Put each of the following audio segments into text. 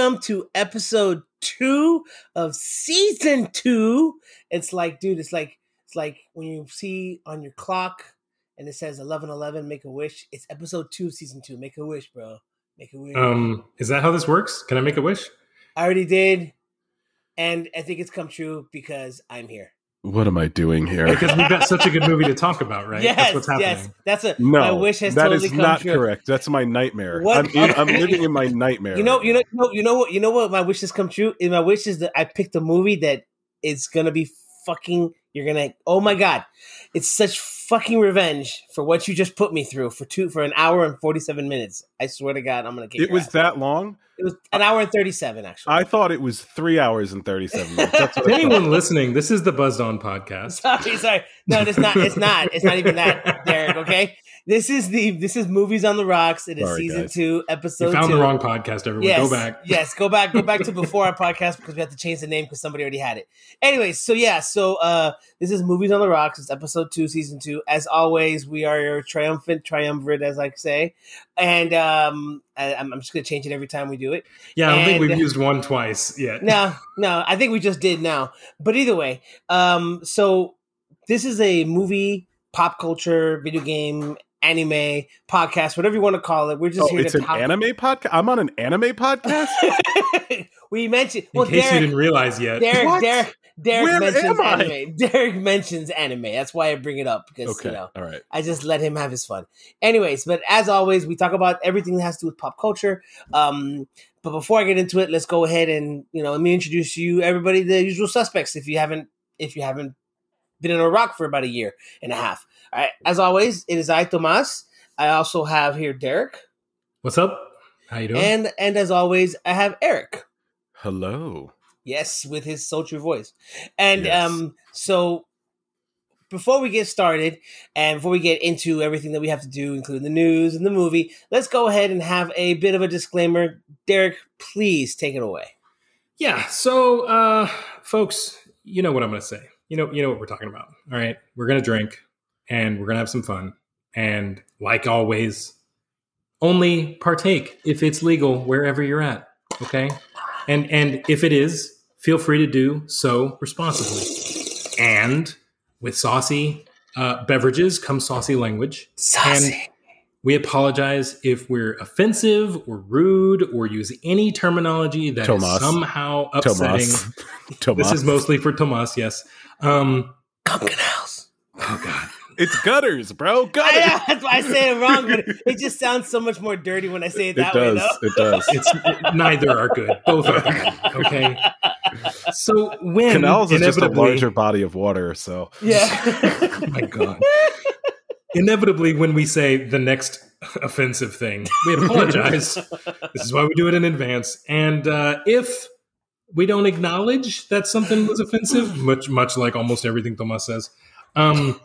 welcome to episode two of season two. It's like, dude, it's like it's like when you see on your clock and it says eleven eleven, make a wish. It's episode two, of season two. Make a wish, bro. Make a wish. Um, is that how this works? Can I make a wish? I already did, and I think it's come true because I'm here. What am I doing here? Because we've got such a good movie to talk about, right? Yes, That's what's happening. yes, that's a No, my wish has that totally is come not true. correct. That's my nightmare. What? I'm, in, I'm living in my nightmare. You know, right you know, now. you know, what, you know what my wish has come true. Is my wish is that I picked a movie that is gonna be fucking. You're gonna. Oh my god, it's such fucking revenge for what you just put me through for two for an hour and forty seven minutes. I swear to God, I'm gonna kick. It was ass. that long. It was an hour and thirty seven actually. I thought it was three hours and thirty-seven minutes. That's what To I thought. anyone listening, this is the Buzzed On podcast. sorry, sorry. No, it's not. It's not. It's not even that, Derek. Okay, this is the this is movies on the rocks. It is Sorry, season guys. two, episode You found two. the wrong podcast, everyone. Yes, Go back. Yes, go back. Go back to before our podcast because we have to change the name because somebody already had it. Anyways, so yeah, so uh this is Movies on the Rocks. It's episode two, season two. As always, we are your triumphant triumvirate, as I say. And um I, I'm I'm just gonna change it every time we do it. Yeah, I don't think we've used one twice yet. No, no, I think we just did now. But either way, um, so this is a movie, pop culture, video game, anime podcast, whatever you want to call it. We're just Oh, here it's to an talk. anime podcast. I'm on an anime podcast. we mentioned In well, case you didn't realize yet. Derek, What? Derek, Derek Where mentions am I? anime. Derek mentions anime. That's why I bring it up because okay, you know all right. I just let him have his fun. Anyways, but as always, we talk about everything that has to do with pop culture. Um, but before I get into it, let's go ahead and you know let me introduce you, everybody, the usual suspects. If you haven't, if you haven't been in a rock for about a year and a half. All right. As always, it is I, Tomas. I also have here Derek, What's up? How you doing? and and as always, I have Eric. Hello. Yes, with his sultry voice. And Yes. um, so before we get started and before we get into everything that we have to do, including the news and the movie, let's go ahead and have a bit of a disclaimer. Derek, please take it away. yeah. So, uh, folks, you know what I'm going to say. You know, you know what we're talking about. All right, we're going to drink and we're going to have some fun. And like always, only partake if it's legal wherever you're at. Okay, and and if it is, feel free to do so responsibly. And with saucy uh, beverages comes saucy language. Saucy. We apologize if we're offensive or rude or use any terminology that is Tomas. somehow upsetting. Tomas. Tomas. This is mostly for Tomas, yes. Um, Pumpkin House. oh God. It's gutters, bro. I Gutters. know, that's why I say it wrong, but it just sounds so much more dirty when I say it It that way, does. though. It does. It's neither are good. Both are good. Okay. So when Canals is just a larger body of water, so Yeah. Oh my God. Inevitably, when we say the next offensive thing, we apologize. this is why we do it in advance. And uh, if we don't acknowledge that something was offensive, much much like almost everything Thomas says, um,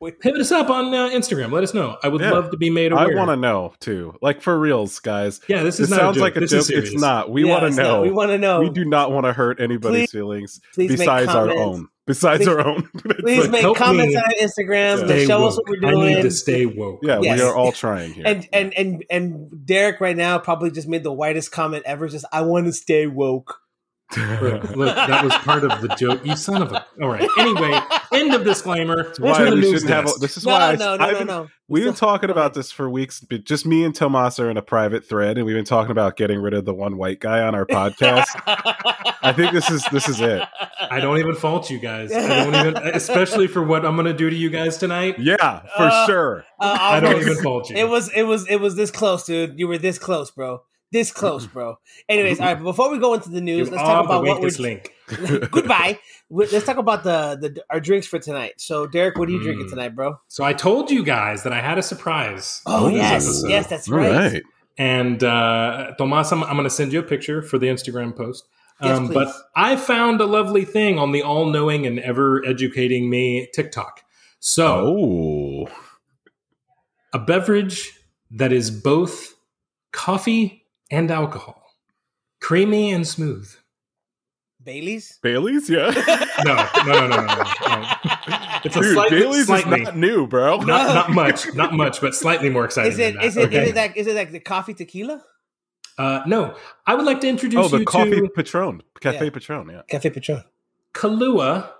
hit us up on uh, Instagram. Let us know. I would Yeah. love to be made aware. I want to know too. Like for reals, guys. Yeah, this is This not sounds a joke. like a this joke. Is. It's not. We Yeah, want it's to not. know. We want to know. We do not want to hurt anybody's Please- feelings please besides our own. Besides Please- our own. Please But make comments me on our Instagram. Stay Show us what we're I doing. need to stay woke. yeah, Yes. we are all trying here. and and and and Derek right now probably just made the whitest comment ever. Just I want to stay woke. Look, look, that was part of the joke. You son of a. All right. Anyway, end of disclaimer. That's why we news shouldn't have. A, this is No, why I, no, no, I've no, been- no. We've been talking about this for weeks. But just me and Tomas are in a private thread, and we've been talking about getting rid of the one white guy on our podcast. I think this is this is it. I don't even fault you guys. I don't even, especially for what I'm going to do to you guys tonight. Yeah, for Uh, sure. Uh, I don't even fault you. It was it was it was this close, dude. You were this close, bro. This close, bro. Anyways, all right. But before we go into the You news, let's talk about what we're. link. Goodbye. Let's talk about the, the our drinks for tonight. So, Derek, what are you drinking Mm. tonight, bro? So I told you guys that I had a surprise. Oh yes, episode. yes, that's All right. right. And uh, Tomas, I'm, I'm going to send you a picture for the Instagram post. Yes, Um, please. but I found a lovely thing on the all knowing and ever educating me TikTok. So, Oh, a beverage that is both coffee and alcohol, creamy and smooth. Bailey's. Bailey's, yeah. No, no, no, no, no. no, no. It's a Dude, slight, Bailey's slightly, is not new, bro. not not much, not much, but slightly more exciting. Is it than that. is it okay? is it like is it like the coffee tequila? Uh, no, I would like to introduce Oh, the you coffee to Patron, Cafe Yeah. Patron. Yeah. Cafe Patron. Kahlua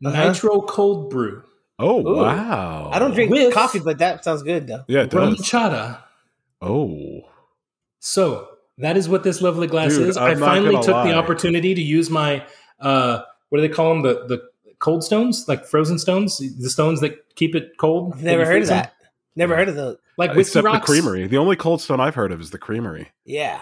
Nitro Cold Brew. Oh Ooh. wow! I don't drink With- coffee, but that sounds good though. Yeah, it does. chata. Oh, So that is what this lovely glass Dude, is. I I'm not finally took lie. the opportunity to use my uh, what do they call them? The the cold stones, like frozen stones, the stones that keep it cold. I've never heard of them. that. Never heard of the. Like whiskey except rocks. the creamery. The only Cold Stone I've heard of is the creamery. Yeah.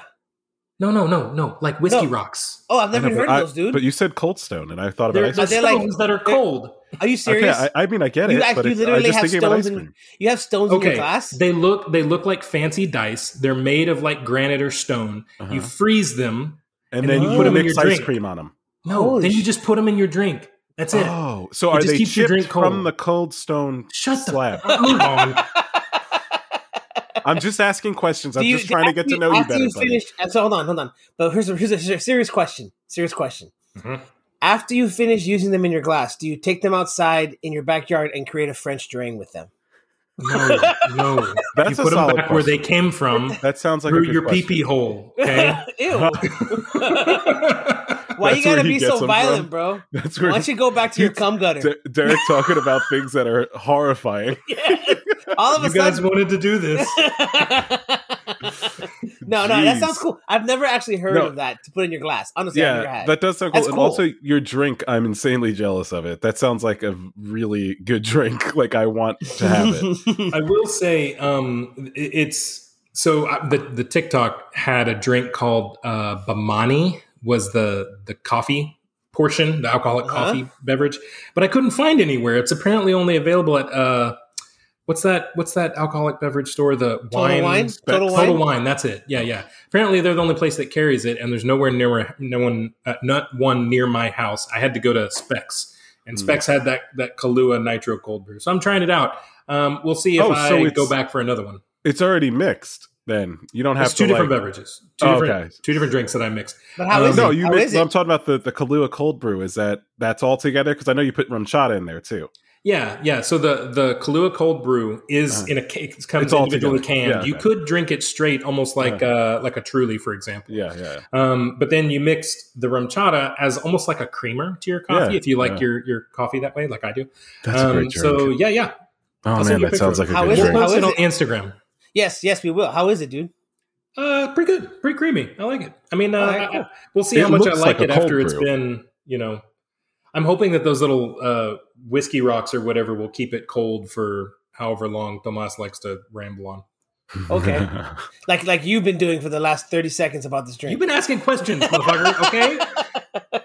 No, no, no, no. Like whiskey No. rocks. Oh, I've never know, heard of I- those, dude. But you said Cold Stone, and I thought about They're, ice they're cream. they're like- stones that are cold. Are you Okay, serious? I, I mean I get You it, act- but you literally just have stones in- you have stones in your Okay, glass. they look they look like fancy dice. They're made of like granite or stone. Uh-huh. You freeze them. and and then then you you put put 'em in mix your ice drink. cream on them. No, Holy then you just put them in your drink. That's it. Oh, so It are they keeps your chipped drink cold. from the Cold Stone Shut the slab? Move on. I'm just asking questions. I'm you- just trying to get to know you better. You buddy. finish, so hold on, hold on. But here's a, here's a serious question. Serious question. Mhm. After you finish using them in your glass, do you take them outside in your backyard and create a French drain with them? No, no. That's you put them solid back where they came from That sounds like a through good your question. pee pee hole. Okay. Ew. Why That's you gotta be so violent, from. bro? That's where Why don't you go back to your Dude, cum gutter? D- Derek talking about things that are horrifying. All of a you guys wanted to do this. no, no, that sounds cool. I've never actually heard No. of that to put in your glass. Honestly, I've never Yeah, that does sound cool. That's And cool. also, your drink, I'm insanely jealous of it. That sounds like a really good drink. Like I want to have it. I will say, um, it's so uh, the the TikTok had a drink called uh, Bamani was the the coffee portion, the alcoholic Uh-huh. coffee beverage, but I couldn't find anywhere. It's apparently only available at uh, what's that? What's that alcoholic beverage store? The Total wine. wine? Total Total wine? wine. That's it. Yeah, yeah. Apparently, they're the only place that carries it, and there's nowhere near no one, uh, not one near my house. I had to go to Spec's, and Mm. Spec's had that that Kahlua Nitro Cold Brew. So I'm trying it out. Um, we'll see if Oh, so I go back for another one. It's already mixed. Then you don't have It's two to different like, beverages, two Oh, different okay. two different drinks that I mixed. But how Um, is No, it? you How mix. is it? I'm talking about the the Kahlua cold brew. Is that that's all together? Because I know you put RumChata in there too. Yeah, yeah. So the the Kahlua Cold Brew is Uh-huh. in a cake. It comes It's all individually together. canned. Yeah, you okay. could drink it straight, almost like uh, like a Truly, for example. Yeah, yeah. Um, but then you mixed the RumChata as almost like a creamer to your coffee, Yeah, if you like yeah. your your coffee that way, like I do. That's a Um, great drink. so yeah, yeah. oh I'll man, that sounds like a How good is it? We'll drink. How post it on Instagram. Yes, yes, we will. How is it, dude? Uh, pretty good, pretty creamy. I like it. I mean, uh, All right, I- cool. I- we'll see It how much I like like it a cold after it's brew. been. You know, I'm hoping that those little uh, whiskey rocks or whatever will keep it cold for however long Tomas likes to ramble on. Okay. Like like you've been doing for the last thirty seconds about this drink. You've been asking questions, motherfucker. Okay.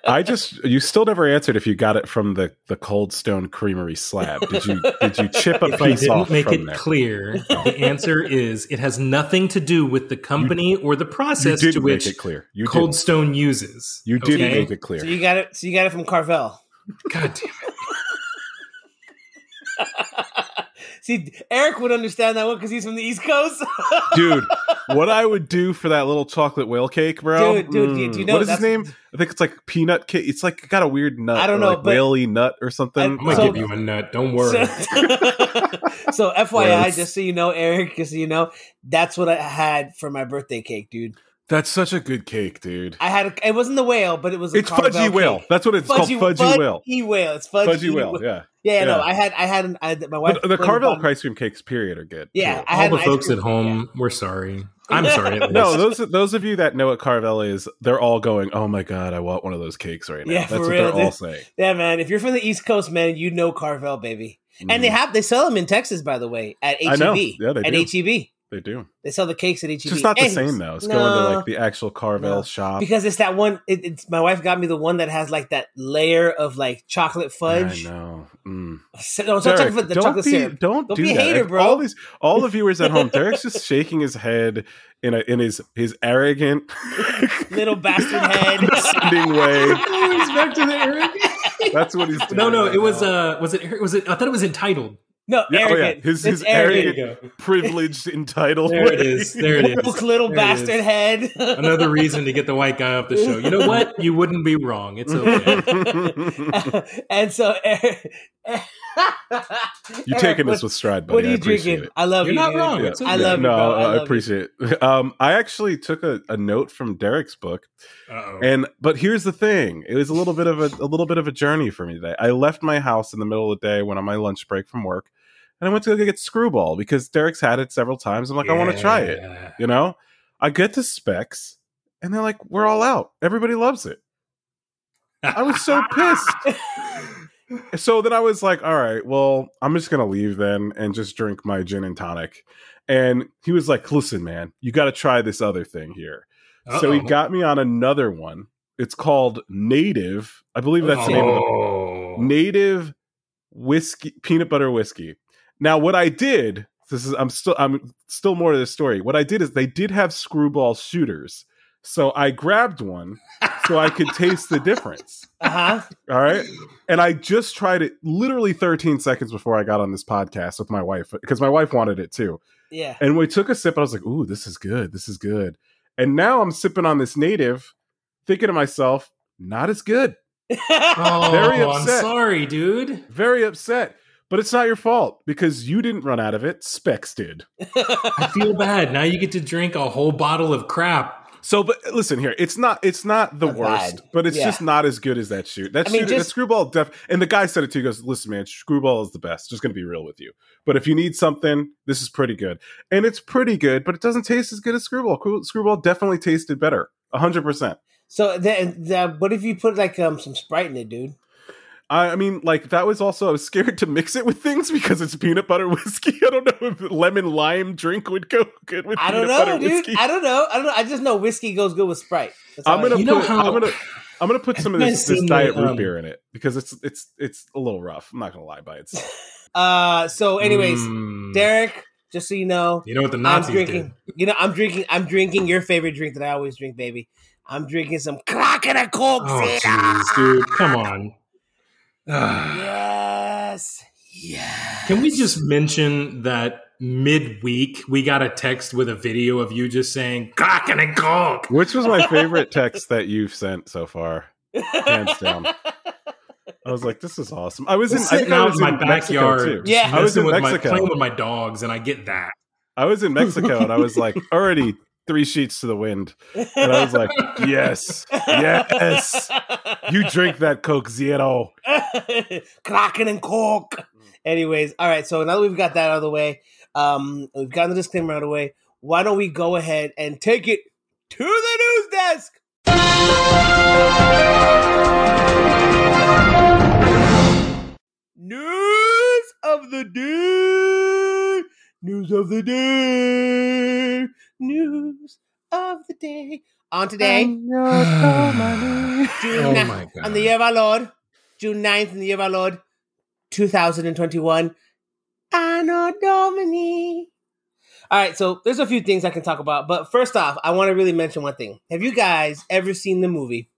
I just you still never answered if you got it from the the Cold Stone Creamery slab. Did you did you chip a If I piece off didn't make from it there? clear, the answer is it has nothing to do with the company or the process to which it clear. You Cold did. Stone uses. You did okay? make it clear. so you got it. So you got it from Carvel. God damn it. See, Eric would understand that one because he's from the East Coast. dude. What I would do for that little chocolate whale cake, bro? Dude, dude, do you- do you mm. know what is his name? I think it's like peanut cake. It's like got a weird nut. I don't know, like but- whaley nut or something. I'm gonna So- give you a nut. Don't worry. So, so FYI, Gross. just so you know, Eric, just so you know, that's what I had for my birthday cake, dude. That's such a good cake, dude. I had a, it wasn't the whale, but it was a It's Carvel fudgy whale. That's what it's Fudgy, called. Fudgy whale. Fudgy whale. It's fudgy, Fudgy whale. Yeah. Yeah, no, I had, I had, an, I had my wife. But the Carvel ice cream cakes, period, are good. Yeah, too. I All had the folks cream- at home, we're sorry. I'm sorry. No, least. those those of you that know what Carvel is, they're all going, "Oh my god, I want one of those cakes right now." Yeah, That's for what real, they're all saying. Yeah, man. If you're from the East Coast, man, you know Carvel, baby. And they Mm, have they sell them in Texas, by the way, at HEB. Yeah, they at do. HEB. They do. They sell the cakes at HEB. It's just not the Anyways, same though. It's no, going to like the actual Carvel No. shop. because it's that one. It, it's my wife got me the one that has like that layer of like chocolate fudge. I know. Mm. So, no, Derek, chocolate, fudge, the don't chocolate be, syrup. Don't, Don't do be a that. hater, If bro. All these, all the viewers at home, Derek's just shaking his head in a in his his arrogant Little bastard head. condescending way. Back to the Eric. That's what he's doing. No, no, right it was now. uh was it was it I thought it was entitled. No, Yeah, oh, yeah. arrogant. His- his There arrogant. Privileged, entitled. There it is. There it is. Woke little There bastard is. head. Another reason to get the white guy off the show. You know what? You wouldn't be wrong. It's okay. and so, You're taking this with stride, buddy. What are you appreciate drinking? it. I love You're you. not dude. wrong. Yeah. It's I okay. love you, no. I I, love you. appreciate it. Um, I actually took a, a note from Derek's book, Uh-oh. and but here's the thing: it was a little bit of a, a little bit of a journey for me today. I left my house in the middle of the day, went on my lunch break from work, and I went to go get Screwball because Derek's had it several times. I'm like, I want to try it. You know, I get the specs, and they're like, we're all out. Everybody loves it. I was so pissed. so then I was like, all right, well, I'm just gonna leave then and just drink my gin and tonic. And he was like, listen, man, you got to try this other thing here. So he got me on another one. It's called Native. I believe that's the name of the Oh. Native whiskey, peanut butter whiskey. Now, what I did, this is I'm still I'm still more to the story. What I did is they did have screwball shooters. So I grabbed one so I could taste the difference. Uh huh. All right. And I just tried it literally 13 seconds before I got on this podcast with my wife because my wife wanted it too. Yeah. And we took a sip. I was like, ooh, this is good. This is good. And now I'm sipping on this native, thinking to myself, not as good. Oh, Very I'm upset. sorry, dude. Very upset. But it's not your fault because you didn't run out of it. Spec's did. I feel bad. Now you get to drink a whole bottle of crap. So, but listen here, it's not it's not the Not worst, bad. but it's Yeah. just not as good as that shoot. That I mean, shoot, that just- screwball def. And the guy said it too. He goes, "Listen, man, screwball is the best. Just gonna be real with you. But if you need something, this is pretty good, and it's pretty good, but it doesn't taste as good as screwball. Screwball definitely tasted better, hundred percent. so, the, the, what if you put like um some Sprite in it, dude? I I mean, like that was also I was scared to mix it with things because it's peanut butter whiskey. I don't know if lemon lime drink would go good with I don't peanut know, butter dude. whiskey. I don't know. I don't know. I just know whiskey goes good with Sprite. That's I'm gonna know. You know put how- I'm gonna I'm gonna put some of this, this seen diet root um, beer in it because it's it's it's a little rough. I'm not gonna lie by itself. Uh, so, anyways, Mm. Derek, just so you know, you know what the I'm Nazis drinking. You know, I'm drinking. I'm drinking your favorite drink that I always drink, baby. I'm drinking some Kraken and Coke. Oh, Zeta. jeez, dude, come on. Yes. Yes. Can we just mention that midweek we got a text with a video of you just saying "Kraken and Coke"? Which was my favorite text that you've sent so far. Hands down. I was like, this is awesome. I was in I sitting think I out was in my in Mexico backyard, too. Yeah. I was in with my, Mexico. playing with my dogs, and I get that. I was in Mexico and I was like already three sheets to the wind. And I was like, yes, yes. You drink that Coke Zero. Kraken and Coke. Anyways, all right. So now that we've got that out of the way, um, we've gotten the disclaimer out of the way. Why don't we go ahead and take it to the news desk? News of the day. News of the day. News of the day. On today, June oh my god! on the year of our Lord, June 9th in the year of our Lord, 2021. Anno Domini. All right, so there's a few things I can talk about, but first off, I want to really mention one thing. Have you guys ever seen the movie,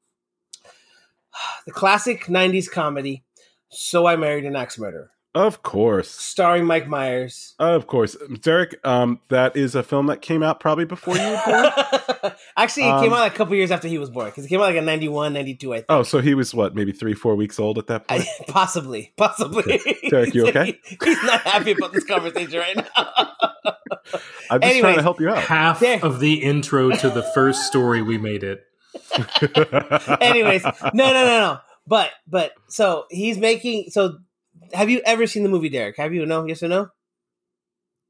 the classic 90s comedy, So I Married an Axe Murderer, Of course. starring Mike Myers? Of course. Derek, um, that is a film that came out probably before you were born. Actually, it came Um, out like a couple years after he was born because it came out like in 91, 92, I think. oh, so he was what, maybe three, four weeks old at that point? I, possibly, possibly. Derek, you okay? He's not happy about this conversation right now. I'm just trying to help you out. Half There. of the intro to the first story we made it. Anyways, no, no, no, no. But, but, so he's making. So, have you ever seen the movie Derek? Have you? No, yes or no?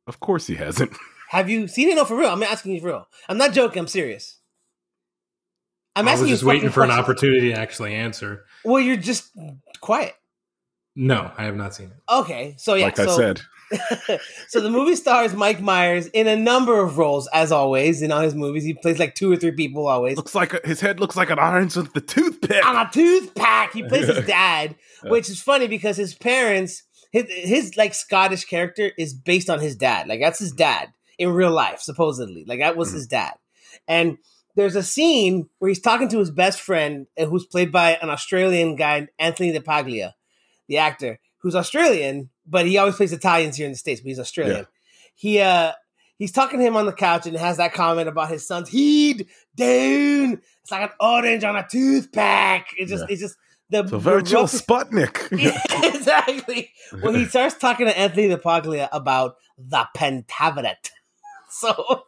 of course he hasn't. Have you seen it? No, for real. I'm asking you for real. I'm not joking. I'm serious. I'm asking I asking was you just waiting fucking for an questions. opportunity to actually answer. Well, you're just quiet. No, I have not seen it. Okay, so yeah, like so, I said. so the movie stars Mike Myers in a number of roles, as always in all his movies. He plays like two or three people always. Looks like a, his head looks like an orange with the toothpick. On a tooth pack, he plays his dad, which is funny because his parents, his, his like Scottish character is based on his dad. Like that's his dad in real life, supposedly. Like that was Mhm. his dad. And there's a scene where he's talking to his best friend, uh, who's played by an Australian guy, Anthony LaPaglia, the actor. who's Australian, but he always plays Italians here in the states, but he's Australian. He uh he's talking to him on the couch and has that comment about his son's heed down. It's like an orange on a toothpick. It's just Yeah. it's just the, So the Virgil rough- Sputnik. Exactly. When he starts talking to Anthony Paglia about the Pentaverate. So,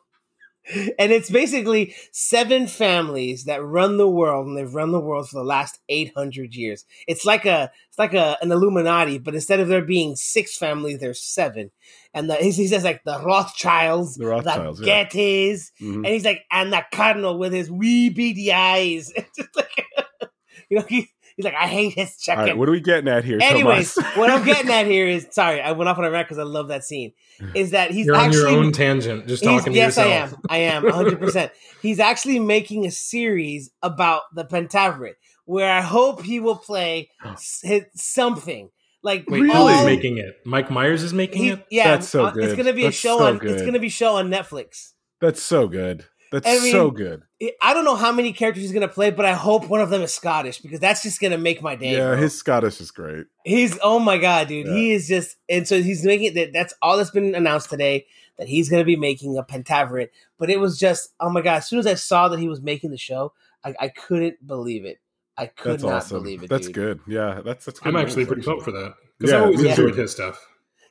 and it's basically seven families that run the world, and they've run the world for the last eight hundred years. It's like a, it's like a an Illuminati, but instead of there being six families, there's seven. And the, he he says like the Rothschilds, The Rothschilds, the yeah. Gettys, Mhm. and he's like, and the Cardinal with his wee beady eyes. It's just like, you know, he, he's like, I hate his All chicken. right, what are we getting at here? Anyways, what I'm getting at here is sorry, I went off on a rant because I love that scene. Is that he's You're on actually your own tangent, just talking to yes, yourself. I am. I am 100. percent He's actually making a series about the Pentaverate, where I hope he will play s- his- something like Wait, Really? who's all- making it? Mike Myers is making he- it. yeah, That's so uh, It's gonna be a show so on. It's gonna be a show on Netflix. That's so good. That's I mean- so good. I don't know how many characters he's gonna play, but I hope one of them is Scottish because that's just gonna make my day. yeah, bro. his Scottish is great. He's oh my god, dude. Yeah. He is just and so he's making that. That's all that's been announced today that he's going to be making a Pentaverate. But it was just oh my god. As soon as I saw that he was making the show, I, I couldn't believe it. I could That's not awesome. believe it. That's dude. good. Yeah, that's that's. Good I'm actually pretty pumped for that because Yeah, I always me enjoyed his stuff.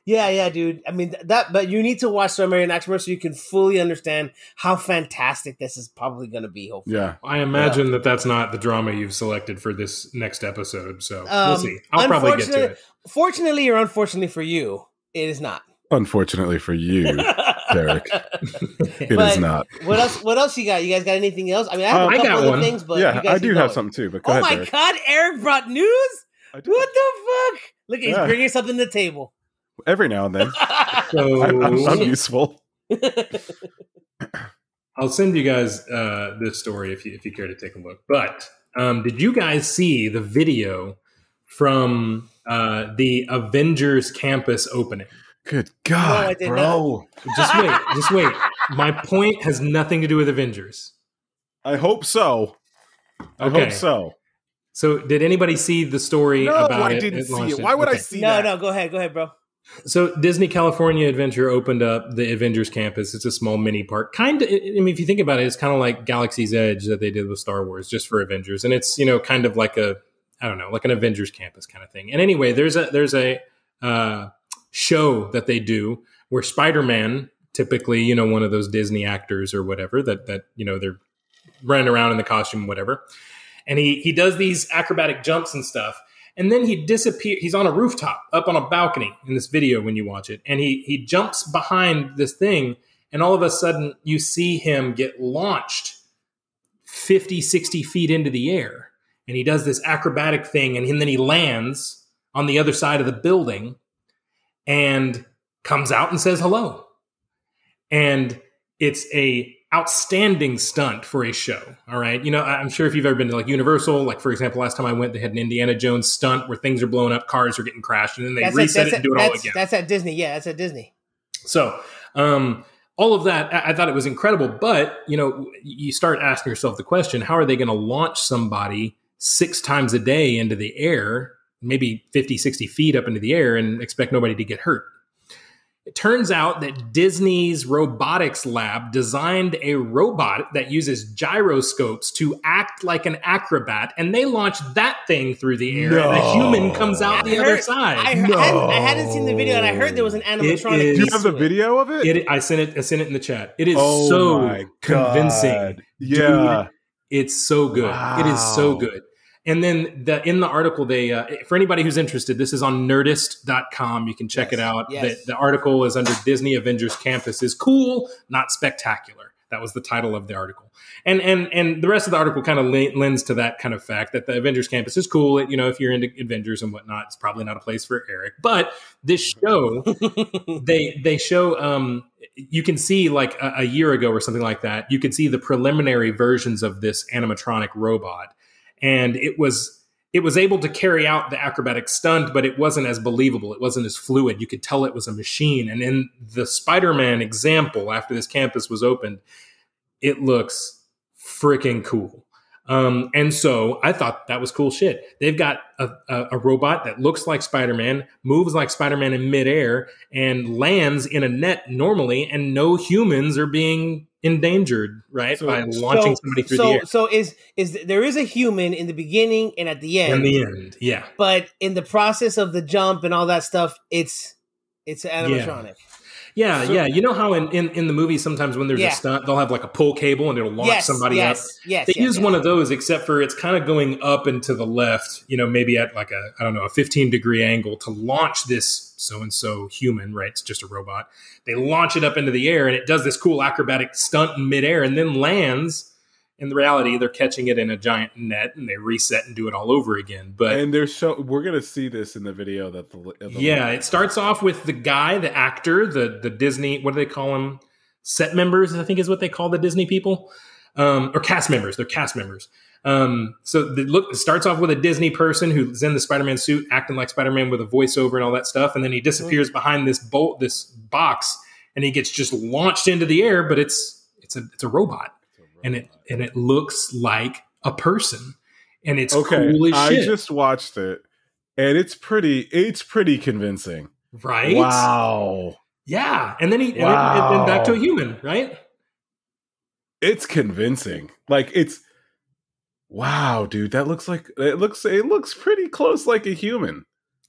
Yeah, yeah, dude. I mean that, but you need to watch Sumerian Axmer so you can fully understand how fantastic this is probably going to be. Hopefully, Yeah, I imagine that that's not the drama you've selected for this next episode, so we'll Um, see. I'll probably get to unfortunately- it. Fortunately or unfortunately for you, it is not. unfortunately for you, Derek, it is But- not. what else? What else you got? You guys got anything else? I mean, I have Um, a I couple got other one. things, but you yeah, guys I do have going. something too. But go Oh ahead, my Derek. god, Eric brought news. What the fuck? Look, he's Yeah. bringing something to the table. Every now and then, So I'm, I'm, I'm useful. I'll send you guys uh, this story if you if you care to take a look. But um, did you guys see the video from uh, the Avengers campus opening? Good I God, did bro! Just wait, just wait. My point has nothing to do with Avengers. I hope so. I Okay. hope so. So, did anybody see the story No, about I it? didn't see launched it. Why would I see no, that? No, no, go ahead, go ahead, bro. So Disney California Adventure opened up the Avengers campus. It's a small mini park. Kind of I mean if you think about it, it's kind of like Galaxy's Edge that they did with Star Wars just for Avengers. And it's, you know, kind of like a I don't know, like an Avengers campus kind of thing. And anyway, there's a there's a uh, show that they do where Spider-Man, typically, you know, one of those Disney actors or whatever that that, you know, they're running around in the costume whatever. And he he does these acrobatic jumps and stuff and then he disappear he's on a rooftop up on a balcony in this video when you watch it. And he he jumps behind this thing and all of a sudden you see him get launched 50 60 feet into the air. And he does this acrobatic thing and then he lands on the other side of the building and comes out and says hello. And it's a outstanding stunt for a show. All right. You know, I'm sure if you've ever been to like Universal, like for example, last time I went, they had an Indiana Jones stunt where things are blowing up, cars are getting crashed, and then they That's reset at, it and do it all again. that's at Disney. Yeah, that's at Disney. So, um, all of that, I, I thought it was incredible. But, you know, you start asking yourself the question how are they going to launch somebody six times a day into the air, maybe 50, 60 feet up into the air, and expect nobody to get hurt? It turns out that Disney's robotics lab designed a robot that uses gyroscopes to act like an acrobat, and they launched that thing through the air, and a human comes out I the other side. I, heard, I, hadn't, I hadn't seen the video, and I heard there was an animatronic. is- Do you piece have the video of it? It, I sent it. I sent it in the chat. It is oh so convincing. Yeah. It's so good. It is so good. And then the in the article, they uh, for anybody who's interested, this is on Nerdist.com. You can check Yes, it out. yes. The, the article is under Disney Avengers Campus is cool, not spectacular. That was the title of the article. And and and the rest of the article kind of lends to that kind of fact that the Avengers Campus is cool. It, you know, if you're into Avengers and whatnot, it's probably not a place for Eric. But this show they they show um you can see like a, a year ago or something like that you could see the preliminary versions of this animatronic robot and it was it was able to carry out the acrobatic stunt but it wasn't as believable. It wasn't as fluid. You could tell it was a machine. And in the spider-man example after this campus was opened it looks freaking cool Um, and so I thought that was cool shit. They've got a, a, a robot that looks like Spider Man, moves like Spider Man in midair, and lands in a net normally, and no humans are being endangered, right? So- by launching so, somebody through so, the air. So is is there is a human in the beginning and at the end, In the end, yeah. but in the process of the jump and all that stuff, it's it's animatronic. Yeah, So- yeah. You know how in, in, in the movie sometimes when there's Yeah. a stunt, they'll have like a pull cable and it'll launch yes, somebody up. yes, yes, They yes, use yes. one of those, except for it's kind of going up and to the left, you know, maybe at like a, I don't know, a 15 degree angle to launch this so and so human, right? It's just a robot. They launch it up into the air and it does this cool acrobatic stunt in midair and then lands. In the reality, they're catching it in a giant net and they reset and do it all over again. But and they're show. We're gonna see this in the video that the, the yeah, it starts off with the guy, the actor, the the Disney. What do they call him? Set members, I think, is what they call the Disney people, um, or cast members. They're cast members. Um, so the look it starts off with a Disney person who's in the Spider-Man suit, acting like Spider-Man with a voiceover and all that stuff, and then he disappears behind this bolt, this box, and he gets just launched into the air. But it's it's a it's a robot, and it and it looks like a person, and it's okay. cool as I shit, just watched it, and it's pretty. It's pretty convincing. right? Wow, Yeah, and then he and, then, and then back to a human, right? it's convincing. Like it's. Wow, dude, that looks like it looks. It looks pretty close like a human.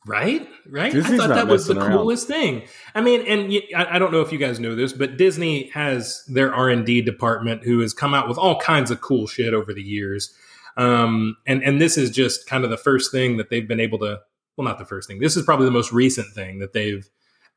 Right, right. Disney's I thought that was the around. coolest thing. I mean, and y- I, I don't know if you guys know this, but Disney has their R and D department who has come out with all kinds of cool shit over the years. Um, and and this is just kind of the first thing that they've been able to. Well, not the first thing. This is probably the most recent thing that they've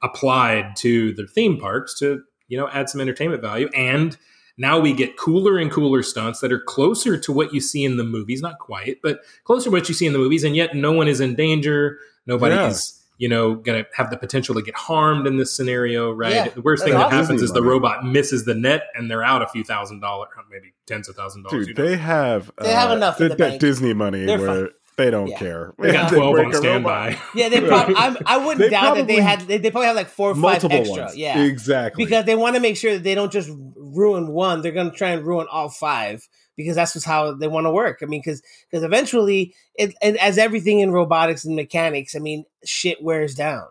applied to their theme parks to you know add some entertainment value and now we get cooler and cooler stunts that are closer to what you see in the movies not quite but closer to what you see in the movies and yet no one is in danger nobody's you know gonna have the potential to get harmed in this scenario right Yeah, the worst thing that awesome. happens is the money. robot misses the net and they're out a few thousand dollars maybe tens of thousand dollars Dude, you know. they have They have uh, enough in that- the bank. Disney money They're where they don't Yeah. care. they got They 12 break on standby Yeah, they probably. I'm, I wouldn't They doubt that they probably- had. They, they probably have like four or five extra. ones. Yeah, exactly. because they want to make sure that they don't just ruin one. They're going to try and ruin all five because that's just how they want to work. I mean, because because eventually, it, and as everything in robotics and mechanics, I mean, shit wears down.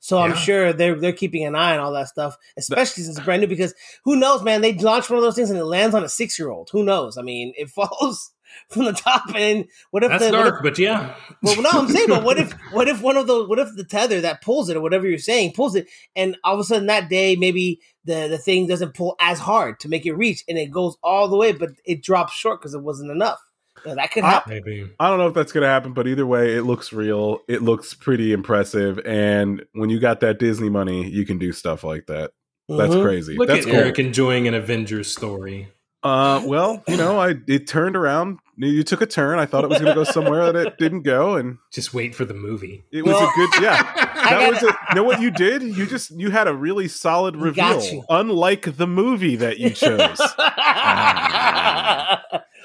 So I'm sure they're they're keeping an eye on all that stuff, especially since it's brand new. Because who knows, man? They launch one of those things and it lands on a six year old. Who knows? I mean, it falls from the top, and what if that's the, what if- dark but yeah well, no, I'm saying, but what if, what if one of those, what if the tether that pulls it or whatever you're saying pulls it, and all of a sudden that day maybe the the thing doesn't pull as hard to make it reach, and it goes all the way, but it drops short because it wasn't enough. You that could I- happen. maybe I don't know if that's going to happen, but either way, it looks real. It looks pretty impressive. And when you got that Disney money, you can do stuff like that. That's Mhm. crazy. look that's at cool. eric enjoying an avengers story Uh, well, you know, I it turned around. You took a turn. I thought it was going to go somewhere that it didn't go, and just wait for the movie it was Well, a good. Yeah, that was. gotta- A, you know what you did? You just you had a really solid We reveal, you. unlike the movie that you chose.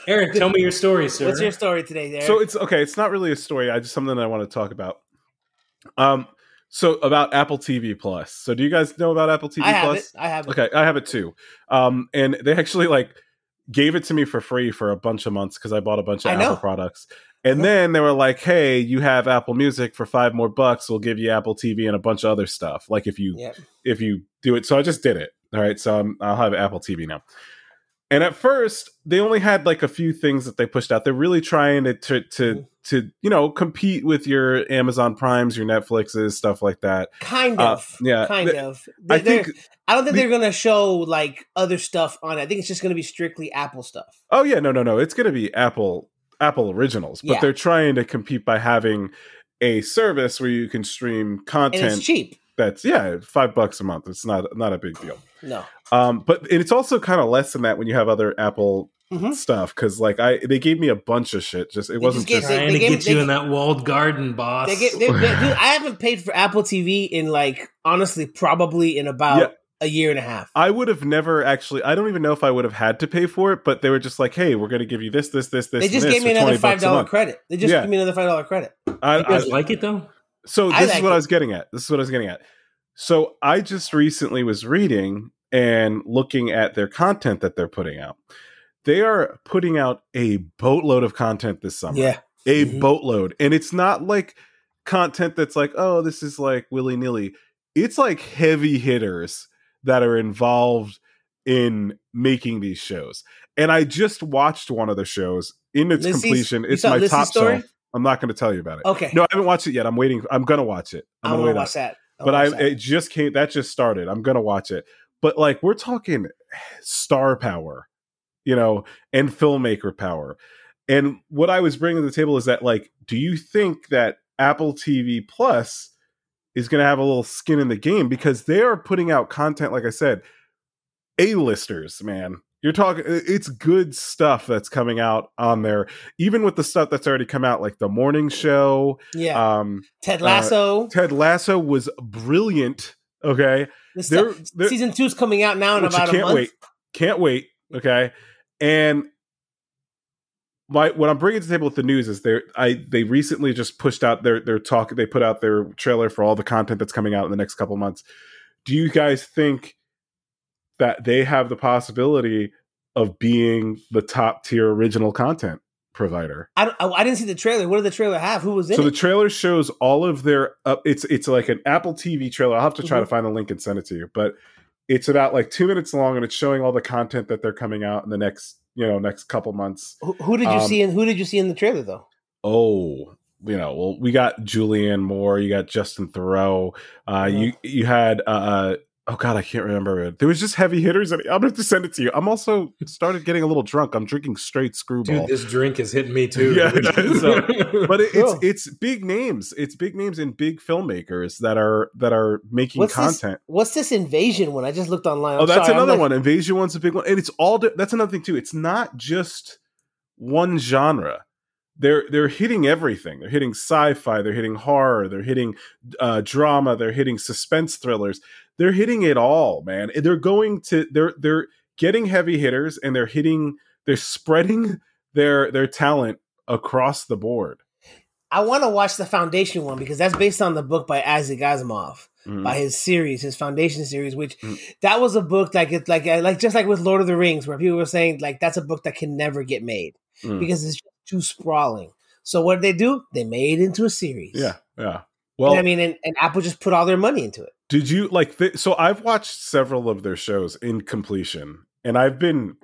eric tell me your story sir What's your story today, there? so it's okay. It's not really a story. I just something that I want to talk about. Um, so about Apple TV Plus. So do you guys know about Apple TV I have Plus? it. I have it. Okay, I have it too. Um, and they actually like gave it to me for free for a bunch of months because I bought a bunch of I know. Apple products. And Yeah. then they were like, "Hey, you have Apple Music for five more bucks. We'll give you Apple TV and a bunch of other stuff. Like if you Yeah. if you do it." So I just did it. All right, so I'm, I'll have Apple TV now. And at first, they only had like a few things that they pushed out. They're really trying to to to, Mhm. to you know compete with your Amazon Primes, your Netflixes, stuff like that. Kind Uh, of. yeah, Kind of. I They're- think I don't think the- they're gonna show like other stuff on it. I think it's just gonna be strictly Apple stuff. Oh yeah, no, no, no. It's going to be Apple Apple originals, but Yeah. they're trying to compete by having a service where you can stream And content it's cheap. that's yeah, five bucks a month. It's not not a big deal. No. Um, but it's also kind of less than that when you have other Apple Mhm. stuff because like I they gave me a bunch of shit. Just it They wasn't just just, trying they to gave- get they- you in that walled garden boss They get, they, they- dude, I haven't paid for Apple TV in like honestly probably in about Yeah. a year and a half. I would have never actually. I don't even know if I would have had to pay for it, but they were just like, "Hey, we're going to give you this, this, this, this." They just this gave me another five bucks a dollar month." credit. They just Yeah. gave me another five dollar credit. I, I- like it though So I this is what it. I was getting at. This is what I was getting at. So I just recently was reading and looking at their content that they're putting out. they are putting out a boatload of content this summer. Yeah. a Mhm. boatload and it's not like content that's like oh this is like willy-nilly it's like heavy hitters that are involved in making these shows and i just watched one of the shows in its Lisey's- completion it's my Lisey's top story? i'm not going to tell you about it Okay. no i haven't watched it yet i'm waiting i'm going to watch it I i'm going to to watch that. I but I watch that. it just came that just started. I'm gonna watch it. But like we're talking star power, you know, and filmmaker power. And what I was bringing to the table is that like, do you think that Apple TV Plus is going to have a little skin in the game because they are putting out content like I said, A-listers, man. You're talking it's good stuff that's coming out on there even with the stuff that's already come out like the morning show, yeah. um Ted Lasso. Ted Lasso was brilliant. Okay, This they're- they're- season two's coming out now in about a month. can't month. wait, can't wait. Okay, and my what I'm bringing to the table with the news is they I they recently just pushed out their their talk. They put out their trailer for all the content that's coming out in the next couple months. Do you guys think that they have the possibility of being the top tier original content provider? I, I, I didn't see the trailer. What did the trailer have? Who was in So the trailer shows all of their up. It's it's like an Apple TV trailer. I'll have to try Mhm. to find the link and send it to you. But it's about like two minutes long, and it's showing all the content that they're coming out in the next you know next couple months. who, who did you um, see in Who did you see in the trailer though? Oh, you know, well, we got Julianne Moore, you got Justin Theroux, uh, you you had uh, uh, oh god, I can't remember it. There was just heavy hitters. And I'm going to send it to you. I'm also started getting a little drunk. I'm drinking straight screwball. Dude, this drink is hitting me too. Yeah, so- but it, Cool. it's it's big names. It's big names and big filmmakers that are that are making What's this- content. What's this invasion one? I just looked online. oh, I'm that's sorry, another like- one. Invasion one's a big one, and it's all. That's another thing too. It's not just one genre. They're they're hitting everything. They're hitting sci-fi. They're hitting horror. They're hitting uh, drama. They're hitting suspense thrillers. They're hitting it all, man. They're going to they're they're getting heavy hitters, and they're hitting. They're spreading their their talent across the board. I want to watch the Foundation one because that's based on the book by Isaac Asimov. Mhm. by his series, his Foundation series, which Mm. that was a book like it's like like just like with Lord of the Rings, where people were saying like that's a book that can never get made Mm. because it's too sprawling. So what did they do? They made it into a series. Yeah, yeah. Well, what I mean, and, and Apple just put all their money into it. Did you like? Th- so I've watched several of their shows in completion, and I've been.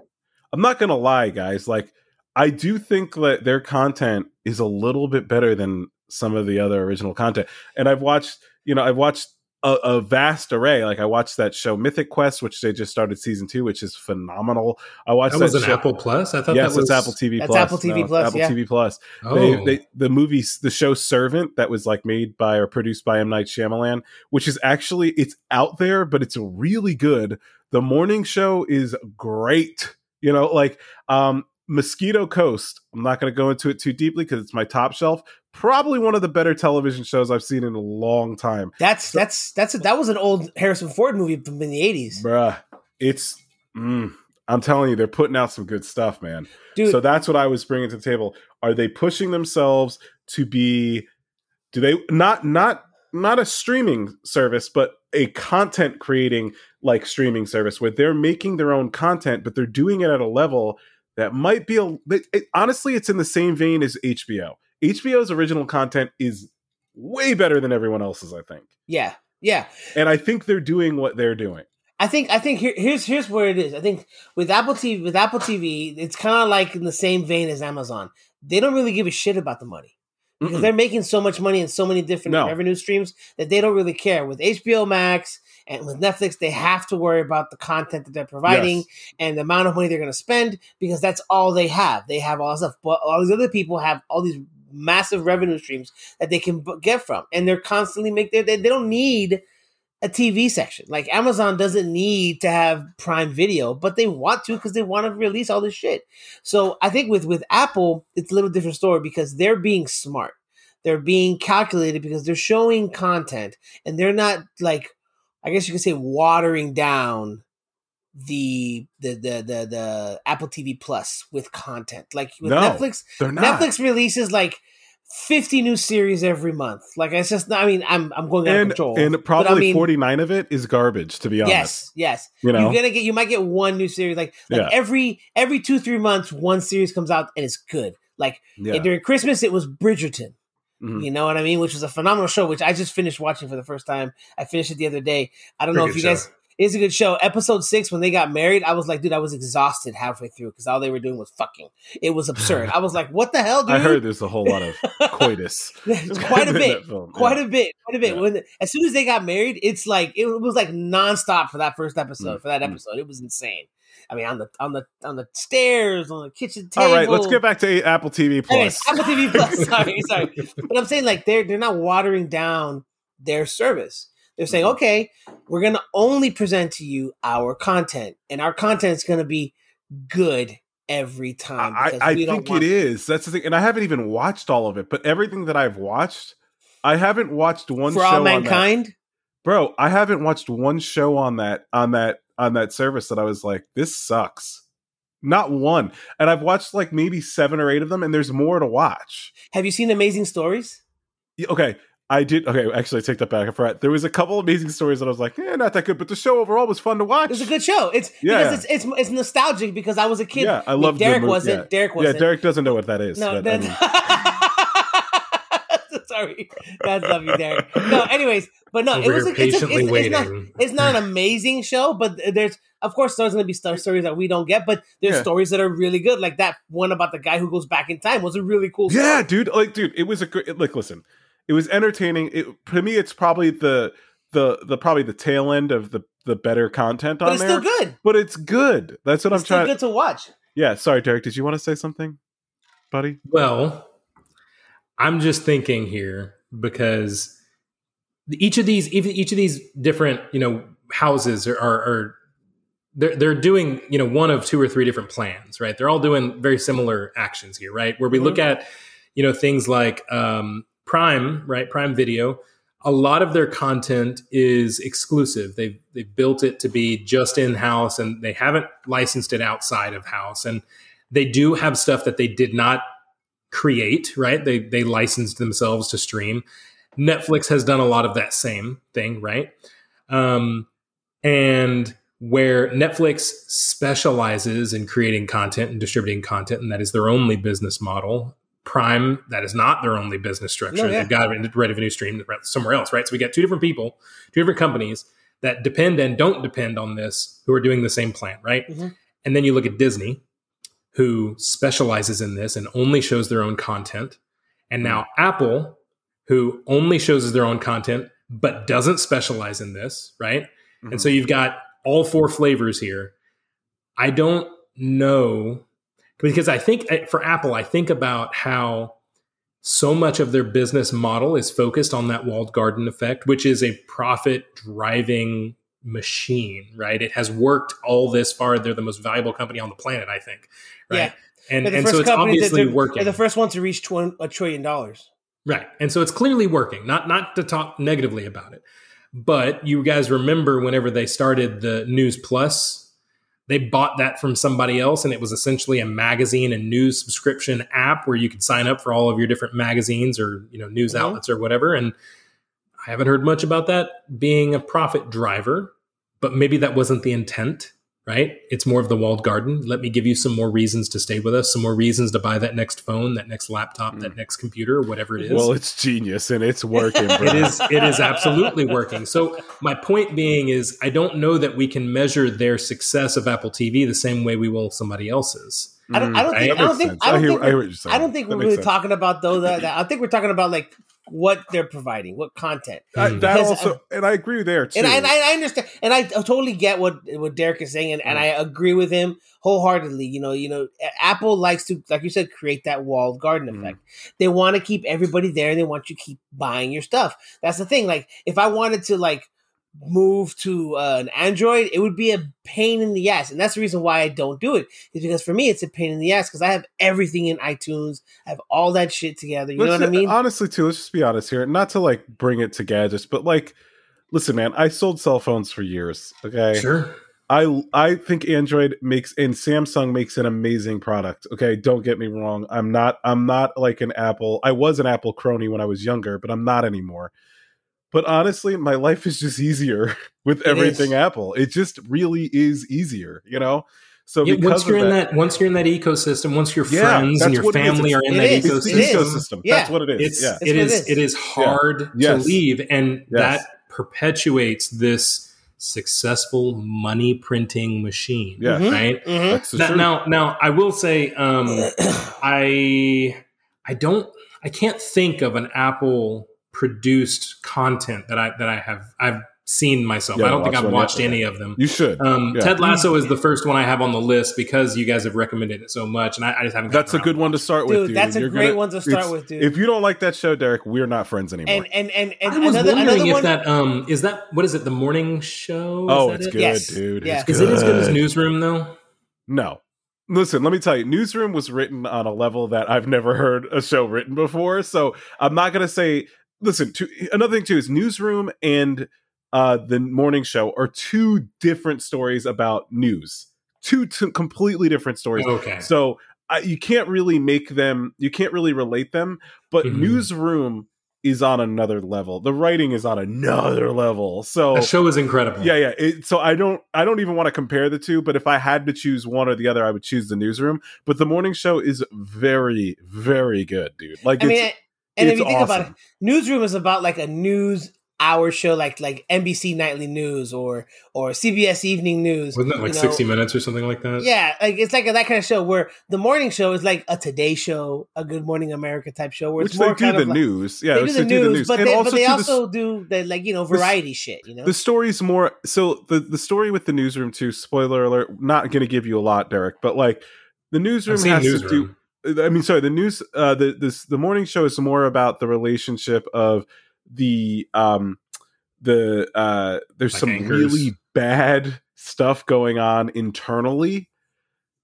I'm not gonna lie, guys. Like, I do think that their content is a little bit better than some of the other original content, and I've watched. You know, I've watched a, a vast array. Like, I watched that show Mythic Quest, which they just started season two, which is phenomenal. I watched that that, was an show. Apple Plus. I thought Yes, that was it's Apple TV That's Plus. Apple TV No, Plus, Apple yeah. TV Plus. Oh, They, they, the movies, the show Servant, that was like made by or produced by M Night Shyamalan, which is actually it's out there, but it's really good. The morning show is great. You know, like um, Mosquito Coast. I'm not going to go into it too deeply because it's my top shelf. Probably one of the better television shows I've seen in a long time, That's that's that's a, that was an old Harrison Ford movie from in the eighties, bruh. It's. Mm, I'm telling you, they're putting out some good stuff, man. dude. So that's what I was bringing to the table. Are they pushing themselves to be? Do they not not not a streaming service, but a content creating like streaming service where they're making their own content, but they're doing it at a level that might be a. It, honestly, it's in the same vein as HBO. HBO's original content is way better than everyone else's, I think, yeah, yeah. and I think they're doing what they're doing. I think I think here, here's here's where it is. I think with Apple TV with Apple TV, it's kind of like in the same vein as Amazon. They don't really give a shit about the money because Mm-mm. they're making so much money in so many different No. revenue streams that they don't really care. With HBO Max and with Netflix, they have to worry about the content that they're providing Yes. and the amount of money they're going to spend because that's all they have. They have all this stuff, but all these other people have all these massive revenue streams that they can get from, and they're constantly make they, they don't need a TV section. Like Amazon doesn't need to have Prime Video, but they want to because they want to release all this shit. So I think with with Apple, it's a little different story because they're being smart. They're being calculated because they're showing content and they're not like I guess you could say watering down the the the the, the Apple TV Plus with content. Like with No. Netflix. Netflix releases like 50 new series every month. Like it's just I mean, I'm I'm going out and of control. and probably I mean, 49 of it is garbage. To be honest, Yes, yes. you know, You're gonna get you might get one new series. Like like Yeah. every every two, three months, one series comes out and it's good. Like yeah. during Christmas it was Bridgerton. Mhm. You know what I mean? Which was a phenomenal show, which I just finished watching for the first time. I finished it the other day. I don't know if you good guys it's a good show. Episode six, when they got married, I was like, dude, I was exhausted halfway through because all they were doing was fucking. It was absurd. I was like, what the hell, dude? I heard there's a whole lot of coitus. It's quite a bit. Quite yeah. a bit, quite a bit. Yeah. When as soon as they got married, it's like it was like nonstop for that first episode. Mm, For that mm. episode, it was insane. I mean, on the on the on the stairs, on the kitchen table. All right, let's get back to Apple TV Plus. Apple TV Plus. Sorry, sorry. But I'm saying like they're they're not watering down their service. They're saying, Mm-hmm. okay, we're gonna only present to you our content, and our content is gonna be good every time. I, I think it is. That's the thing, and I haven't even watched all of it. But everything that I've watched, I haven't watched one for show all on that. mankind. Bro, I haven't watched one show on that on that on that service that I was like, this sucks. Not one. And I've watched like maybe seven or eight of them, and there's more to watch. Have you seen Amazing Stories? Okay, I did. Okay, actually, I take that back. I forgot. There was a couple amazing stories that I was like, eh, not that good, but the show overall was fun to watch. It was a good show. It's Yeah. because it's, it's it's nostalgic because I was a kid. Yeah, I love Derek wasn't. Derek wasn't. Yeah? Derek doesn't know what that is. No, but, I mean, sorry. That's love you, Derek. No, anyways, but no, Over it was here a, it's, a, patiently it's, it's not waiting. it's not an amazing show, but there's of course there's going to be star stories that we don't get, but there's Yeah. stories that are really good, like that one about the guy who goes back in time was a really cool. yeah, story. dude. Like, dude, it was a great. Like, listen, it was entertaining. It to me, it's probably the the the probably the tail end of the the better content on there. but it's there. still good. But it's good. That's what It's I'm still trying. good to watch. Yeah, sorry, Derek. Did you want to say something, buddy? Well, I'm just thinking here because each of these, even each of these different, you know, houses are, are, are they're they're doing, you know, one of two or three different plans, right? They're all doing very similar actions here, right? Where we look at, you know, things like um, Prime, right? Prime Video. A lot of their content is exclusive. They've they've built it to be just in house, and they haven't licensed it outside of house. And they do have stuff that they did not create, right? They they licensed themselves to stream. Netflix has done a lot of that same thing, right? Um, and where Netflix specializes in creating content and distributing content, and that is their only business model. Prime, that is not their only business structure. No, yeah. They've got a revenue stream somewhere else, right? So we got two different people, two different companies that depend and don't depend on this who are doing the same plan, right? Mhm. And then you look at Disney, who specializes in this and only shows their own content. And now Apple, who only shows their own content but doesn't specialize in this, right? And so you've got all four flavors here. I don't know because I think eh, for Apple, I think about how so much of their business model is focused on that walled garden effect, which is a profit driving machine, right? It has worked all this far. They're the most valuable company on the planet, I think, right? Yeah. And, and so it's obviously working. They're the first one to reach tw- a trillion dollars. Right. And so it's clearly working. Not not to talk negatively about it. But you guys remember whenever they started the News Plus, they bought that from somebody else and it was essentially a magazine and news subscription app where you could sign up for all of your different magazines or, you know, news Mhm. outlets or whatever and I haven't heard much about that being a profit driver, but maybe that wasn't the intent, right? It's more of the walled garden. Let me give you some more reasons to stay with us, some more reasons to buy that next phone, that next laptop, that hmm. next computer, whatever it is. Well, it's genius and it's working. Bro. it is it is absolutely working. So my point being is I don't know that we can measure their success of Apple TV the same way we will somebody else's. I don't. I don't hmm. think. I don't think. I don't think. I hear we're- what you're saying. I don't think we're really sense. talking about though. That, that- I think we're talking about like what they're providing, what content. I- Mm. that Because, also, and I agree there too. And I, and I understand, and I totally get what what Derek is saying, and, and I agree with him wholeheartedly. You know, you know, Apple likes to, like you said, create that walled garden Mhm. effect. They want to keep everybody there, and they want you to keep buying your stuff. That's the thing. Like, if I wanted to, like move to uh, an android it would be a pain in the ass and that's the reason why i don't do it is because for me it's a pain in the ass because i have everything in itunes i have all that shit together you know Let's what i mean Honestly, too, let's just be honest here. Not to like bring it to gadgets, but like, listen, man, I sold cell phones for years. Okay, Sure. I I think Android makes and Samsung makes an amazing product. Okay, don't get me wrong. I'm not I'm not like an Apple. I was an Apple crony when I was younger, but I'm not anymore. But honestly, my life is just easier with everything is. Apple. It just really is easier, you know. So Yeah, once you're of in that, that, once you're in that ecosystem, once your Yeah, friends and your what it is. family are in It that is. it's It is. ecosystem, ecosystem. Yeah. That's what it is. it's yeah. That's it what it is is. it is hard Yes. to leave, and Yes. that perpetuates this successful money printing machine. Yeah. Mhm. Right. Mhm. That's Now, now, now, I will say, um, I, I don't, I can't think of an Apple produced content that I that I have I've seen myself. Yeah, I don't think I've one watched yet. any of them. you should. Um, Yeah. Ted Lasso is the first one I have on the list because you guys have recommended it so much, and I, I just haven't. That's a good one to start with, Dude, dude. that's a You're great gonna- one to start with, dude. If you don't like that show, Derek, we're not friends anymore. and and and and I was another wondering another if one. that um is that what is it the morning show? Is oh, it's it? good, Yes. dude. Yeah. It's Is it as good as. Newsroom though? No. Listen, let me tell you, Newsroom was written on a level that I've never heard a show written before. So I'm not going to say, listen, to, another thing too is Newsroom and uh, the morning show are two different stories about news, two, two completely different stories. Okay. So I, you can't really make them, you can't really relate them, but Mhm. Newsroom is on another level. The writing is on another level. So the show is incredible. yeah, yeah. It, so I don't, I don't even want to compare the two. But if I had to choose one or the other, I would choose the newsroom. But the morning show is very, very good, dude. Like, I it's, mean, and if you think about it. Newsroom is about like a news hour show, like like NBC Nightly News or or CBS Evening News. Wasn't that like you know? 60 minutes or something like that? Yeah, like it's like a, that kind of show where the morning show is like a Today Show, a Good Morning America type show, where which it's they more do kind the of like, news. Yeah, they which do the news, but And they, but they to the- also do the like you know the variety shit. You know, the story's more so the the story with the newsroom too spoiler alert not going to give you a lot derek but like the newsroom has Newsroom. to do i mean sorry the news uh the this the morning show is more about the relationship of the um the uh there's Like some really bad stuff going on internally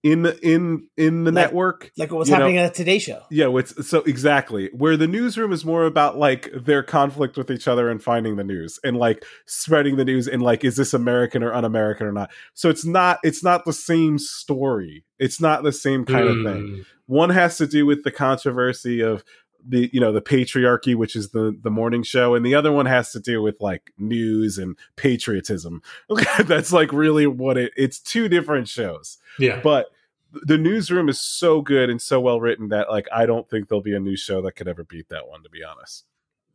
in the in in the Like- network like what was you know- happening at the Today Show. yeah, it's so exactly where the newsroom is more about like their conflict with each other and finding the news and like spreading the news and like is this American or un-American or not. So it's not it's not the same story. It's not the same kind of thing. Mm. One has to do with the controversy of the you know the patriarchy, which is the the morning show, and the other one has to do with like news and patriotism. That's like really what it. It's two different shows Yeah. but the newsroom is so good and so well written that like I don't think there'll be a new show that could ever beat that one. To be honest,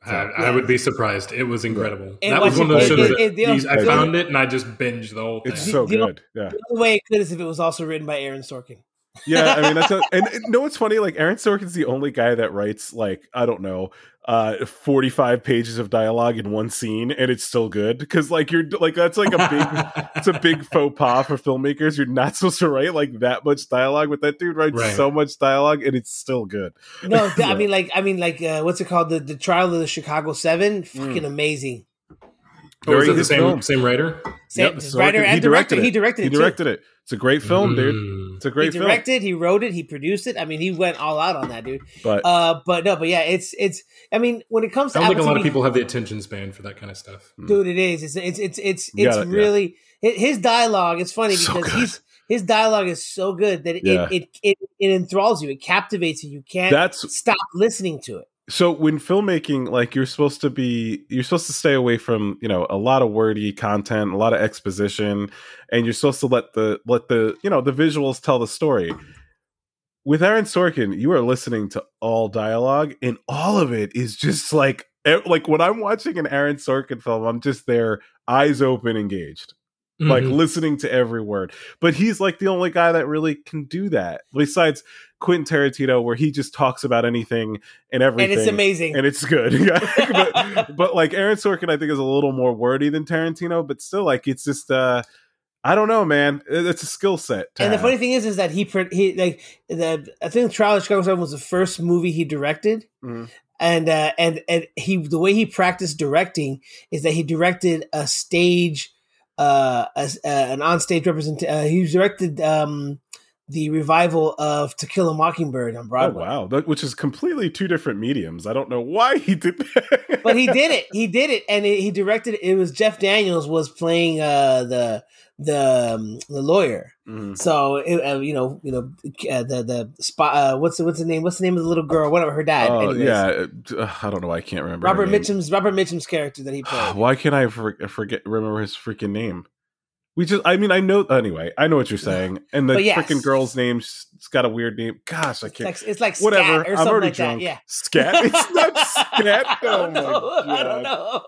I, I would be surprised. It was incredible. And that was what's one of those shows it- that it- the- I the- found it and I just binged the whole thing. it's so the- good. Yeah, The only way it could is if it was also written by Aaron Sorkin. Yeah. I mean, that's a, and and no, it's funny. Like Aaron Sorkin's the only guy that writes like I don't know, uh, forty five pages of dialogue in one scene, and it's still good because like you're like that's like a big. It's a big faux pas for filmmakers. You're not supposed to write like that much dialogue, but that dude writes Right. so much dialogue, and it's still good. No, th- I mean like I mean like uh, what's it called? The the trial of the Chicago Seven. Mm. Fucking amazing. Oh, was Very it the same film. same writer? Sam, Yep, writer Sorkin- and he director. directed it. He directed He it. too. directed it. It's a great film, dude. Mm. It's a great. He directed, he wrote it, he produced it. I mean, he went all out on that, dude. But Uh, but no, but yeah, it's it's. I mean, when it comes to I don't think a Apple lot of people have the attention span for that kind of stuff. dude, it is. It's it's it's it's You it's gotta- yeah. really his dialogue. It's funny So because good. he's his dialogue is so good that it, Yeah. it, it it it enthralls you. It captivates you. You can't that's stop listening to it. So when filmmaking like you're supposed to be you're supposed to stay away from you know a lot of wordy content a lot of exposition and you're supposed to let the let the you know the visuals tell the story with aaron sorkin you are listening to all dialogue and all of it is just like like when i'm watching an aaron sorkin film i'm just there eyes open engaged like Mhm. listening to every word. But he's like the only guy that really can do that, besides Quentin Tarantino, where he just talks about anything and everything, And it's amazing. and it's good. but, but like Aaron Sorkin, I think is a little more wordy than Tarantino, but still, like it's just, uh I don't know, man. It's a skill set. and the funny thing is, is that he he like the I think Trial of Chicago Seven was the first movie he directed, Mhm. and uh, and and he the way he practiced directing is that he directed a stage, uh, a, uh an onstage represent. Uh, he directed um the revival of To Kill a Mockingbird on Broadway. Oh wow, that, which is completely two different mediums. I don't know why he did that, but he did it. He did it, and it, he directed. It was Jeff Daniels was playing uh, the the um, the lawyer. Mhm. So it, uh, you know, you know, uh, the the spot. Uh, what's the, what's the name? What's the name of the little girl? Whatever her dad. Oh Anyways. yeah, uh, I don't know. why I can't remember. Robert. Mitchum's Robert Mitchum's character that he played. Why can't I for, forget remember his freaking name? We just, I mean, I know. Anyway, I know what you're saying, and the yes. freaking girl's name's it's got a weird name. Gosh, I can't. like, it's like Whatever. scat or I'm already like drunk. that. Yeah. Scat. It's not scat. I Oh my know. I don't know.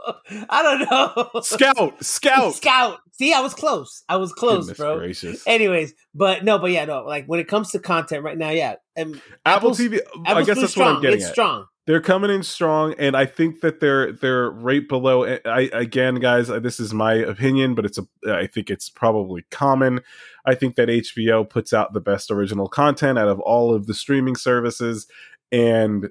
I don't know. Scout. Scout. Scout. See, I was close. I was close, Goodness bro. Gracious. Anyways, but no, but yeah, no. Like when it comes to content right now, yeah. Um, Apple Apple's- TV. I guess that's strong. what I'm getting it's at. strong. They're coming in strong and i think that they're they're right below i again guys this is my opinion but it's a i think it's probably common i think that hbo puts out the best original content out of all of the streaming services and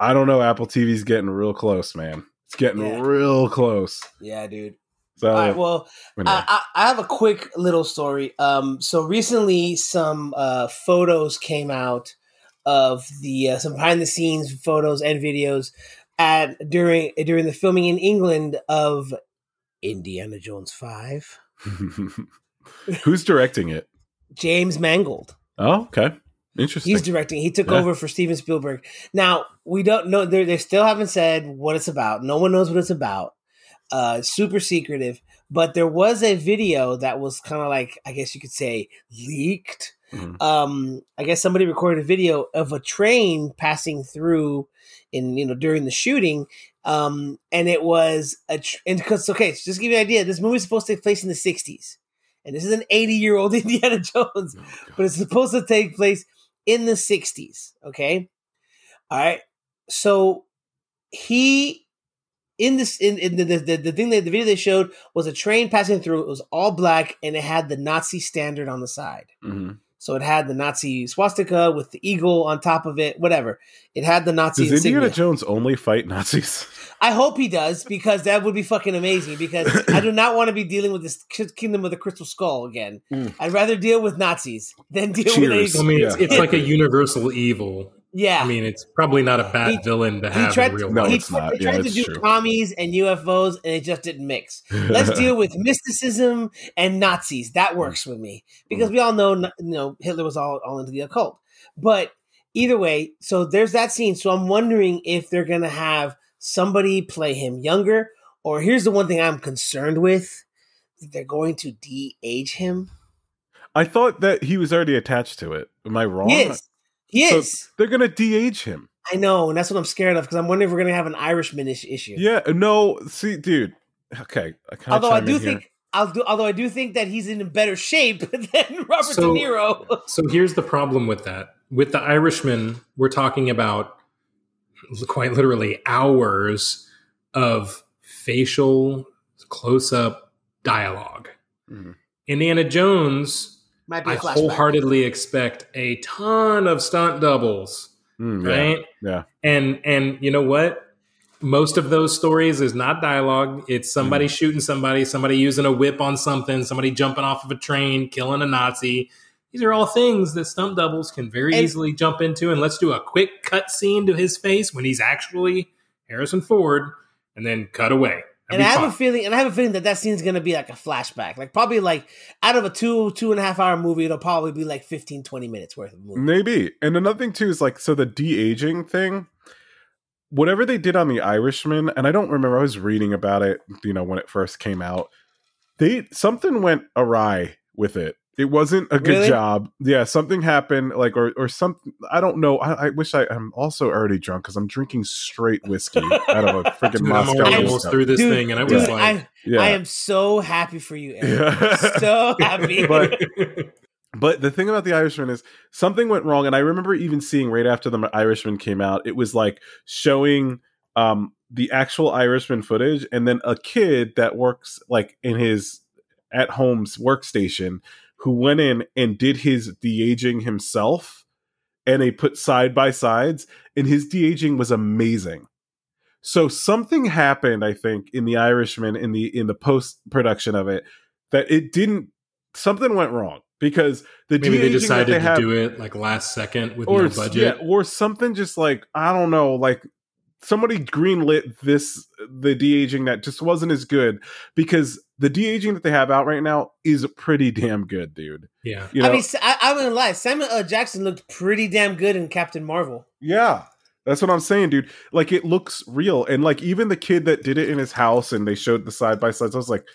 i don't know apple tv's getting real close man it's getting Yeah. real close Yeah, dude. so All right. Well, anyway. I, I, I have a quick little story. Um, so recently, some uh, photos came out of the uh, some behind the scenes photos and videos at during during the filming in England of Indiana Jones Five. who's directing it James Mangold. oh okay interesting He's directing. He took Yeah. over for Steven Spielberg. Now we don't know. They they still haven't said what it's about. No one knows what it's about. Uh, super secretive. But there was a video that was kind of like I guess you could say leaked. Mhm. Um, I guess somebody recorded a video of a train passing through in you know during the shooting. Um, and it was a tr- and because okay, so just to give you an idea, this movie is supposed to take place in the '60s, and this is an 80 year old Indiana Jones Oh, but it's supposed to take place in the 60s. Okay. All right. So he in this in, in the, the the thing that the video they showed was a train passing through. It was all black and it had the Nazi standard on the side. Mhm. So it had the Nazi swastika with the eagle on top of it. Whatever. It had the Nazi does indiana jones only fight nazis I hope he does because that would be fucking amazing. Because I do not want to be dealing with this Kingdom of the Crystal Skull again. Mm. I'd rather deal with Nazis than deal Cheers. with I a mean, it's, Yeah. it's like a universal evil. Yeah. I mean, it's probably not a bad He- villain to he have tried in real No, life. he, it's not. he Yeah, tried to do true. commies and UFOs, and it just didn't mix. Let's deal with mysticism and Nazis. That works with me because mm. we all know, you know, Hitler was all, all into the occult. But either way, so there's that scene. So I'm wondering if they're gonna have somebody play him younger, or here's the one thing I'm concerned with: they're going to de-age him. I thought that he was already attached to it. Am I wrong? He is. So is. they're gonna de-age him. I know, and that's what I'm scared of because I'm wondering if we're gonna have an Irishman issue. Yeah, no, see, dude. Okay, I kind although I do think I'll do although I do think that he's in better shape than Robert So- De Niro. So here's the problem with that. With the Irishman, we're talking about quite literally hours of facial close up dialogue. Mhm. Indiana Jones, Might be a I flashback. wholeheartedly expect a ton of stunt doubles, Mm, yeah, right? yeah. And and you know what? Most of those stories is not dialogue. It's somebody Mm. shooting somebody, somebody using a whip on something, somebody jumping off of a train, killing a Nazi. These are all things that stunt doubles can very And- easily jump into. And let's do a quick cut scene to his face when he's actually Harrison Ford, and then cut away. And I have be a feeling, and I have a feeling that that scene's gonna be like a flashback, like probably like out of a two two and a half hour movie, it'll probably be like 15, 20 minutes worth of movie. Maybe. And another thing too is like so the de-aging thing. Whatever they did on the Irishman, and I don't remember. I was reading about it, you know, when it first came out. They something went awry with it. It wasn't a good Really? job. Yeah, something happened, like or or something. I don't know. I, I wish I, I'm also already drunk because I'm drinking straight whiskey out of a freaking Dude, I'm Moscow. I'm- almost through this Dude, thing, and I Dude, was like, I, Yeah, I am so happy for you, Eric. Yeah. so happy. But- But the thing about the Irishman is something went wrong, and I remember even seeing right after the Irishman came out, it was like showing um, the actual Irishman footage, and then a kid that works like in his at home's workstation who went in and did his de aging himself, and they put side by sides, and his de aging was amazing. So something happened, I think, in the Irishman in the in the post production of it that it didn't something went wrong because the Maybe they de-aging decided they to have, do it like last second with or no budget. yeah, or something just like I don't know, like somebody greenlit this the de aging that just wasn't as good because the de aging that they have out right now is pretty damn good, dude. Yeah. You know, I mean, I, I'm gonna lie. Samuel L. Jackson looked pretty damn good in Captain Marvel. yeah. That's what I'm saying, dude. Like it looks real, and like even the kid that did it in his house, and they showed the side by sides. I was like,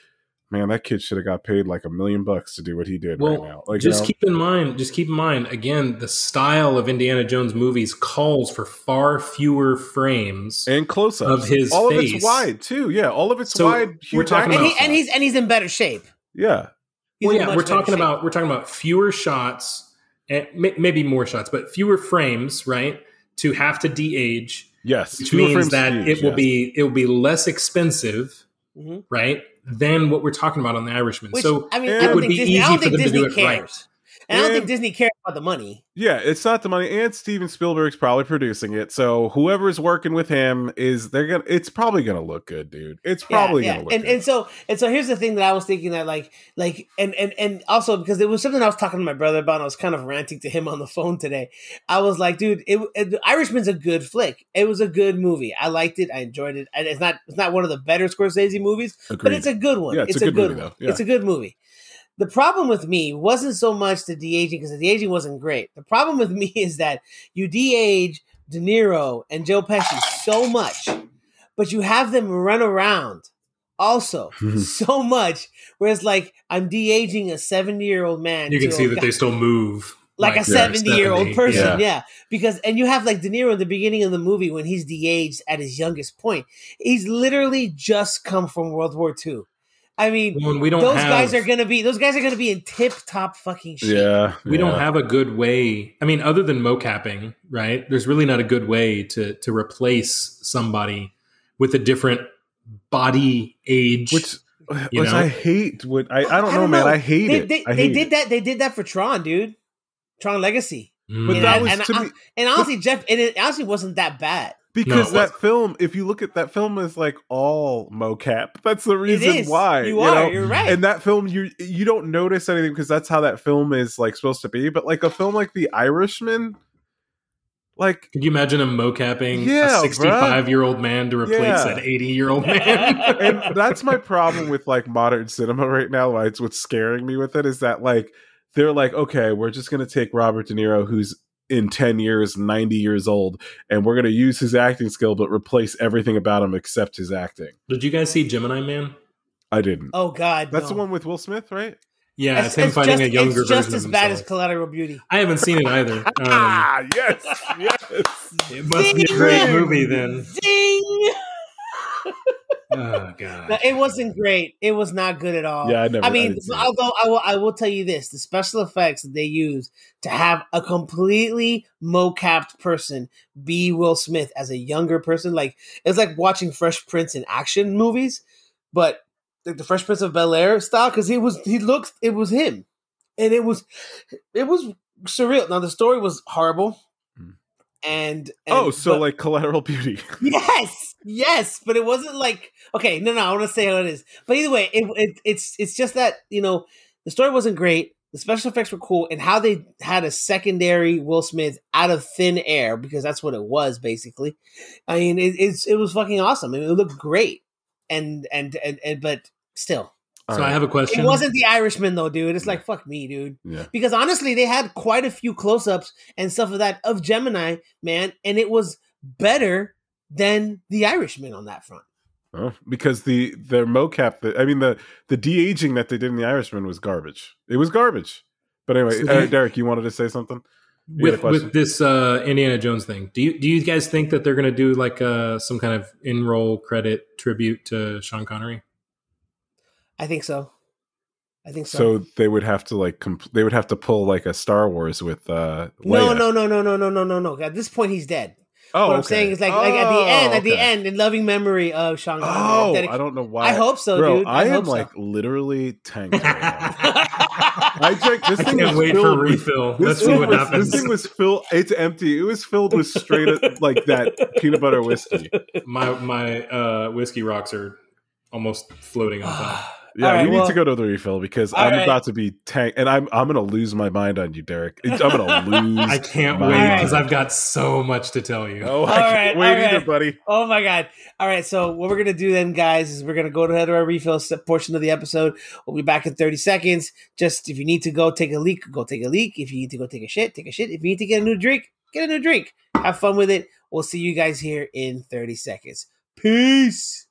man, that kid should have got paid like a million bucks to do what he did Well, right now. Like, you just know? keep in mind, just keep in mind, again, the style of Indiana Jones movies calls for far fewer frames. and close ups of his all of face. it's wide too. Yeah, all of it's So, wide. we're Huge talking And, he, about- and he's and he's in better shape. yeah. He's well, yeah, we're talking shape. about we're talking about fewer shots, and may, maybe more shots, but fewer frames, right? To have to de-age, Yes, which means that huge, it will yes. be it will be less expensive, Mhm. right? Than what we're talking about on the Irishman. Which so I mean, it I don't would think be Disney. I easy don't for think them to Disney do it right. Cares, and I don't think Disney cares about the money. Yeah, it's not the money, and Steven Spielberg's probably producing it. So whoever's working with him is they're gonna. It's probably gonna look good, dude. It's probably yeah, gonna look and good. and so and so here's the thing that I was thinking that like like and and and also because it was something I was talking to my brother about. And I was kind of ranting to him on the phone today. I was like, dude, it, it, The Irishman's a good flick. It was a good movie. I liked it. I enjoyed it. And it's not it's not one of the better Scorsese movies, but it's a good one. Yeah, it's, a good, movie, one. Yeah. It's a good movie. The problem with me wasn't so much the de aging because the de aging wasn't great. The problem with me is that you de age De Niro and Joe Pesci so much, but you have them run around also so much. Whereas, like, I'm de aging a 70 year old man. you can see that guy- they still move like, a 70 year old 70, person, yeah. yeah. Because and you have like De Niro in the beginning of the movie when he's de-aged at his youngest point. He's literally just come from World War II. I mean, When we don't those have, guys are gonna be those guys are gonna be in tip top fucking shape. yeah, we don't have a good way. I mean, other than mocapping, right? There's really not a good way to to replace somebody with a different body age. which which? I hate. What I, I don't I know, don't man. know. I hate They, it. they, I they did it. that. They did that for Tron, dude. Tron Legacy, mm. But And that I- was and to I- me and honestly, Jeff, and it honestly wasn't that bad. Because it that film. If you look at that film, is like all mocap. That's the reason is. why you are. know? You're right. And that film, you you don't notice anything because that's how that film is like supposed to be. But like a film like The Irishman, like Could you imagine him mocapping Yeah, a 65 year old man to replace Yeah. an 80 year old man? and that's my problem with like modern cinema right now. Why it's what's scaring me with it is that like they're like, okay, we're just gonna take Robert De Niro, who's in ten years, ninety years old, and we're gonna use his acting skill, but replace everything about him except his acting. Did you guys see Gemini Man? I didn't. oh God, that's the one with Will Smith, right? Yeah, it's, him fighting just, a younger It's just version as of bad as. Collateral Beauty. I haven't seen it either. Um, ah, yes, yes. it must be a great movie then. Ding! Oh god. No, it wasn't great. It was not good at all. Yeah, I never. I mean, didn't see it. although I will, I will tell you this: the special effects that they use to have a completely mocapped person be Will Smith as a younger person, like it's like watching Fresh Prince in action movies, but like the Fresh Prince of Bel Air style, because he was he looks it was him, and it was it was surreal. Now the story was horrible, Hmm. and, and oh, so but- like Collateral Beauty. Yes, yes, but it wasn't like okay. No, no, I want to say how it is. But either way, it, it it's it's just that you know the story wasn't great. The special effects were cool, and how they had a secondary Will Smith out of thin air because that's what it was basically. I mean, it, it's it was fucking awesome. I mean, it looked great, and and and, and but still, All so I have a question. it wasn't the Irishman though, dude. It's like fuck me, dude. Yeah. Because honestly, they had quite a few close-ups and stuff of that of Gemini man, and it was better than the Irishman on that front. Oh, because the their mocap, that I mean the the de aging that they did in the Irishman was garbage. It was garbage. But anyway, So uh, Derek, you wanted to say something? You with with this uh, Indiana Jones thing. Do you do you guys think that they're going to do like uh, some kind of in roll credit tribute to Sean Connery? I think so. I think so. So they would have to like comp- they would have to pull like a Star Wars with uh no, Leia. no, no, no, no, no, no, no, no. At this point, he's dead. Oh, what I'm okay. saying is like, like at the end, at the end, in loving memory of Sean Connery. Oh, Dedic- I don't know why. I hope so, Bro, dude. I, I, am hope like literally tanked. Right now. I drank this I thing. can't was wait for filled with- refill. Let's see what was, happens. this thing was filled. It's empty. It was filled with straight up like that peanut butter whiskey. my my uh, whiskey rocks are almost floating on top. Yeah, All right, we need to go to the refill because I'm right. about to be tank, and I'm I'm gonna lose my mind on you, Derek. I'm gonna lose. I can't my wait because I've got so much to tell you. Oh, I can't right, wait all either, right. buddy. Oh my god! All right, so what we're gonna do then, guys, is we're gonna go to our refill portion of the episode. We'll be back in thirty seconds. Just if you need to go take a leak, go take a leak. If you need to go take a shit, take a shit. If you need to get a new drink, get a new drink. Have fun with it. We'll see you guys here in thirty seconds. Peace.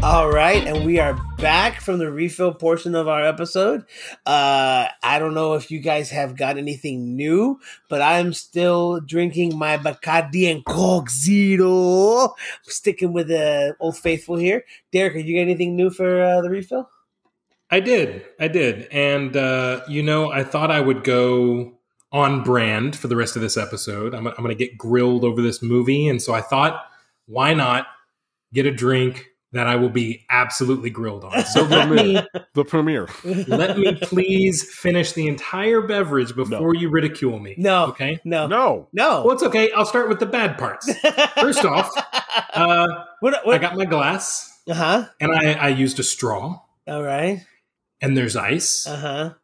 All right, and we are back from the refill portion of our episode. Uh, I don't know if you guys have got anything new, but I'm still drinking my Bacardi and Coke Zero. I'm sticking with the Old Faithful here. Derek, are you got anything new for uh, the refill? I did. I did. And, uh, you know, I thought I would go on brand for the rest of this episode. I'm, I'm going to get grilled over this movie. And so I thought, why not get a drink that I will be absolutely grilled on? So let me, The premiere. let me please finish the entire beverage before you ridicule me. No. Okay. No, No. no. Well, it's okay. I'll start with the bad parts. First off, Uh, what, what, I got my glass uh huh. and I, I used a straw All right. and there's ice Uh huh.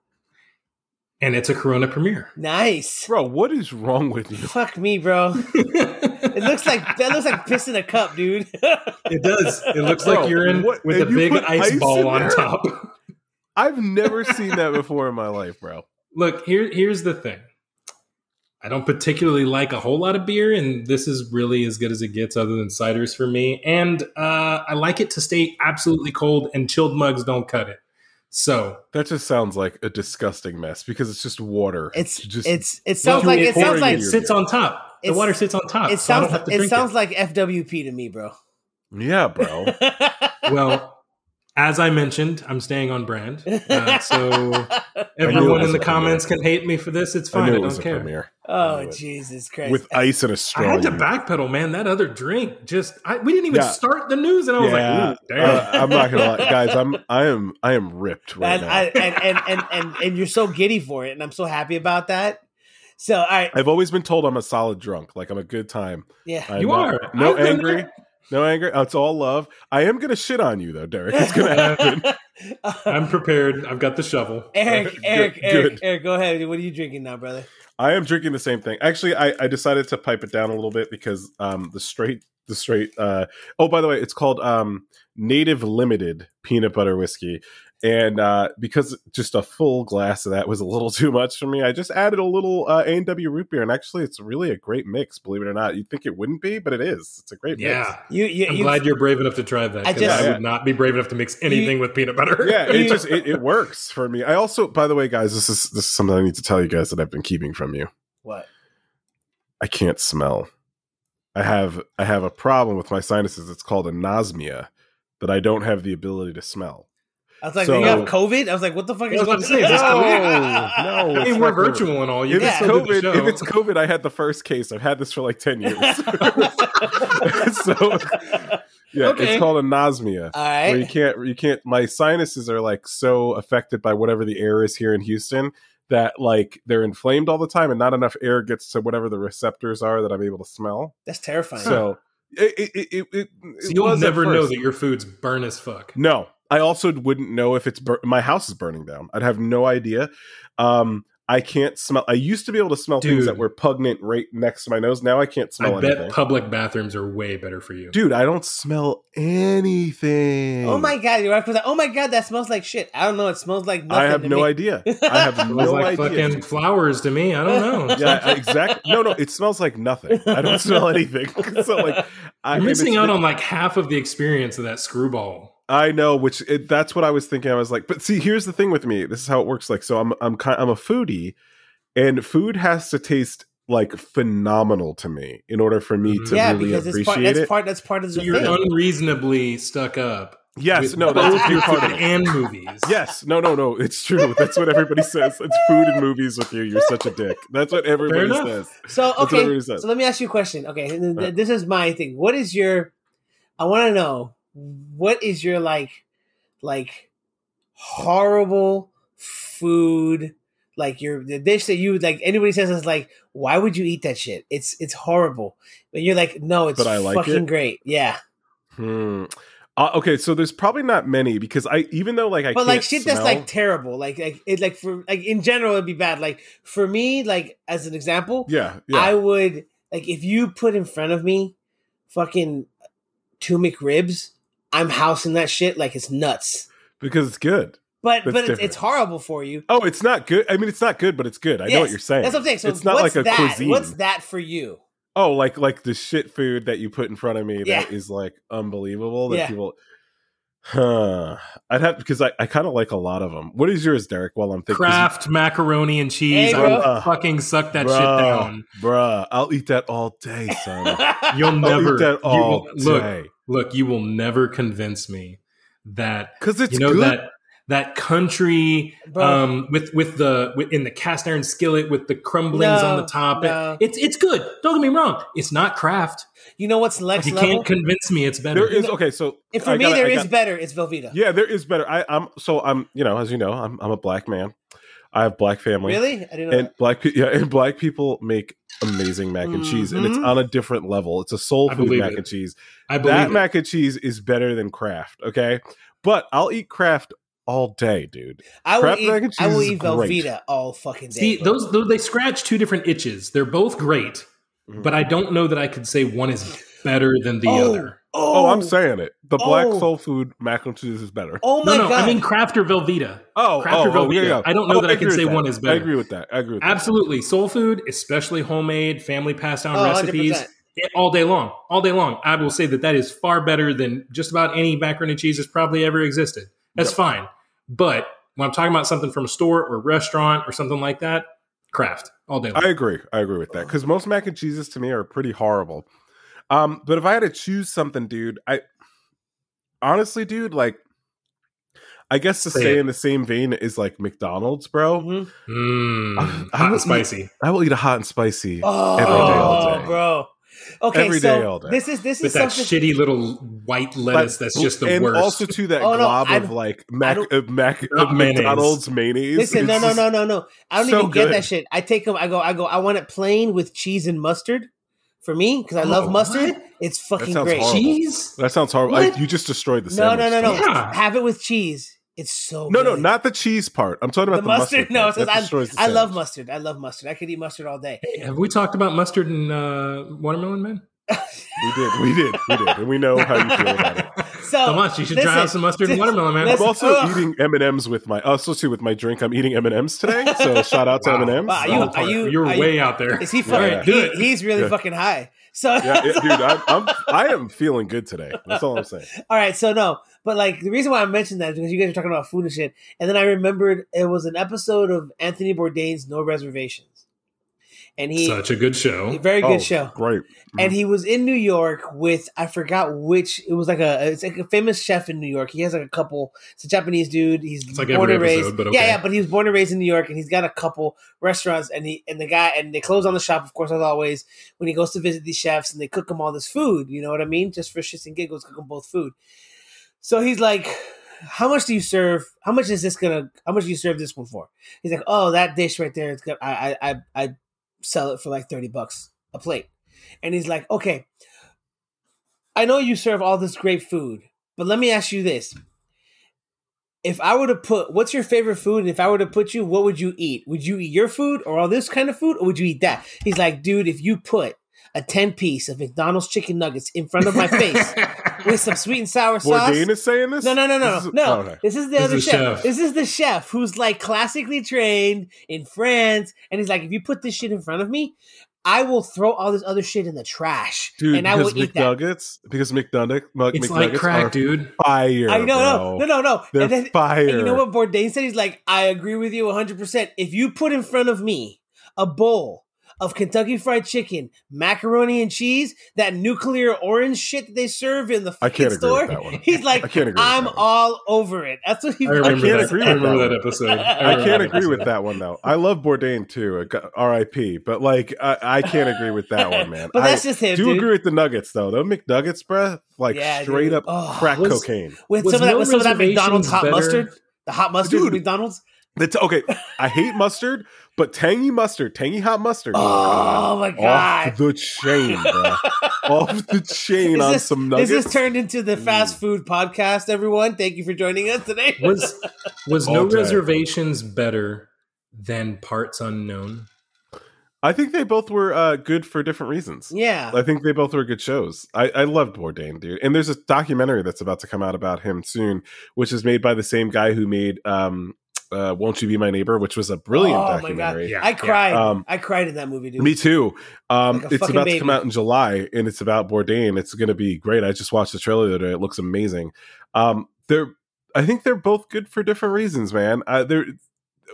and it's a Corona premiere. Nice. Bro, what is wrong with you? Fuck me, bro. It looks like that looks like piss in a cup, dude. It does. It looks Bro, like you're in what- with a big ice, ice ball on there? top. I've never seen that before in my life, bro. Look, here here's the thing. I don't particularly like a whole lot of beer, and this is really as good as it gets, other than ciders for me. And uh, I like it to stay absolutely cold, and chilled mugs don't cut it. So That just sounds like a disgusting mess because it's just water. It's just it's it sounds like it sounds like it sits beer. on top. The water sits on top. it so I don't sounds have to it drink sounds like FWP to me, bro. yeah, bro. well, as I mentioned, I'm staying on brand. Uh, so everyone in the a comments can hate me for this. It's I fine. knew I, it was don't a care. premiere oh. Jesus Christ! with ice and a straw. I had to you- backpedal, man. That other drink just I, we didn't even Yeah. start the news, and I was yeah, like, Ooh, damn. uh, I'm not gonna lie, guys. I'm I am I am ripped right and, now. I, and, and and and and you're so giddy for it, and I'm so happy about that. So, all right, I've always been told I'm a solid drunk, like I'm a good time. yeah. I'm You not- are. no I've been angry, there. no anger. Oh, It's all love. I am gonna shit on you though, Derek. It's gonna happen. I'm prepared. I've got the shovel. Eric, Good, Eric, Eric. Eric, go ahead. What are you drinking now, brother? I am drinking the same thing. Actually, I, I decided to pipe it down a little bit because um the straight the straight uh oh by the way it's called um native limited peanut butter whiskey and uh because just a full glass of that was a little too much for me i just added a little uh a&w root beer and actually it's really a great mix believe it or not you'd think it wouldn't be but it is it's a great mix Yeah. You, you, I'm you glad you're brave enough to try that. I 'cause just- I would not be brave enough to mix anything with peanut butter. yeah it just it, it works for me i also by the way guys this is this is something i need to tell you guys that i've been keeping from you what? I can't smell. I have I have a problem with my sinuses. It's called anosmia that I don't have the ability to smell. I was like, So- you have COVID? I was like, what the fuck is going about to say, No, no, I mean, we're not COVID. virtual and all. You If it's the COVID, if it's COVID, I had the first case. I've had this for like ten years. so yeah, Okay. it's called anosmia. All Where you can't you can't my sinuses are like so affected by whatever the air is here in Houston that like they're inflamed all the time and not enough air gets to whatever the receptors are that I'm able to smell. That's terrifying. So it it it, it, it So you'll never know that your food's burn as fuck. No, I also wouldn't know if it's bur- my house is burning down. I'd have no idea. Um, I can't smell. I used to be able to smell things that were pugnant right next to my nose. Now I can't smell I bet anything. public bathrooms are way better for you. Dude, I don't smell anything. oh my god, you're right that. Oh my god, that smells like shit. I don't know. It smells like nothing. I have to no me. idea. I have It smells no like idea. fucking flowers to me. I don't know. yeah, exactly. No, no, it smells like nothing. I don't smell anything. so like, I, You're missing out on like half of the experience of that Skrewball. I know, which it, that's what I was thinking. I was like, but see, here's the thing with me. This is how it works. Like, so I'm I'm kind I'm a foodie, and food has to taste like phenomenal to me in order for me Mhm. to yeah, really because it's appreciate part. That's it. part. That's part of So the you're thing. unreasonably stuck up Yes, with no, that's a part of it. and movies. Yes, no, no, no. It's true. That's what everybody says. It's food and movies with you. You're such a dick. That's what everybody enough. says. So okay, says. so let me ask you a question. Okay, th- th- Right. this is my thing. What is your? I want to know what is your like, like horrible food. Like your the dish that you like. Anybody says is like, why would you eat that shit? It's it's horrible. But you're like, no, it's But I like fucking it? great. Yeah, Hmm. Uh, okay, so there's probably not many because I even though like I but like shit that's like terrible. Like like it like for like in general it'd be bad. Like for me, like as an example, yeah yeah I would like if you put in front of me fucking two McRibs, I'm housing that shit like it's nuts. because it's good. But That's but it's, it's horrible for you. Oh, it's not good. I mean, it's not good, but it's good. I know what you're saying. That's what I'm saying. So it's not like a that? cuisine. What's that for you? Oh, like like the shit food that you put in front of me Yeah. that is like unbelievable that Yeah. people. Huh. I'd have because I, I kind of like a lot of them. What is yours, Derek? While I'm thinking, Kraft macaroni and cheese. Hey, I will fucking suck that shit down. bruh, I'll eat that all day, son. You'll I'll never eat that you all will- look. day Look, you will never convince me that because it's you know good. that that country um with with the with, in the cast iron skillet with the crumblings on the top no. it's it's good don't get me wrong it's not Kraft you know what's but next you level? can't convince me it's better there is okay. So and for I me, gotta- there I is got- better. It's Velveeta. Yeah, there is better. I, I'm so I'm you know as you know I'm I'm a black man. I have black family. Really? I didn't know. and that. black yeah and black people make amazing mac and cheese and it's Mhm. on a different level it's a soul food mac it. and cheese i believe that it. mac and cheese is better than kraft okay but i'll eat kraft all day dude I will Kraft eat. mac and I will cheese is eat great. Velveeta all fucking day. see those, those they scratch two different itches they're both great Mhm. but i don't know that i could say one is better than the oh, other oh, i'm saying it the black Oh. soul food mac and cheese is better Oh my no no god! i mean kraft or velveeta oh Kraft or oh, oh, yeah, Velveeta. yeah. I don't know Oh, that I can say that. one is better. i agree with that i agree with that. absolutely soul food especially homemade family passed down Oh, recipes 100%. it- all day long all day long i will say that that is far better than just about any macaroni and cheese that's probably ever existed that's Yep. fine but when i'm talking about something from a store or restaurant or something like that Kraft all day long I agree. I agree with that because most mac and cheeses to me are pretty horrible. Um, but if I had to choose something, dude, I honestly, dude, like, I guess to Say stay it. in the same vein is like McDonald's, bro. Mhm. Mm, I- I hot would and eat- spicy I will eat a hot and spicy Oh, every day, all day. bro. Okay, Every so day, all day. this is this with is that shitty little white lettuce But- that's just the and worst also to that Oh, glob I of like mac, uh, mac Not of mayonnaise. McDonald's mayonnaise. Listen, no, no, no, no, no. I don't so even get good. that shit. I take them. I go. I go. I want it plain with cheese and mustard. For me, because I love Oh, mustard, what? it's fucking great. horrible. cheese That sounds horrible. What? Like, you just destroyed the No, sandwich. no, no, no. Yeah. Have it with cheese. It's so No, no, not the cheese part. I'm talking about the, mustard. No, it says I, the I love mustard. I love mustard. I could eat mustard all day. Hey, have we talked about mustard and uh, watermelon man We did, we did, we did, and we know how you feel about it. So so much you should try out some mustard and watermelon man listen, I'm also Ugh. eating M and M's with my. Also, too, with my drink, I'm eating M and M's today. So shout out to Wow. M and M's. Wow, are you- are you- you're are you- way out there Is he fucking? yeah. Do he- he's really Yeah. fucking high. So Yeah, yeah, dude, I'm, I'm I am feeling good today. That's all I'm saying. All right, so no, but like the reason why I mentioned that is because you guys are talking about food and shit, and then I remembered it was an episode of Anthony Bourdain's No Reservations, and he such a good show very good Oh, show, Great. and mm. he was in New York with I forgot which it was like a it's like a famous chef in New York. He has like a couple. It's a Japanese dude. He's It's like born every and raised. episode, but Yeah, okay. yeah, but he was born and raised in New York, and he's got a couple restaurants, and he and the guy and they close on the shop, of course, as always. When he goes to visit these chefs, and they cook him all this food, you know what I mean, just for shits and giggles, cook him both food. So he's like, "How much do you serve? How much is this gonna? How much do you serve this one for?" He's like, "Oh, that dish right there. It's good. I I I, sell it for like thirty bucks a plate." And he's like, "Okay, I know you serve all this great food, but let me ask you this." If I were to put, what's your favorite food? And if I were to put you, what would you eat? Would you eat your food or all this kind of food, or would you eat that? He's like, dude, if you put a ten piece of McDonald's chicken nuggets in front of my face with some sweet and sour sauce, Bourdain is saying this. no, no, no, no, This no. is- no. oh, okay. This is the This other is chef. chef. This is the chef who's like classically trained in France, and he's like, if you put this shit in front of me, I will throw all this other shit in the trash, Dude, and I will because eat that. McNuggets, because McNugget, Mc, it's McNuggets like crack dude fire. I know, no, bro. no, no, no. They're And then, fire. and you know what Bourdain said? He's like, I agree with you 100. percent If you put in front of me a bowl of Kentucky Fried Chicken, macaroni and cheese, that nuclear orange shit that they serve in the I fucking can't agree store. with that one. He's like, I can't agree I'm that one. all over it. That's what he. I remember, can't that. agree I with that that, one. episode. I remember can't agree with that one though. I love Bourdain too. uh, R.I.P. But like, I, I can't agree with that one, man. But I that's just him, do dude. agree with the Nuggets though. Those McNuggets, bruh, like Yeah, straight dude. up Oh, crack was- cocaine. with Was some of that, with some of that McDonald's hot better? mustard, the hot mustard Dude. McDonald's. That's okay. I hate mustard, but tangy mustard, tangy hot mustard. Oh my god! Off the chain, bro. Off the chain Is on this- some This nuggets. has turned into the fast food podcast. Everyone, thank you for joining us today. Was was All no day. reservations better than parts unknown? I think they both were uh, good for different reasons. yeah, I think they both were good shows. I, I loved Bourdain, dude. And there's a documentary that's about to come out about him soon, which is made by the same guy who made um, uh, "Won't You Be My Neighbor," which was a brilliant Oh my god, documentary. Yeah, I yeah. cried. Um, I cried in that movie, dude. Me too. Um, Like it's fucking about to come out in July, and it's about Bourdain. It's going to be great. I just watched the trailer today. It looks amazing. Um, they're, I think they're both good for different reasons, man. Uh, they're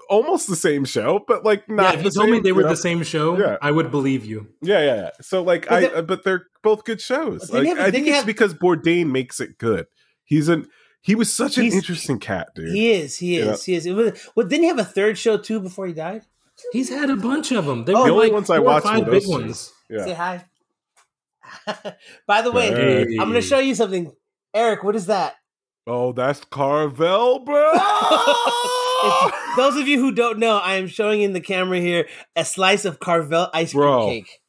almost the same show, but like Yeah, not. if the you told me they were you know? the same show, Yeah. I would believe you. Yeah, yeah, yeah. So like, But I, the- uh, but they're both good shows. But then you Like, have- I think it's have- because Bourdain makes it good. He's an he was such an He's- interesting cat, dude. he is. He is. Yeah. He is. It was, well, didn't he have a third show too before he died? He's had a bunch of them. They Oh, were the only like ones I watched were five big two. ones. yeah. Say hi. By the way, Hey. I'm going to show you something. Eric, what is that? Oh, that's Carvel, bro. Those of you who don't know, I am showing in the camera here a slice of Carvel ice cream Bro. cake.